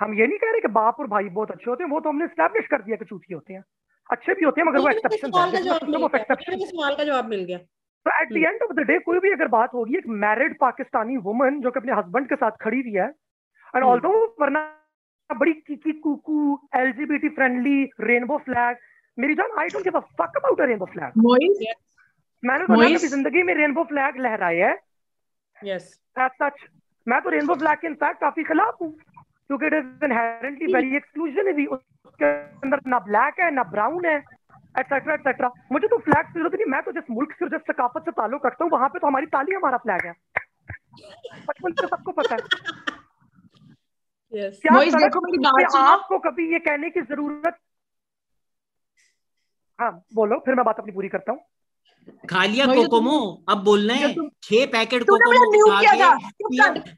हम ये नहीं कह रहे कि बाप और भाई बहुत अच्छे होते हैं वो तो हमने स्टैब्लिश कर दिया कि चूतिए होते हैं। अच्छे भी होते हैं मगर वो एक्सेप्शन सवाल का जवाब मिल गया। एक्सेप्शन मुझे सवाल का जवाब मिल गया। तो at the end of the day कोई भी अगर बात होगी एक मैरिड पाकिस्तानी वुमन जो कि अपने हस्बैंड के साथ खड़ी हुई है एंड हम्म। ऑल्दो वरना बड़ी किकी कुकू एलजीबीटी फ्रेंडली रेनबो फ्लैग मेरी जान I don't give a fuck about a rainbow flag मैंने तो ना Moise? कभी ज़िंदगी में रेनबो फ्लैग लहराया है। यस एज सच मैं तो रेनबो फ्लैग के इनफैक्ट काफ़ी खिलाफ हूँ क्योंकि it is inherently very exclusionary उसके अंदर ना ब्लैक है ना ब्राउन है एटसेट्रा एटसेट्रा मुझे तो फ्लैग की ज़रूरत नहीं मैं तो जिस मुल्क से जिस सकाफत से ताल्लुक रखता हूँ वहाँ पे तो हमारी ताली हमारा फ्लैग है। बचपन से सबको पता है। यस क्या आपको कभी ये कहने की ज़रूरत हाँ बोलो फिर मैं बात अपनी पूरी करता हूँ। खा लिया कोकोमो अब बोलना है छह पैकेट कोकोमो खा के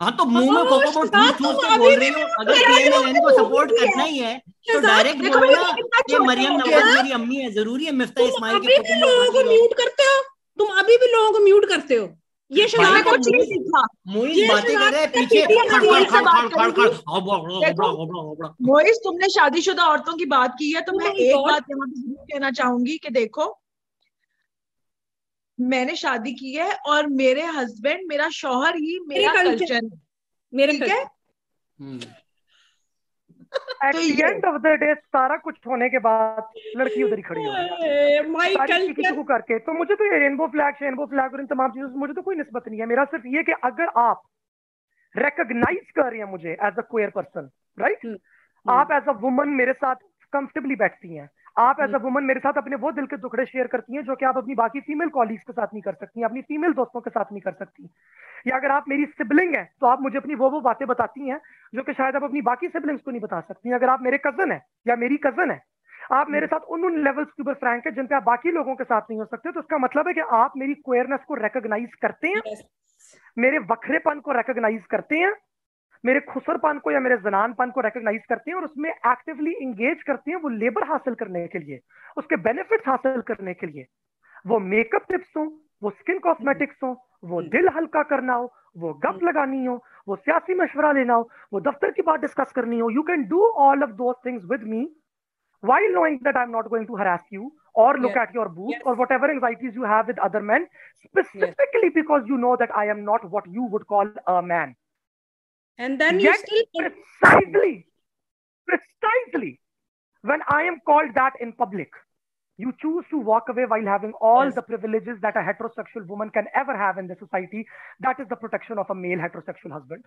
हाँ तो मुँह में कोकोमो ठूस ठूस के बोल रही हो। अगर पीएमएलएन को सपोर्ट करना ही है तो डायरेक्ट बोलना कि मरियम नवाज़ मेरी अम्मी है ज़रूरी है मिफ्ता इस्माइल के कोकोमो लोगों को म्यूट करते हो? तुम अभी भी लोगों को म्यूट करते हो? ये तो कुछ नहीं मोहित सीखा? मोहित बातें कर रहे हैं पीछे खड़ खड़ खड़ हबड़ा तुमने शादीशुदा औरतों की बात की है तो मैं एक बात यहाँ पे ज़रूर कहना चाहूँगी कि देखो मैंने शादी की है और मेरे हस्बैंड मेरा शोहर ही मेरा कल्चर है। मेरे ठीक है? हम्म। एट तो the end of the day सारा कुछ होने के बाद लड़की उधर ही खड़ी हो गई माय कल्चर को करके। तो मुझे तो ये रेनबो फ्लैग रेनबो फ्लैग और इन तमाम चीज़ों से मुझे तो कोई निस्बत नहीं है। मेरा सिर्फ़ ये कि अगर आप रिकॉग्नाइज कर रहे हैं मुझे as a queer person right. आप एज अ वुमन मेरे साथ कंफर्टेबली बैठती हैं। आप एज अ वुमन मेरे साथ अपने वो दिल के टुकड़े शेयर करती हैं जो कि आप अपनी बाकी फीमेल कॉलीग्स के साथ नहीं कर सकती अपनी फीमेल दोस्तों के साथ नहीं कर सकती। या अगर आप मेरी सिबलिंग है तो आप मुझे अपनी वो वो बातें बताती हैं जो कि शायद आप अपनी बाकी सिबलिंग्स को नहीं बता सकती। अगर आप मेरे कज़न है या मेरी कज़न है आप मेरे साथ उन उन लेवल्स के ऊपर फ्रैंक है जिन पे आप बाकी लोगों के साथ नहीं हो सकते तो इसका मतलब है कि आप मेरी क्वेयरनेस को रिकॉग्नाइज करते हैं मेरे वखरेपन को रिकॉग्नाइज करते हैं मेरे खुसरपन को या मेरे जनानपन को रिकॉग्नाइज करते हैं और उसमें एक्टिवली इंगेज करते हैं वो लेबर हासिल करने के लिए उसके बेनिफिट्स हासिल करने के लिए वो मेकअप टिप्स हो वो स्किन कॉस्मेटिक्स हो वो दिल हल्का करना हो वो गप लगानी हो वो सियासी मशवरा लेना हो वो दफ्तर की बात डिस्कस करनी हो you can do all of those things with me while knowing that I'm not going to harass you or look Yes. at your booth Yes. or whatever anxieties you have with other men, specifically because you know that I am not what you would call a man. And then you Yet, still precisely, precisely when I am called that in public, you choose to walk away while having all Yes. the privileges that a heterosexual woman can ever have in this society. That is the protection of a male heterosexual husband.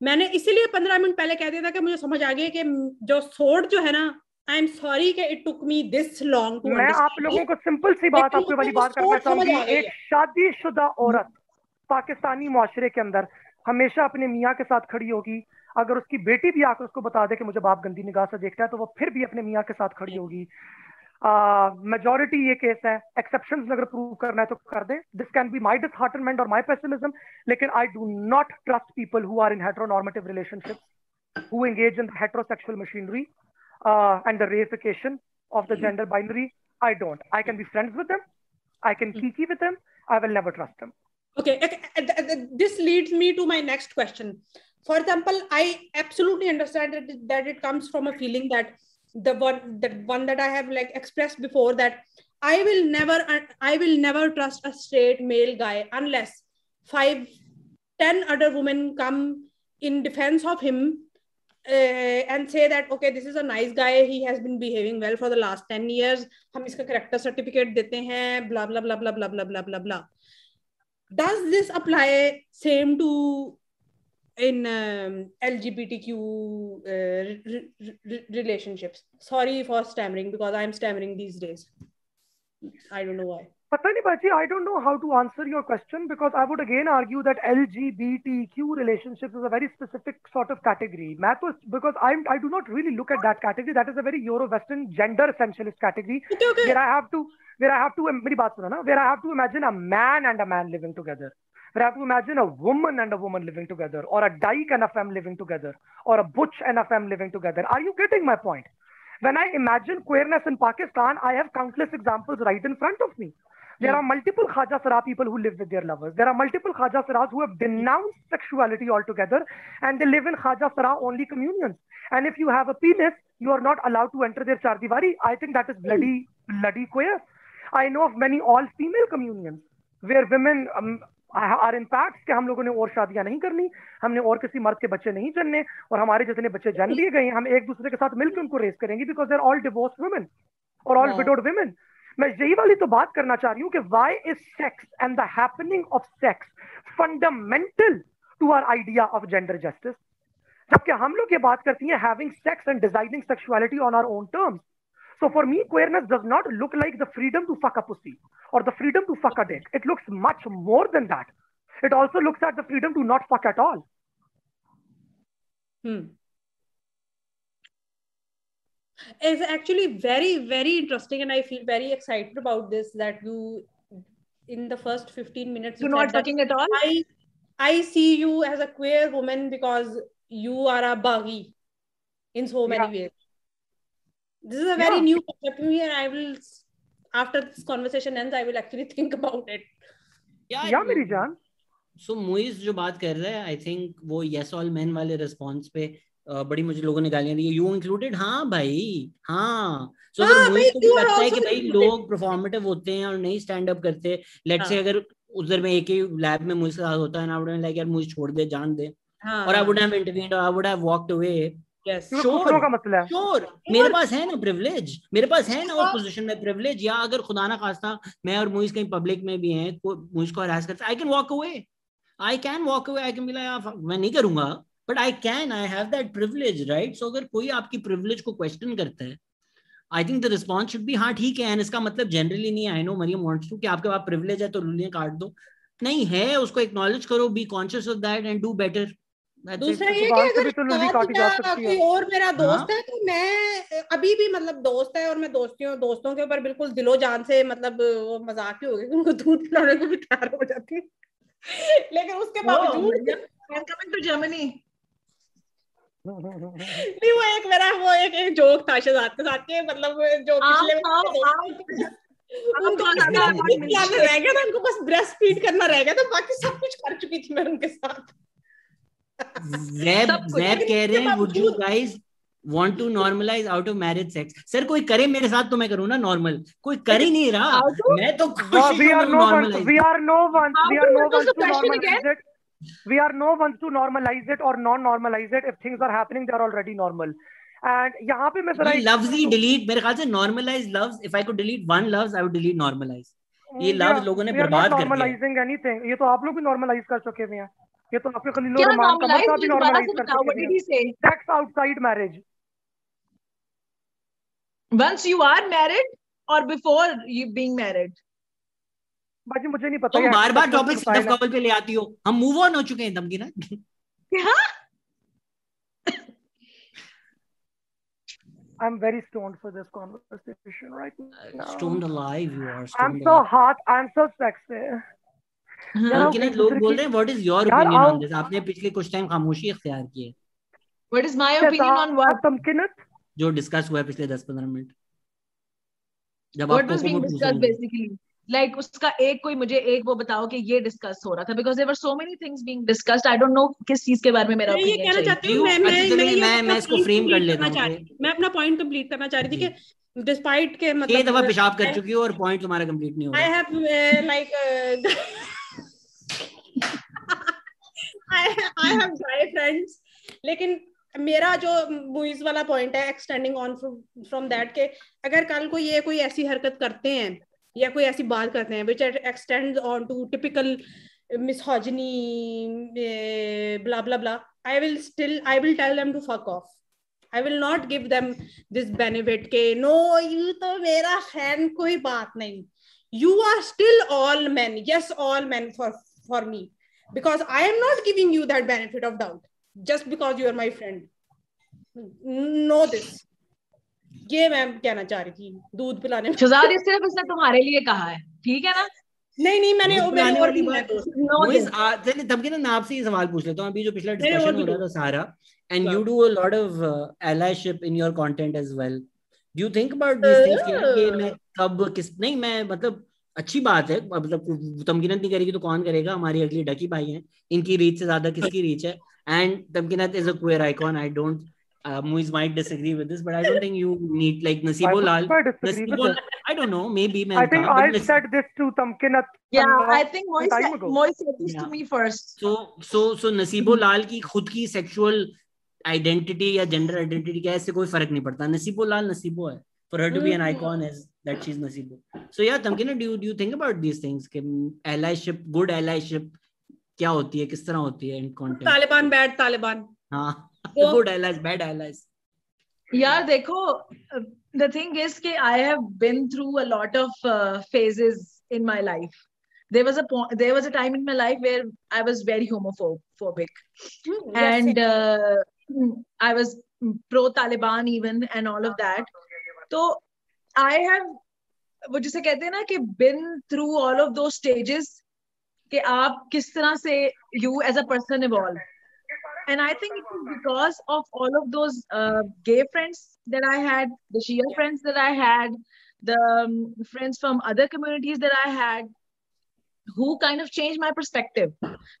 मैंने इसीलिए पंद्रह minute पहले कह दिया था कि मुझे समझ आ गया कि जो सोड जो है ना आई एम सॉरी कि it took me this long मैं आप लोगों को सिंपल सी बात आपको वाली बात करना चाहूँगी एक है। शादीशुदा औरत पाकिस्तानी मुआशरे के अंदर हमेशा अपने मियाँ के साथ खड़ी होगी अगर उसकी बेटी भी आकर उसको बता दे कि मुझे बाप गंदी निगाह से देखता है तो वो फिर भी अपने मियाँ के साथ खड़ी होगी मेजोरिटी uh, ये केस है एक्सेप्शन अगर प्रूव करना है तो कर दे this can be my disheartenment और माई पेसिमिज्म लेकिन I do not trust people who are in heteronormative relationship who engage in uh, and the reification of the gender binary. I don't. I can be friends with them. I can kiki with them. I will never trust them. Okay. This leads me to my next question. For example, I absolutely understand that it, that it comes from a feeling that the one that one that I have like expressed before that I will never uh, I will never trust a straight male guy unless five, ten other women come in defense of him uh, and say that okay this is a nice guy he has been behaving well for the last 10 years hum iska character certificate dete hain blah blah blah blah blah blah blah blah blah does this apply same to in um, lgbtq uh, re- re- re- relationships? Sorry for stammering because i'm stammering these days. I don't know why. Bachi, I don't know how to answer your question because I would again argue that LGBTQ relationships is a very specific sort of category. मैं तो because I'm I do not really look at that category. That is a very Euro-Western gender essentialist category. Okay okay. Where I have to where I have to मेरी बात सुनो ना where I have to imagine a man and a man living together. Where I have to imagine a woman and a woman living together, or a dyke and a femme living together, or a butch and a femme living together. Are you getting my point? When I imagine queerness in Pakistan, I have countless examples right in front of me. There are multiple Khaja Sara people who live with their lovers. There are multiple Khaja Saras who have denounced sexuality altogether and they live in Khaja Sara only communions. And if you have a penis, you are not allowed to enter their Chardivari. I think that is bloody, bloody queer. I know of many all female communions where women um, are in कि हम लोगों ने और शादियाँ नहीं करनी हमने और किसी मर्द के बच्चे नहीं जनने और हमारे जितने बच्चे जन लिए गए हम एक दूसरे के साथ मिलकर उनको रेस करेंगे because there all divorced women और ऑल विडोड वुमेन मैं यही वाली तो बात करना चाह रही हूँ कि why is sex and the happening of sex fundamental to our idea of gender justice जबकि हम लोग ये बात करती हैं having sex and designing sexuality on our own terms So for me, queerness does not look like the freedom to fuck a pussy or the freedom to fuck a dick. It looks much more than that. It also looks at the freedom to not fuck at all. Hmm. It's actually very, very interesting, and I feel very excited about this. That you, in the first fifteen minutes, you You're not said fucking at all. I, I see you as a queer woman because you are a buggy in so many ways. This is a very Yeah. new concept to me, and I will, after this conversation ends, I will actually think about it. Yeah, yeah मेरी जान. सो मुइज जो बात कर रहा है I think वो yes all men वाले response पे अ, बड़ी मुझे लोगों ने गालियाँ दी यू इंक्लूडेड हाँ भाई हाँ सो हाँ, अगर मुइज भाई, को भी लगता है कि भाई लोग परफॉर्मेटिव होते हैं और नहीं स्टैंड अप करते लेट्स से हाँ. अगर उधर में एक ही लैब में मुझे साथ होता है ना वुड लाइक यार मुझे छोड़ दे जान दे हाँ, और आई वुड हैव इंटरवीन्ड और I would have walked away yes. Sure. का मसला है. श्योर मेरे पास है ना प्रिविलेज मेरे पास है ना उस पोजीशन में प्रिविलेज या अगर खुदा ना खास्ता मैं और मुइज कहीं पब्लिक में भी हैं कोई मुझ को हरास करता I can walk away I can walk away I can be like मैं नहीं करूँगा but I can I have that privilege right so अगर कोई आपकी प्रिविलेज को क्वेश्चन करता है I think the response should be हाँ ठीक है एंड इसका मतलब जनरली नहीं I know Mariam wants to कि आपके पास प्रिविलेज है तो लुलियाँ काट दो. नहीं है उसको एक्नॉलेज करो be conscious of that and do better दूसरा ये कि अगर तो है। कोई और मेरा हाँ। दोस्त है तो मैं अभी भी मतलब दोस्त है और मैं दोस्तियों दोस्तों के ऊपर बिल्कुल दिलो जान से मतलब वो मज़ाक ही हो गया उनको दूध पिलाने को भी तैयार हो जाती है। लेकिन उसके बावजूद coming to Germany. नहीं वो एक मेरा वो एक, एक जोक था शहजाद के साथ के मतलब जो आप पिछले दोस्त- आप उनको रह गया था उनको बस ब्रेस्ट फ़ीड करना रह गया था बाकी सब कुछ कर चुकी थी मैं उनके साथ। जैब जैब कह रहे हैं would you guys want to normalize out of marriage sex sir कोई करे मेरे साथ तो मैं करूँ ना नॉर्मल कोई कर ही नहीं रहा मैं तो खुश we are no we are no one we are no one to normalize it we are no ones to normalize it or non normalize it if things are happening they are already normal and यहाँ पे मैं जरा loves ही delete मेरे ख्याल से normalize loves if I could delete one loves I would delete normalize ये love लोगों ने बर्बाद कर दिया normalizing anything ये तो आप लोग भी normalize कर चुके हुए हैं कि तो आपके खलील रहमान का मसला भी नॉर्मलाइज कर सकते हैं sex outside marriage once you are married और बिफोर यू बीइंग मैरिड बाकी मुझे नहीं पता बार बार टॉपिक सिर्फ़ कवर पे ले आती हो हम मूव ऑन हो चुके हैं दमकी ना I'm very stoned for this conversation right now. Stoned alive, you are. I'm so alive. hot. I'm so sexy. लोग बोल रहे हैं what is your opinion on this आपने पिछले कुछ टाइम खामोशी इख्तियार की है. What is my opinion on what? Tamkinat जो डिस्कस हुआ है पिछले 10-15 मिनट। जब पूछ discussed रहे थे basically? Like उसका एक कोई मुझे एक वो बताओ कि ये डिस्कस हो रहा था because there were so many things being discussed. I don't know किस चीज़ के बारे में मेरा ये कहना चाहती हूँ मैं मैं मैं मैं- मैं इसको frame कर लेता हूँ, मैं अपना पॉइंट कंप्लीट करना चाह रही थी कि डिस्पाइट के मतलब दफ़ा पेशाब कर चुकी हो और पॉइंट तुम्हारा कंप्लीट नहीं हो I रहा। have लेकिन मेरा जो बुइज वाला पॉइंट है एक्सटेंडिंग ऑन फ्रॉम दैट के, अगर कल को ये कोई ऐसी हरकत करते हैं, या कोई ऐसी बात करते हैं which extend on to typical misogyny blah blah blah I will still I will tell them to fuck off I will not give them this benefit के नो यू तो मेरा फ़ैन कोई बात नहीं. You are still all men yes all men for for me. Because I am not giving you that benefit of doubt. Just because you are my friend. Know this. ये मैं कहना चाह रही थी दूध पिलाने में शहजाद ये सिर्फ़ इसने तुम्हारे लिए कहा है ठीक है ना? नहीं नहीं मैंने पिलाने और भी बात- दोस्त No, मोइज this- आ- चलिए तब के ना मैं आपसे ही सवाल पूछ लेता हूँ। अभी जो पिछला डिस्कशन हो रहा था। सारा end. You do a lot of allyship in your content as well do you think about this things कि ये मैं कब किस नहीं मैं मतलब अच्छी बात है मतलब तमकीनत नहीं करेगी तो कौन करेगा हमारी अगली डकी भाई हैं इनकी रीच से ज़्यादा किसकी रीच है and Tamkeenat is a queer icon I don't Muiz might disagree with this, but I don't think you need like I Nasibo Lal. Nasibo. I don't know, maybe I think I Nas- said this to Tamkinat. Yeah, I think Moise said. Moise said this Yeah. to me first. so so so Naseebo Lal की खुद की sexual identity या gender identity क्या है इससे कोई फ़र्क नहीं पड़ता नसीबो लाल नसीबो है for her to be an Mhm. icon is that she's nasibo so yeah tamkina do you do you think about these things कि allyship good allyship क्या होती है किस तरह होती है in content Taliban bad Taliban हाँ तो- good allies bad allies यार देखो the thing is कि I have been through a lot of uh, phases in my life. There was a point, there was a time in my life where I was very homophobic and uh, I was pro Taliban even and all of that. So I have वो जिसे कहते हैं ना कि been through all of those stages कि आप किस तरह से you as a person evolve. And I think it was because of all of those uh, gay friends that I had, the Shia friends that I had, the um, friends from other communities that I had, who kind of changed my perspective.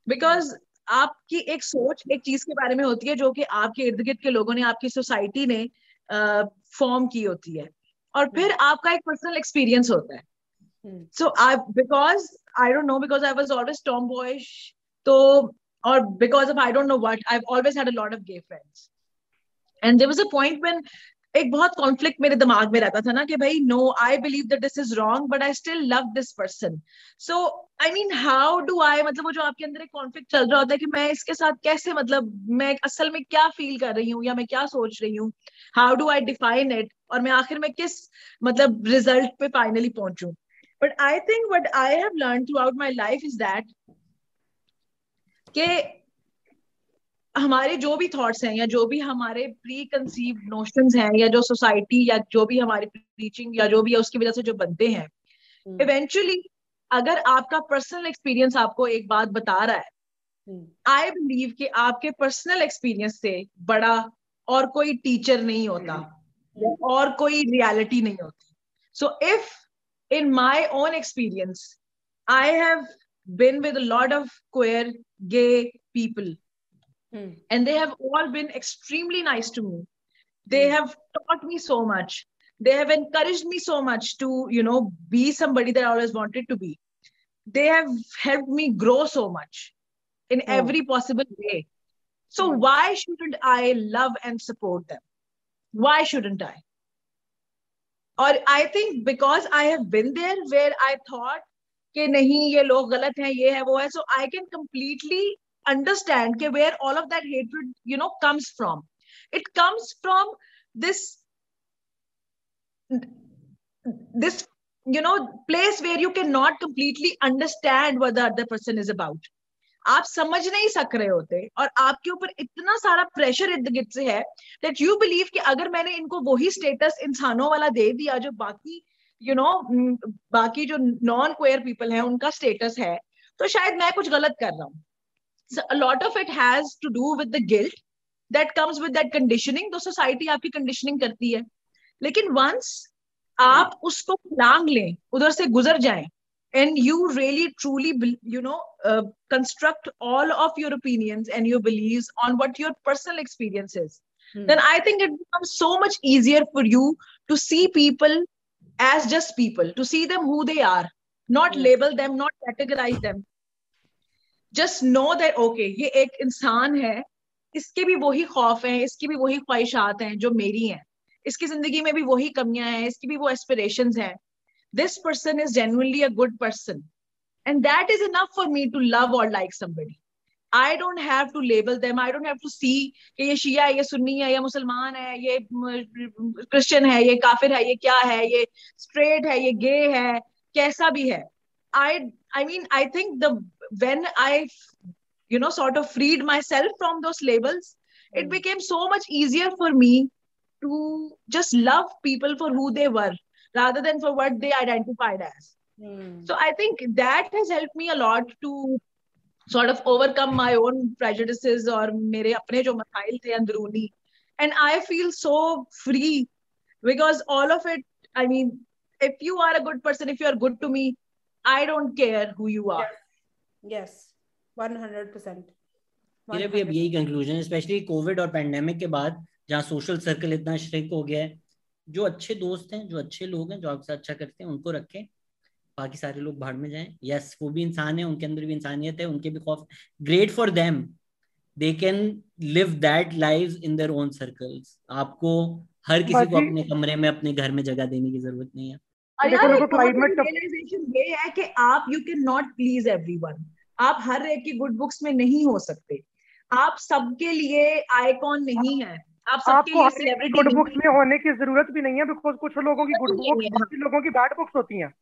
Because आपकी एक सोच एक चीज़ के बारे में होती है जो कि आपके इर्द गिर्द के लोगों ने आपकी सोसाइटी ने फॉर्म की होती है। और फिर hmm. आपका एक पर्सनल एक्सपीरियंस होता है। So I because I don't know because I was always tomboyish तो और because of I don't know what I had a lot of gay friends and there was a point when एक बहुत conflict मेरे दिमाग में रहता था ना कि भाई no I believe that this is wrong but I still love this person so I mean how do I मतलब वो जो आपके अंदर एक कॉन्फ्लिक्ट चल रहा होता है कि मैं इसके साथ कैसे मतलब मैं असल में क्या फील कर रही हूँ या मैं क्या सोच रही हूँ? How do I define it और मैं आखिर में किस मतलब रिज़ल्ट पे finally पहुंचू? But I think what I have learn throughout my life is that कि हमारे जो भी थॉट्स हैं या जो भी हमारे प्री कंसीव नोशन हैं या जो सोसाइटी या जो भी हमारी टीचिंग या जो भी है उसकी वजह से जो बनते हैं इवेंचुअली अगर आपका पर्सनल एक्सपीरियंस आपको एक बात बता रहा है आई बिलीव कि आपके पर्सनल एक्सपीरियंस से बड़ा और कोई टीचर नहीं होता या और कोई रियलिटी नहीं होती। So if in my own experience I have been with a lot of queer, gay people, Hmm. and they have all been extremely nice to me. They Hmm. have taught me so much. They have encouraged me so much to, you know, be somebody that I always wanted to be. They have helped me grow so much in Hmm. every possible way. So Hmm. why shouldn't I love and support them? why shouldn't i or i think because i have been there where i thought कि नहीं ये लोग गलत हैं ये है वो है so I can completely Understand ke where all of that hatred you know comes from it comes from this this you know place where you cannot completely understand what the other person is about आप समझ नहीं सक रहे होते और आपके ऊपर इतना सारा प्रेशर इर्द गिर्द से है दैट यू बिलीव कि अगर मैंने इनको वही स्टेटस इंसानों वाला दे दिया जो बाकी यू you नो know, बाकी जो नॉन क्वेयर पीपल हैं उनका स्टेटस है तो शायद मैं कुछ गलत कर रहा हूँ a lot of it has to do with the guilt that comes with that conditioning तो सोसाइटी आपकी कंडीशनिंग करती है लेकिन वंस आप उसको लांग लें उधर से गुजर जाएं and you really truly you know uh, construct all of your opinions and your beliefs on what your personal experience is hmm. then i think it becomes so much easier for you to see people as just people to see them who they are not hmm. label them not categorize them just know that okay ये एक इंसान है, इसके भी वही खौफ है, इसकी भी वही ख्वाहिशात हैं जो मेरी हैं। इसकी ज़िंदगी में भी वही कमियाँ हैं, इसकी भी वो एस्पिरेशन हैं। This person is genuinely a good person and that is enough for me to love और like somebody I don't have to label them I don't have to see कि ये शिया है, ये सुन्नी है, ये मुसलमान है, ये क्रिश्चियन है, ये काफिर है, ये क्या है, ये स्ट्रेट है, ये गे है, कैसा भी है। I I mean I think the when I, you know, sort of freed myself from those labels, mm. it hmm. became so much easier for me to just love people for who they were rather than for what they identified as. Mm. So I think that has helped me a lot to sort of overcome my own prejudices or mere apne jo masail the andruni. And I feel so free because all of it, I mean, if you are a good person, if you are good to me, I don't care who you are. yes. 100% मेरे भी अब यही conclusion है specially covid और pandemic के बाद जहाँ social circle इतना श्रिंक हो गया है जो अच्छे दोस्त हैं जो अच्छे लोग हैं जो आपसे अच्छा करते हैं उनको रखें बाकी सारे लोग भाड़ में जाएँ। यस वो भी इंसान है उनके अंदर भी इंसानियत है उनके भी खौफ great for them they can live that live in their own circles आपको हर किसी को अपने कमरे में अपने घर में जगह देने की ज़रूरत नहीं है। ये है कि आप you can not please everyone आप हर एक की गुड बुक्स में नहीं हो सकते. आप सबके लिए आइकॉन नहीं है. आप सबके लिए सेलिब्रिटी गुड बुक्स में होने की ज़रूरत भी नहीं है बिकॉज़ कुछ लोगों की गुड बुक्स बाकी लोगों की बैड बुक्स होती हैं.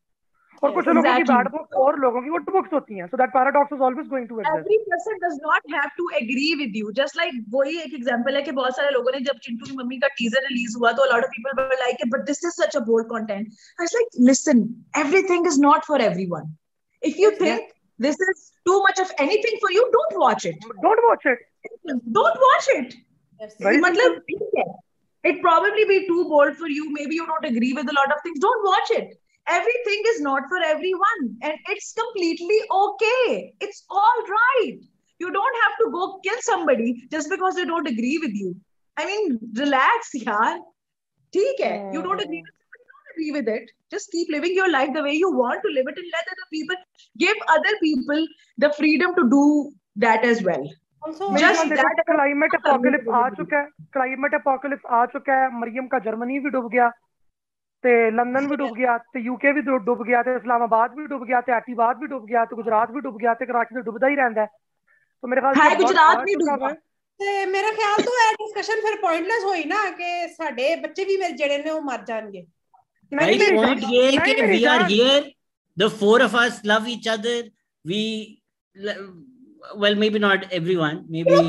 और कुछ लोगों की बैड बुक्स और लोगों की गुड बुक्स होती हैं। So that paradox is always going to exist every person does not have to agree with you just like वही एक एग्जांपल है कि बहुत सारे लोगों ने जब चिंटू की मम्मी का टीजर रिलीज़ हुआ तो a lot of people were like but this is such a bold content I was like listen everything is not for everyone if you think this is too much of anything for you don't watch it. Don't watch it. Don't watch it. Matlab it probably be too bold for you. Maybe you don't agree with a lot of things. Don't watch it. everything is not for everyone and it's completely okay it's all right you don't have to go kill somebody just because they don't agree with you i mean relax yaar ठीक है you don't agree with somebody don't agree with it just keep living your life the way you want to live it and let other people give other people the freedom to do that as well climate apocalypse आ चुका है climate apocalypse आ चुका है मरियम का Germany भी डूब गया ਤੇ London ਵੀ ਡੁੱਬ ਗਿਆ ਤੇ ਯੂਕੇ ਵੀ ਡੁੱਬ ਗਿਆ ਤੇ ਇਸਲਾਮਾਬਾਦ ਵੀ ਡੁੱਬ ਗਿਆ ਤੇ ਐਟੀਬਾਦ ਵੀ ਡੁੱਬ ਗਿਆ ਤੇ ਗੁਜਰਾਤ ਵੀ ਡੁੱਬ ਗਿਆ ਤੇ ਕਰਾਚੀ ਤੇ ਡੁੱਬਦਾ ਹੀ ਰਹਿੰਦਾ ਤੇ ਮੇਰੇ ਖਿਆਲ ਹੈ ਗੁਜਰਾਤ ਵੀ ਡੁੱਬਾ ਤੇ ਮੇਰੇ ਖਿਆਲ ਤੋਂ ਇਹ ਡਿਸਕਸ਼ਨ ਫਿਰ ਪੁਆਇੰਟਲੈਸ ਹੋਈ ਨਾ ਕਿ ਸਾਡੇ ਬੱਚੇ ਵੀ ਮੇਰੇ ਜਿਹੜੇ ਨੇ ਉਹ ਮਰ ਜਾਣਗੇ ਨਹੀਂ ਪੁਆਇੰਟ ਇਹ ਕਿ we are here the four of us love each other we well maybe not everyone. Maybe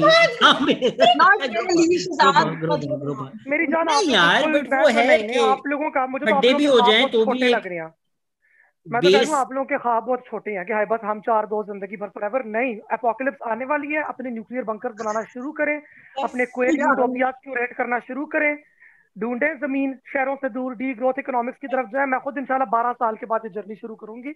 मेरी जान नहीं यार बट वो है कि आप लोगों का मुझे तो बर्थडे भी हो जाए तो भी लग रहे हैं। मैं तो कह आप लोगों के ख्वाब बहुत छोटे हैं कि हाय बस हम चार दोस्त ज़िंदगी भर फॉरएवर नहीं एपोकलिप्स आने वाली है। अपने न्यूक्लियर बंकर बनाना शुरू करें अपने क्वेल यूटोपियाज क्यूरेट करना शुरू करें ढूंढे ज़मीन शहरों से दूर डी ग्रोथ इकोनॉमिक्स की तरफ़ जाए। मैं खुद इंशाल्लाह बारह साल के बाद ये जर्नी शुरू करूँगी।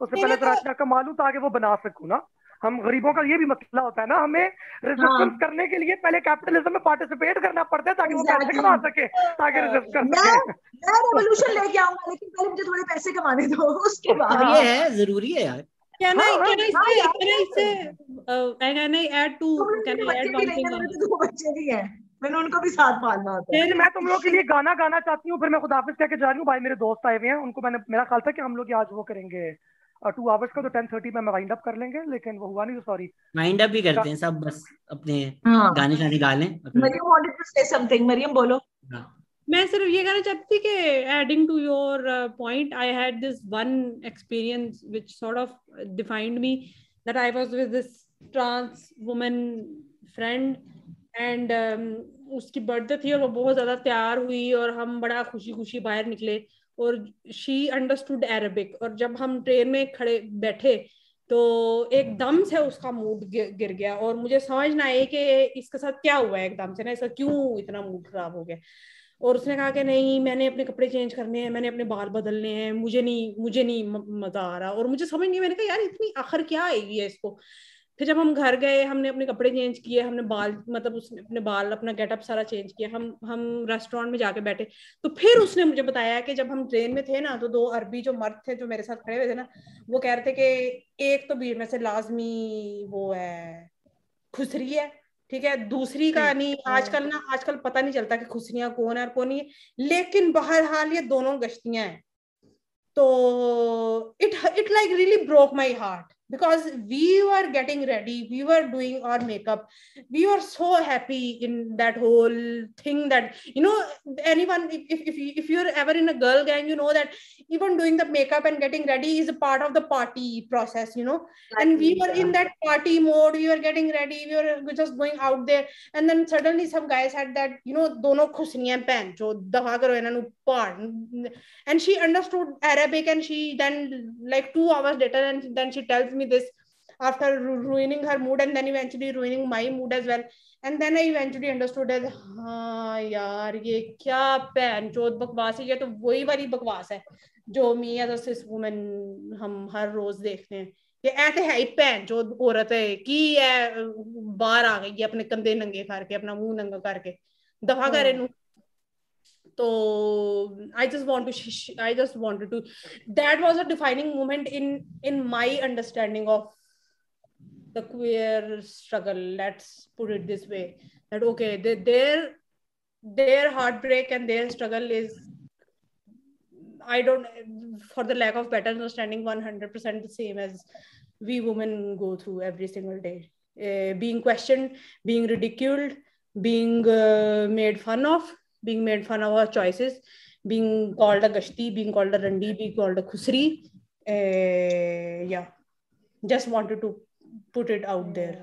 उससे पहले तो राशना कमा लूँ ताकि वो बना सकूँ ना। हम गरीबों का ये भी मसला होता है ना हमें रेजिस्टेंस हाँ. करने के लिए पहले कैपिटलिज्म में पार्टिसिपेट करना पड़ता है ताकि वो पैसे कमा सके ताकि रेजिस्ट कर सके मैं रेवोल्यूशन लेके आऊँगा लेकिन पहले मुझे थोड़े पैसे कमाने दो उसके बाद। ये है ज़रूरी है यार। Can I can I say can I say uh, can I add to can I add one thing दो बच्चे भी हैं। मैंने उनको भी साथ पालना होता है। मैं तुम लोग के लिए गाना गाना चाहती हूँ फिर मैं खुदाफिज कह के जा रही हूँ भाई मेरे दोस्त आए हुए हैं उनको मैंने मेरा ख्याल था कि हम लोग आज वो करेंगे। टू आवर्स का तो टेन थर्टी में वाइंड अप कर लेंगे लेकिन वो हुआ नहीं तो सॉरी वाइंड अप भी करते हैं सब बस अपने हाँ। गाने शाने गा लें Mariam wanted to say something Mariam बोलो हाँ। मैं सिर्फ़ ये कहना चाहती थी कि adding to your point I had this one experience which sort of defined me that I was with this trans woman friend and उसकी बर्थडे थी और वो बहुत ज़्यादा तैयार हुई और हम बड़ा खुशी खुशी बाहर निकले और शी अंडरस्टूड अरबिक और जब हम ट्रेन में खड़े बैठे तो एकदम से उसका मूड गिर गया। और मुझे समझ ना आई कि इसके साथ क्या हुआ है एकदम से, ना इसका क्यों इतना मूड खराब हो गया। और उसने कहा कि नहीं, मैंने अपने कपड़े चेंज करने हैं, मैंने अपने बाल बदलने हैं, मुझे नहीं मुझे नहीं मज़ा आ रहा। और मुझे समझ नहीं, मैंने कहा, यार, इतनी आखिर क्या आएगी है इसको? फिर जब हम घर गए हमने अपने कपड़े चेंज किए हमने बाल मतलब उसने अपने बाल अपना गेटअप सारा चेंज किया हम हम रेस्टोरेंट में जाके बैठे। तो फिर उसने मुझे बताया कि जब हम ट्रेन में थे ना तो दो अरबी जो मर्द थे जो मेरे साथ खड़े हुए थे ना वो कह रहे थे कि एक तो बीच में से लाजमी वो है खुसरी है ठीक है? दूसरी का नहीं आजकल ना आजकल पता नहीं चलता कि खुसरियाँ कौन है और कौन नहीं है लेकिन बहरहाल ये दोनों गश्तियाँ हैं। तो it it like really broke my heart because we were getting ready we were doing our makeup. We were so happy in that whole thing that you know anyone if, if, if you're ever in a girl gang you know that even doing the makeup and getting ready is a part of the party process you know? And we were in that party mode we were getting ready we were just going out there. And then suddenly some guys had that you know dono khusniyan pen jo dafa karo inanu and she understood arabic and she then like 2 hours later and then she tells me this after ruining her mood and then eventually ruining my mood as well and then I eventually understood that हाँ यार ये क्या pan चौथ बकवास है ये तो वही वाली बकवास है जो मी एज अ वुमेन हम हर रोज देखते हैं ये ऐसे है ही पैन जो औरत है की है बाहर आ गई अपने कंधे नंगे करके अपना मुँह नंगा करके दफ़ा करे नू तो I just want to I just wanted to that was a defining moment in in my understanding of the queer struggle. Let's put it this way that okay they, their their heartbreak and their struggle is I don't for the lack of better understanding 100% the same as we women go through every single day. Uh, being questioned being ridiculed being uh, made fun of being made fun of our choices, being called a gashti, being called a randi, being called a khusri. Uh, yeah, just wanted to put it out there.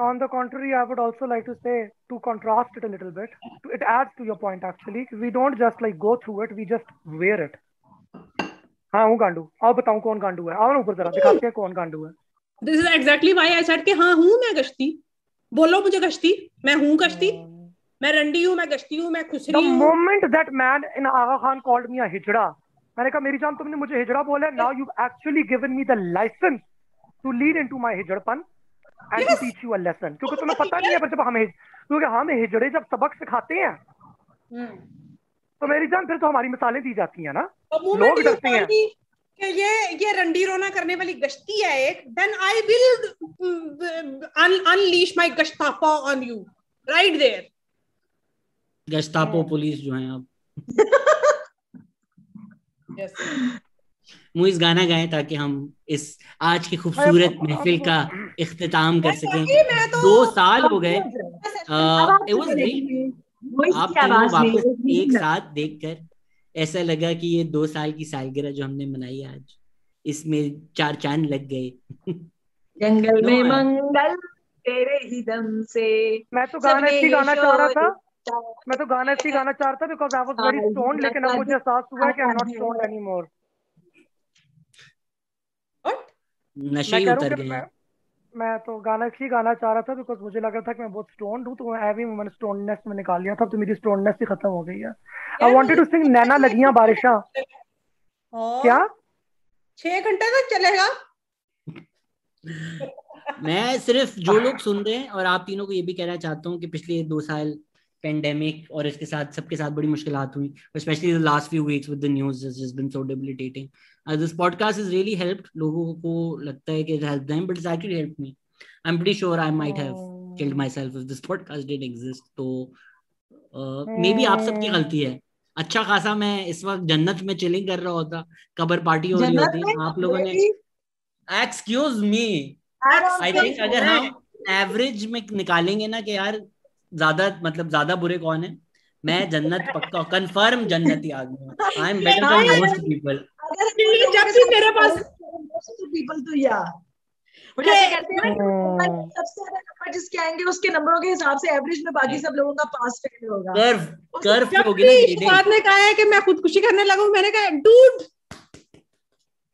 On the contrary, I would also like to say to contrast it a little bit. It adds to your point actually. We don't just like go through it; we just wear it. हाँ हूँ गांडू आओ बताऊँ कौन गांडू है आओ ना ऊपर जरा दिखाते हैं कौन गांडू है this is exactly why I said कि हाँ हूँ मैं गश्ती बोलो मुझे गश्ती मैं हूँ गश्ती मैं रंडी हूँ मैं गश्ती हूँ मैं खुशरी हूँ। Moment that man in Aga Khan called me a hijra मैंने कहा मेरी जान तुमने मुझे हिजड़ा बोला now you actually given me the license to lead into my हिजड़पन and to teach you a lesson क्योंकि तुम्हें पता नहीं है पर जब हमें क्योंकि हमें हिजड़े जब सबक सिखाते हैं हम्म। तो मेरी जान फिर तो हमारी मिसालें दी जाती हैं ना? लोग डरते हैं। कि ये ये रंडी रोना करने वाली गश्ती है एक then I will unleash my गश्तापा on you right there Gestapo police जो है अब। मुझे इस गाना गाएँ ताकि हम इस आज की खूबसूरत महफिल का इख्तिताम कर सकें। तो दो साल हो गए। आप तीनों वापस एक साथ देखकर ऐसा लगा कि ये दो साल की सालगिरह जो हमने मनाई आज इसमें चार चाँद लग गए। जंगल में मंगल तेरे ही दम से मैं तो गाना गाना चाह रहा था। मैं तो गाना सी गाना चाह रहा था because I was very stone लेकिन अब मुझे एहसास हुआ कि I am not stone anymore नशे ही उतर गए मैं तो गाना इसलिए गाना चाह रहा था बिकॉज़ मुझे लग रहा था कि मैं बहुत स्टोन हूँ तो मैं हैवी मैंने स्टोननेस में निकाल लिया था तो मेरी स्टोननेस ही खत्म हो गई है। आई वांटेड टू सिंग नैना लगियाँ बारिशां क्या? छह घंटे तक चलेगा? मैं सिर्फ़ जो लोग सुन रहे हैं और आप तीनों को ये भी कहना चाहता हूँ कि पिछले दो साल पेंडेमिक और इसके साथ सबके साथ बड़ी मुश्किल हुई specially the last few weeks with the news is been so debilitating this podcast is really helped लोगों को लगता है कि it help them but it's actually help me I am pretty sure I might have killed myself if this podcast didn't exist तो मे uh, be आप सबकी गलती है। अच्छा खासा मैं इस वक्त जन्नत में चिलिंग कर रहा होता कबर पार्टी हो रही होती आप लोगों ने एक्सक्यूज मी आई थिंक अगर हम एवरेज में निकालेंगे ना कि यार ज़्यादा मतलब ज़्यादा बुरे कौन है? मैं जन्नत पक्का कंफर्म जन्नती आदमी I am better than most people जब भी मेरे पास पीपल तो या। हैं ना सबसे नंबर जिसके आएँगे उसके नंबरों के हिसाब से एवरेज में बाकी सब लोगों का पास फेल होगा। कर्व कर्व होगी ना भी बाद ने कहा है कि मैं खुदकुशी करने लगा मैंने कहा डूड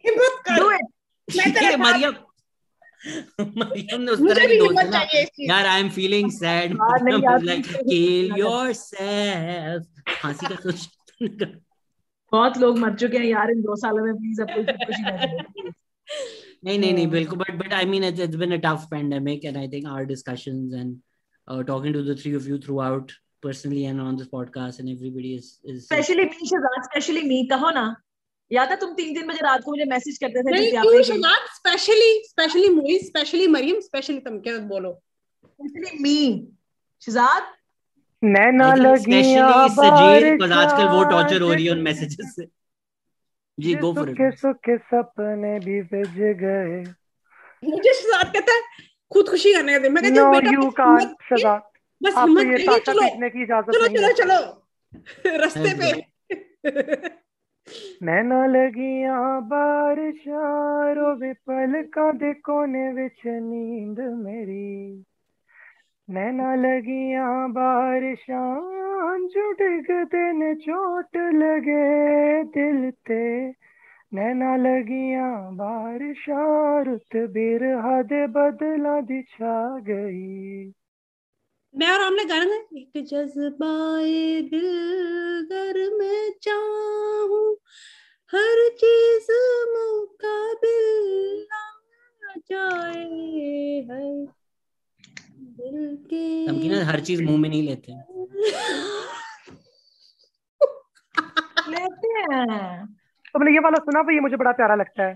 हिम्मत कर। डू इट मैं तेरे ये साथ- मरियम मरियम ने उस तरह की दोस्त ना। चाहिए इस चीज़। यार I am feeling sad kill yourself फांसी का सोच बहुत लोग मर चुके हैं यार इन दो सालों में प्लीज़ अब कोई खुदकुशी ना करो नहीं नहीं नहीं बिल्कुल but but I mean it's been a tough pandemic and I think our discussions and uh, talking to the three of you throughout personally and on this podcast and everybody is is specially me Shehzad specially me कहो ना। याद है तुम तीन तीन बजे रात को मुझे मैसेज करते थे specially specially Moiz specially Maryam specially तुम क्या बोलो? स्पेशली मी शहजाद नैना बारिशां आजकल वो टॉर्चर हो रही है उन मैसेजेस से। जी गो फॉर इट सुखे सपने भी बिज गए। मुझे शहजाद कहता है खुदकुशी करने का मैं कहती हूँ बेटा यू कांट सजा बस हिम्मत चलो। पीटने की इजाज़त चलो चलो चलो। रास्ते पे। नैना लगियाँ बारिशां रोवे पलकां दे कोने विच नींद मेरी। नैना लगियाँ बारिशां जुड़गदे ने चोट लगे दिल ते। नैना लगियाँ बारिशां रुत बिरहा दे बदला दी छा गई। मैं और हमने गाना गाया? एक जज्बाए दिल गर में चाहूँ हर चीज़ मुकाबिल आ जाए है। दिल के हर चीज़ मुँह में नहीं लेते। लेते हैं। तुमने ये वाला सुना भाई ये मुझे बड़ा प्यारा लगता है।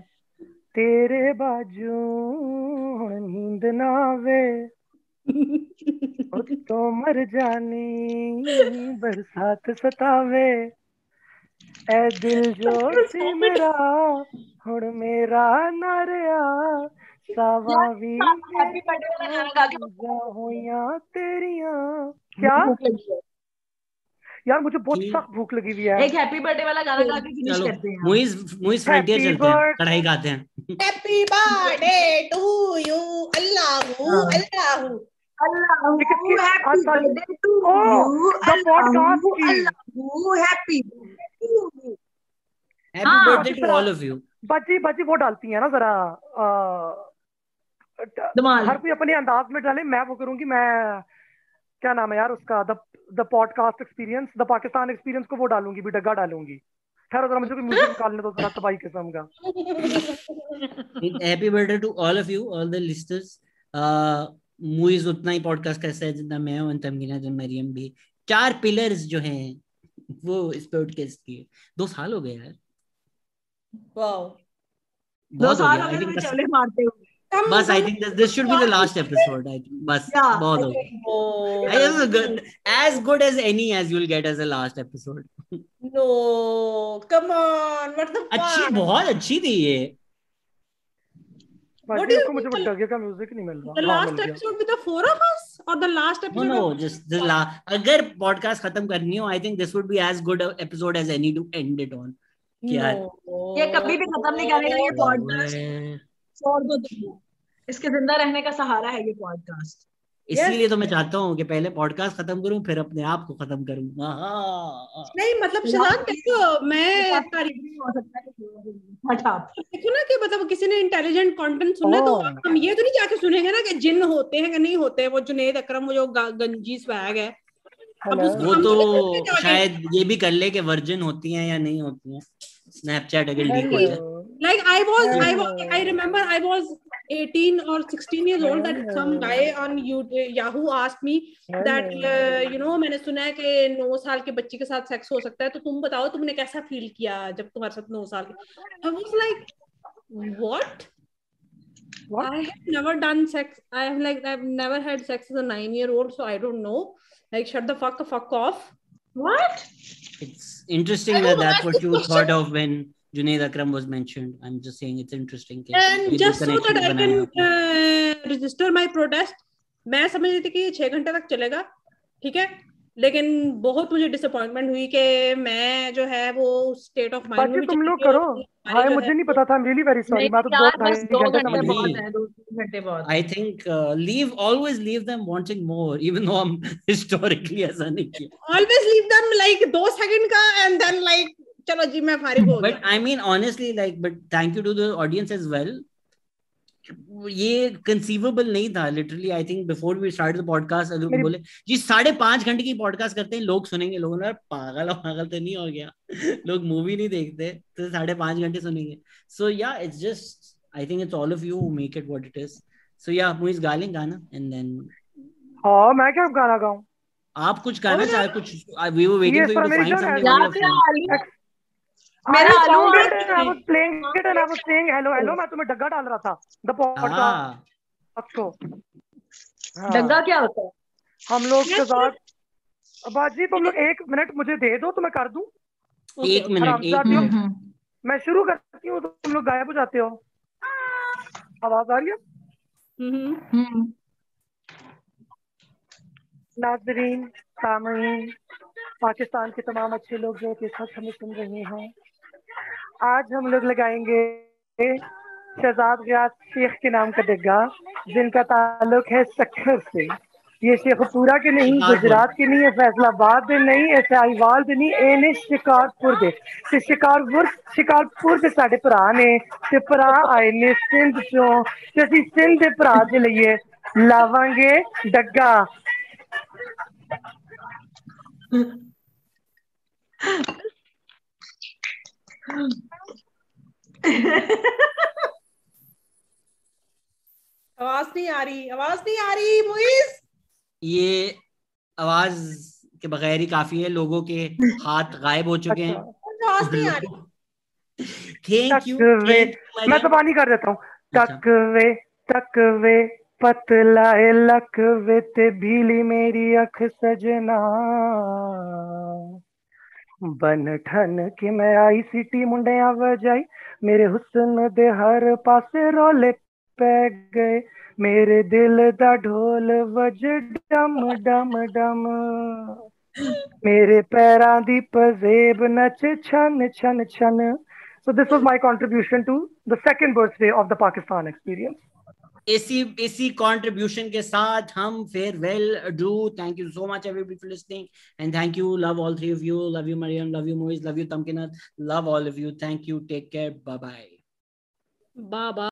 तेरे बाजू नींद ना आवे तो मर जानी बरसात सतावे। ए दिल जो सी मेरा हुण मेरा ना रहा सावा भी होइयाँ तेरियाँ। क्या? है। यार मुझे बहुत। सख्त भूख लगी हुई है। एक हैप्पी बर्थडे वाला गाना गा के फिनिश करते हैं। मुइज मुइज फ्रंटियर चलते हैं कढ़ाई खाते हैं। Happy birthday to you Allah हाँ। Allah Allah. Oh, the podcast हाँ, birthday to all of you बच्ची बच्ची वो डालती है ना जरा हर कोई अपने अंदाज में डाले मैं वो करूँगी मैं क्या नाम है यार उसका the the podcast experience the Pakistan experience को वो डालूँगी भी डग्गा डालूँगी। जरा मुझे म्यूज़िक निकालने दो जरा तबाही किस्म का। Happy birthday to all of you all the listeners Moiz उतना ही पॉडकास्ट कैसा है जितना मैं हूँ तमकीना जो मरियम भी। चार पिलर्स जो हैं वो इस पॉडकास्ट के दो साल हो गए यार। वाओ दो साल हो गए चले मारते हुए। बस I think this should be the last episode I think बस बहुत हो गया। I guess it's good, as good as any as you'll get as a last episode. no, come on, what the अच्छी बहुत अच्छी थी ये। इसके ज़िंदा रहने का सहारा है ये पॉडकास्ट इसीलिए तो मैं चाहता हूँ कि पहले पॉडकास्ट खत्म करूँ फिर अपने आप को खत्म करूँ। हाँ। नहीं मतलब शहजाद देखो मैं हो है देखो ना कि मतलब किसी ने इंटेलिजेंट कंटेंट सुनना तो Oh. हम ये तो नहीं जाके सुनेंगे ना कि जिन होते हैं कि नहीं होते हैं वो जुनेद अकरम वो जो गंजी स्वैग है। अब वो तो शायद ये भी कर ले कि वर्जिन होती हैं या नहीं होती हैं। स्नैपचैट अगर लीक हो जाए। Like i was i was i remember i was 18 or 16 years old that some guy on you yahoo asked me that uh, you know मैंने सुना है कि नौ साल के बच्चे के साथ सेक्स हो सकता है तो तुम बताओ तुमने कैसा फील किया जब तुम्हारे साथ नौ साल के I was like what What? I have never done sex. I have like I've never had sex as a nine-year-old, so I don't know. Like, shut the fuck the fuck off. What? It's interesting that that's that's what you question. thought of when Junaid Akram was mentioned. I'm just saying it's interesting. And just so that I can uh, register my protest, मैं समझ रही थी कि ये छह घंटे तक चलेगा ठीक है? लेकिन बहुत मुझे डिसअपॉइंटमेंट हुई कि मैं जो है वो स्टेट ऑफ़ माइंड तुम लोग करो। हाँ मुझे नहीं पता था। रियली वेरी सॉरी मैं तो दो घंटे बहुत हैं दो I think leave always leave them wanting more even though historically ऐसा नहीं किया। ऑलवेज लीव देम लाइक दो सेकंड का एंड देन लाइक चलो जी मैं फारिग हो But गया। I mean, honestly, like, but thank you to the audience as well. ये कंसीवेबल नहीं था literally I think before we start the podcast अगर बोले जी साढ़े पाँच घंटे की पॉडकास्ट करते हैं लोग सुनेंगे लोगों ने पागल पागल तो नहीं हो गया। लोग मूवी नहीं देखते तो साढ़े पाँच घंटे सुनेंगे। So yeah it's just I think it's all of you make it what it is so yeah Moiz गालिंग गाना एंड देन हाँ मैं क्या गाना गाऊं? आप कुछ गाना चाहे कुछ we were waiting for you to find something मेरा आलू I मेरा आलू found uh it and I was playing it and I was saying hello hello मैं तुम्हें डग्गा डाल रहा था द पॉडकास्ट हाँ। को। हाँ, डंगा क्या होता है? हम लोग के साथ बाजी तुम लोग एक मिनट मुझे दे दो तो मैं कर दूँ? एक मिनट एक मिनट। मैं शुरू करती हूँ तो तुम लोग गायब हो जाते हो। आवाज़ आ रही है? हम्म। हम्म। नाजरीन सामीन पाकिस्तान के तमाम अच्छे लोग जो कि वक्त हमें सुन रहे हैं। आज हम लोग लगाएँगे शहजाद गयास शेख के नाम का डिग्गा जिनका ताल्लुक है सखर से। ये शेखपुरा के नहीं गुजरात के नहीं है फैसलाबाद के नहीं है साहिवाल के नहीं एने शिकारपुर के शिकारपुर शिकारपुर के साढ़े भरा ने भरा आए ने सिंध चो। असि सिंध के भरा के लिए लावे डग्गा। आवाज़ नहीं आ रही आवाज़ नहीं आ रही मुइज ये आवाज़ के बगैर ही काफ़ी है लोगों के हाथ गायब हो चुके हैं। आवाज़ नहीं आ रही। थैंक यू तकवे मैं जबानी कर देता हूँ। अच्छा। तकवे तकवे पतला लकवे ते भीली मेरी अख सजना। बन ठन कि मैं आई सिटी मुंडे आव जाई मेरे हुस्न दे हर पासे रोले पै गए। मेरे दिल दा ढोल वज डम डम डम। मेरे पैरां दी पजेब नच छन छन छन। So this was my contribution to the second birthday of the Pakistan experience इसी इसी कंट्रीब्यूशन के साथ हम farewell do thank you so much everybody for listening and thank you love all three of you love you Maryam love you Moiz love you Tamkinat love all of you thank you take care bye bye Baba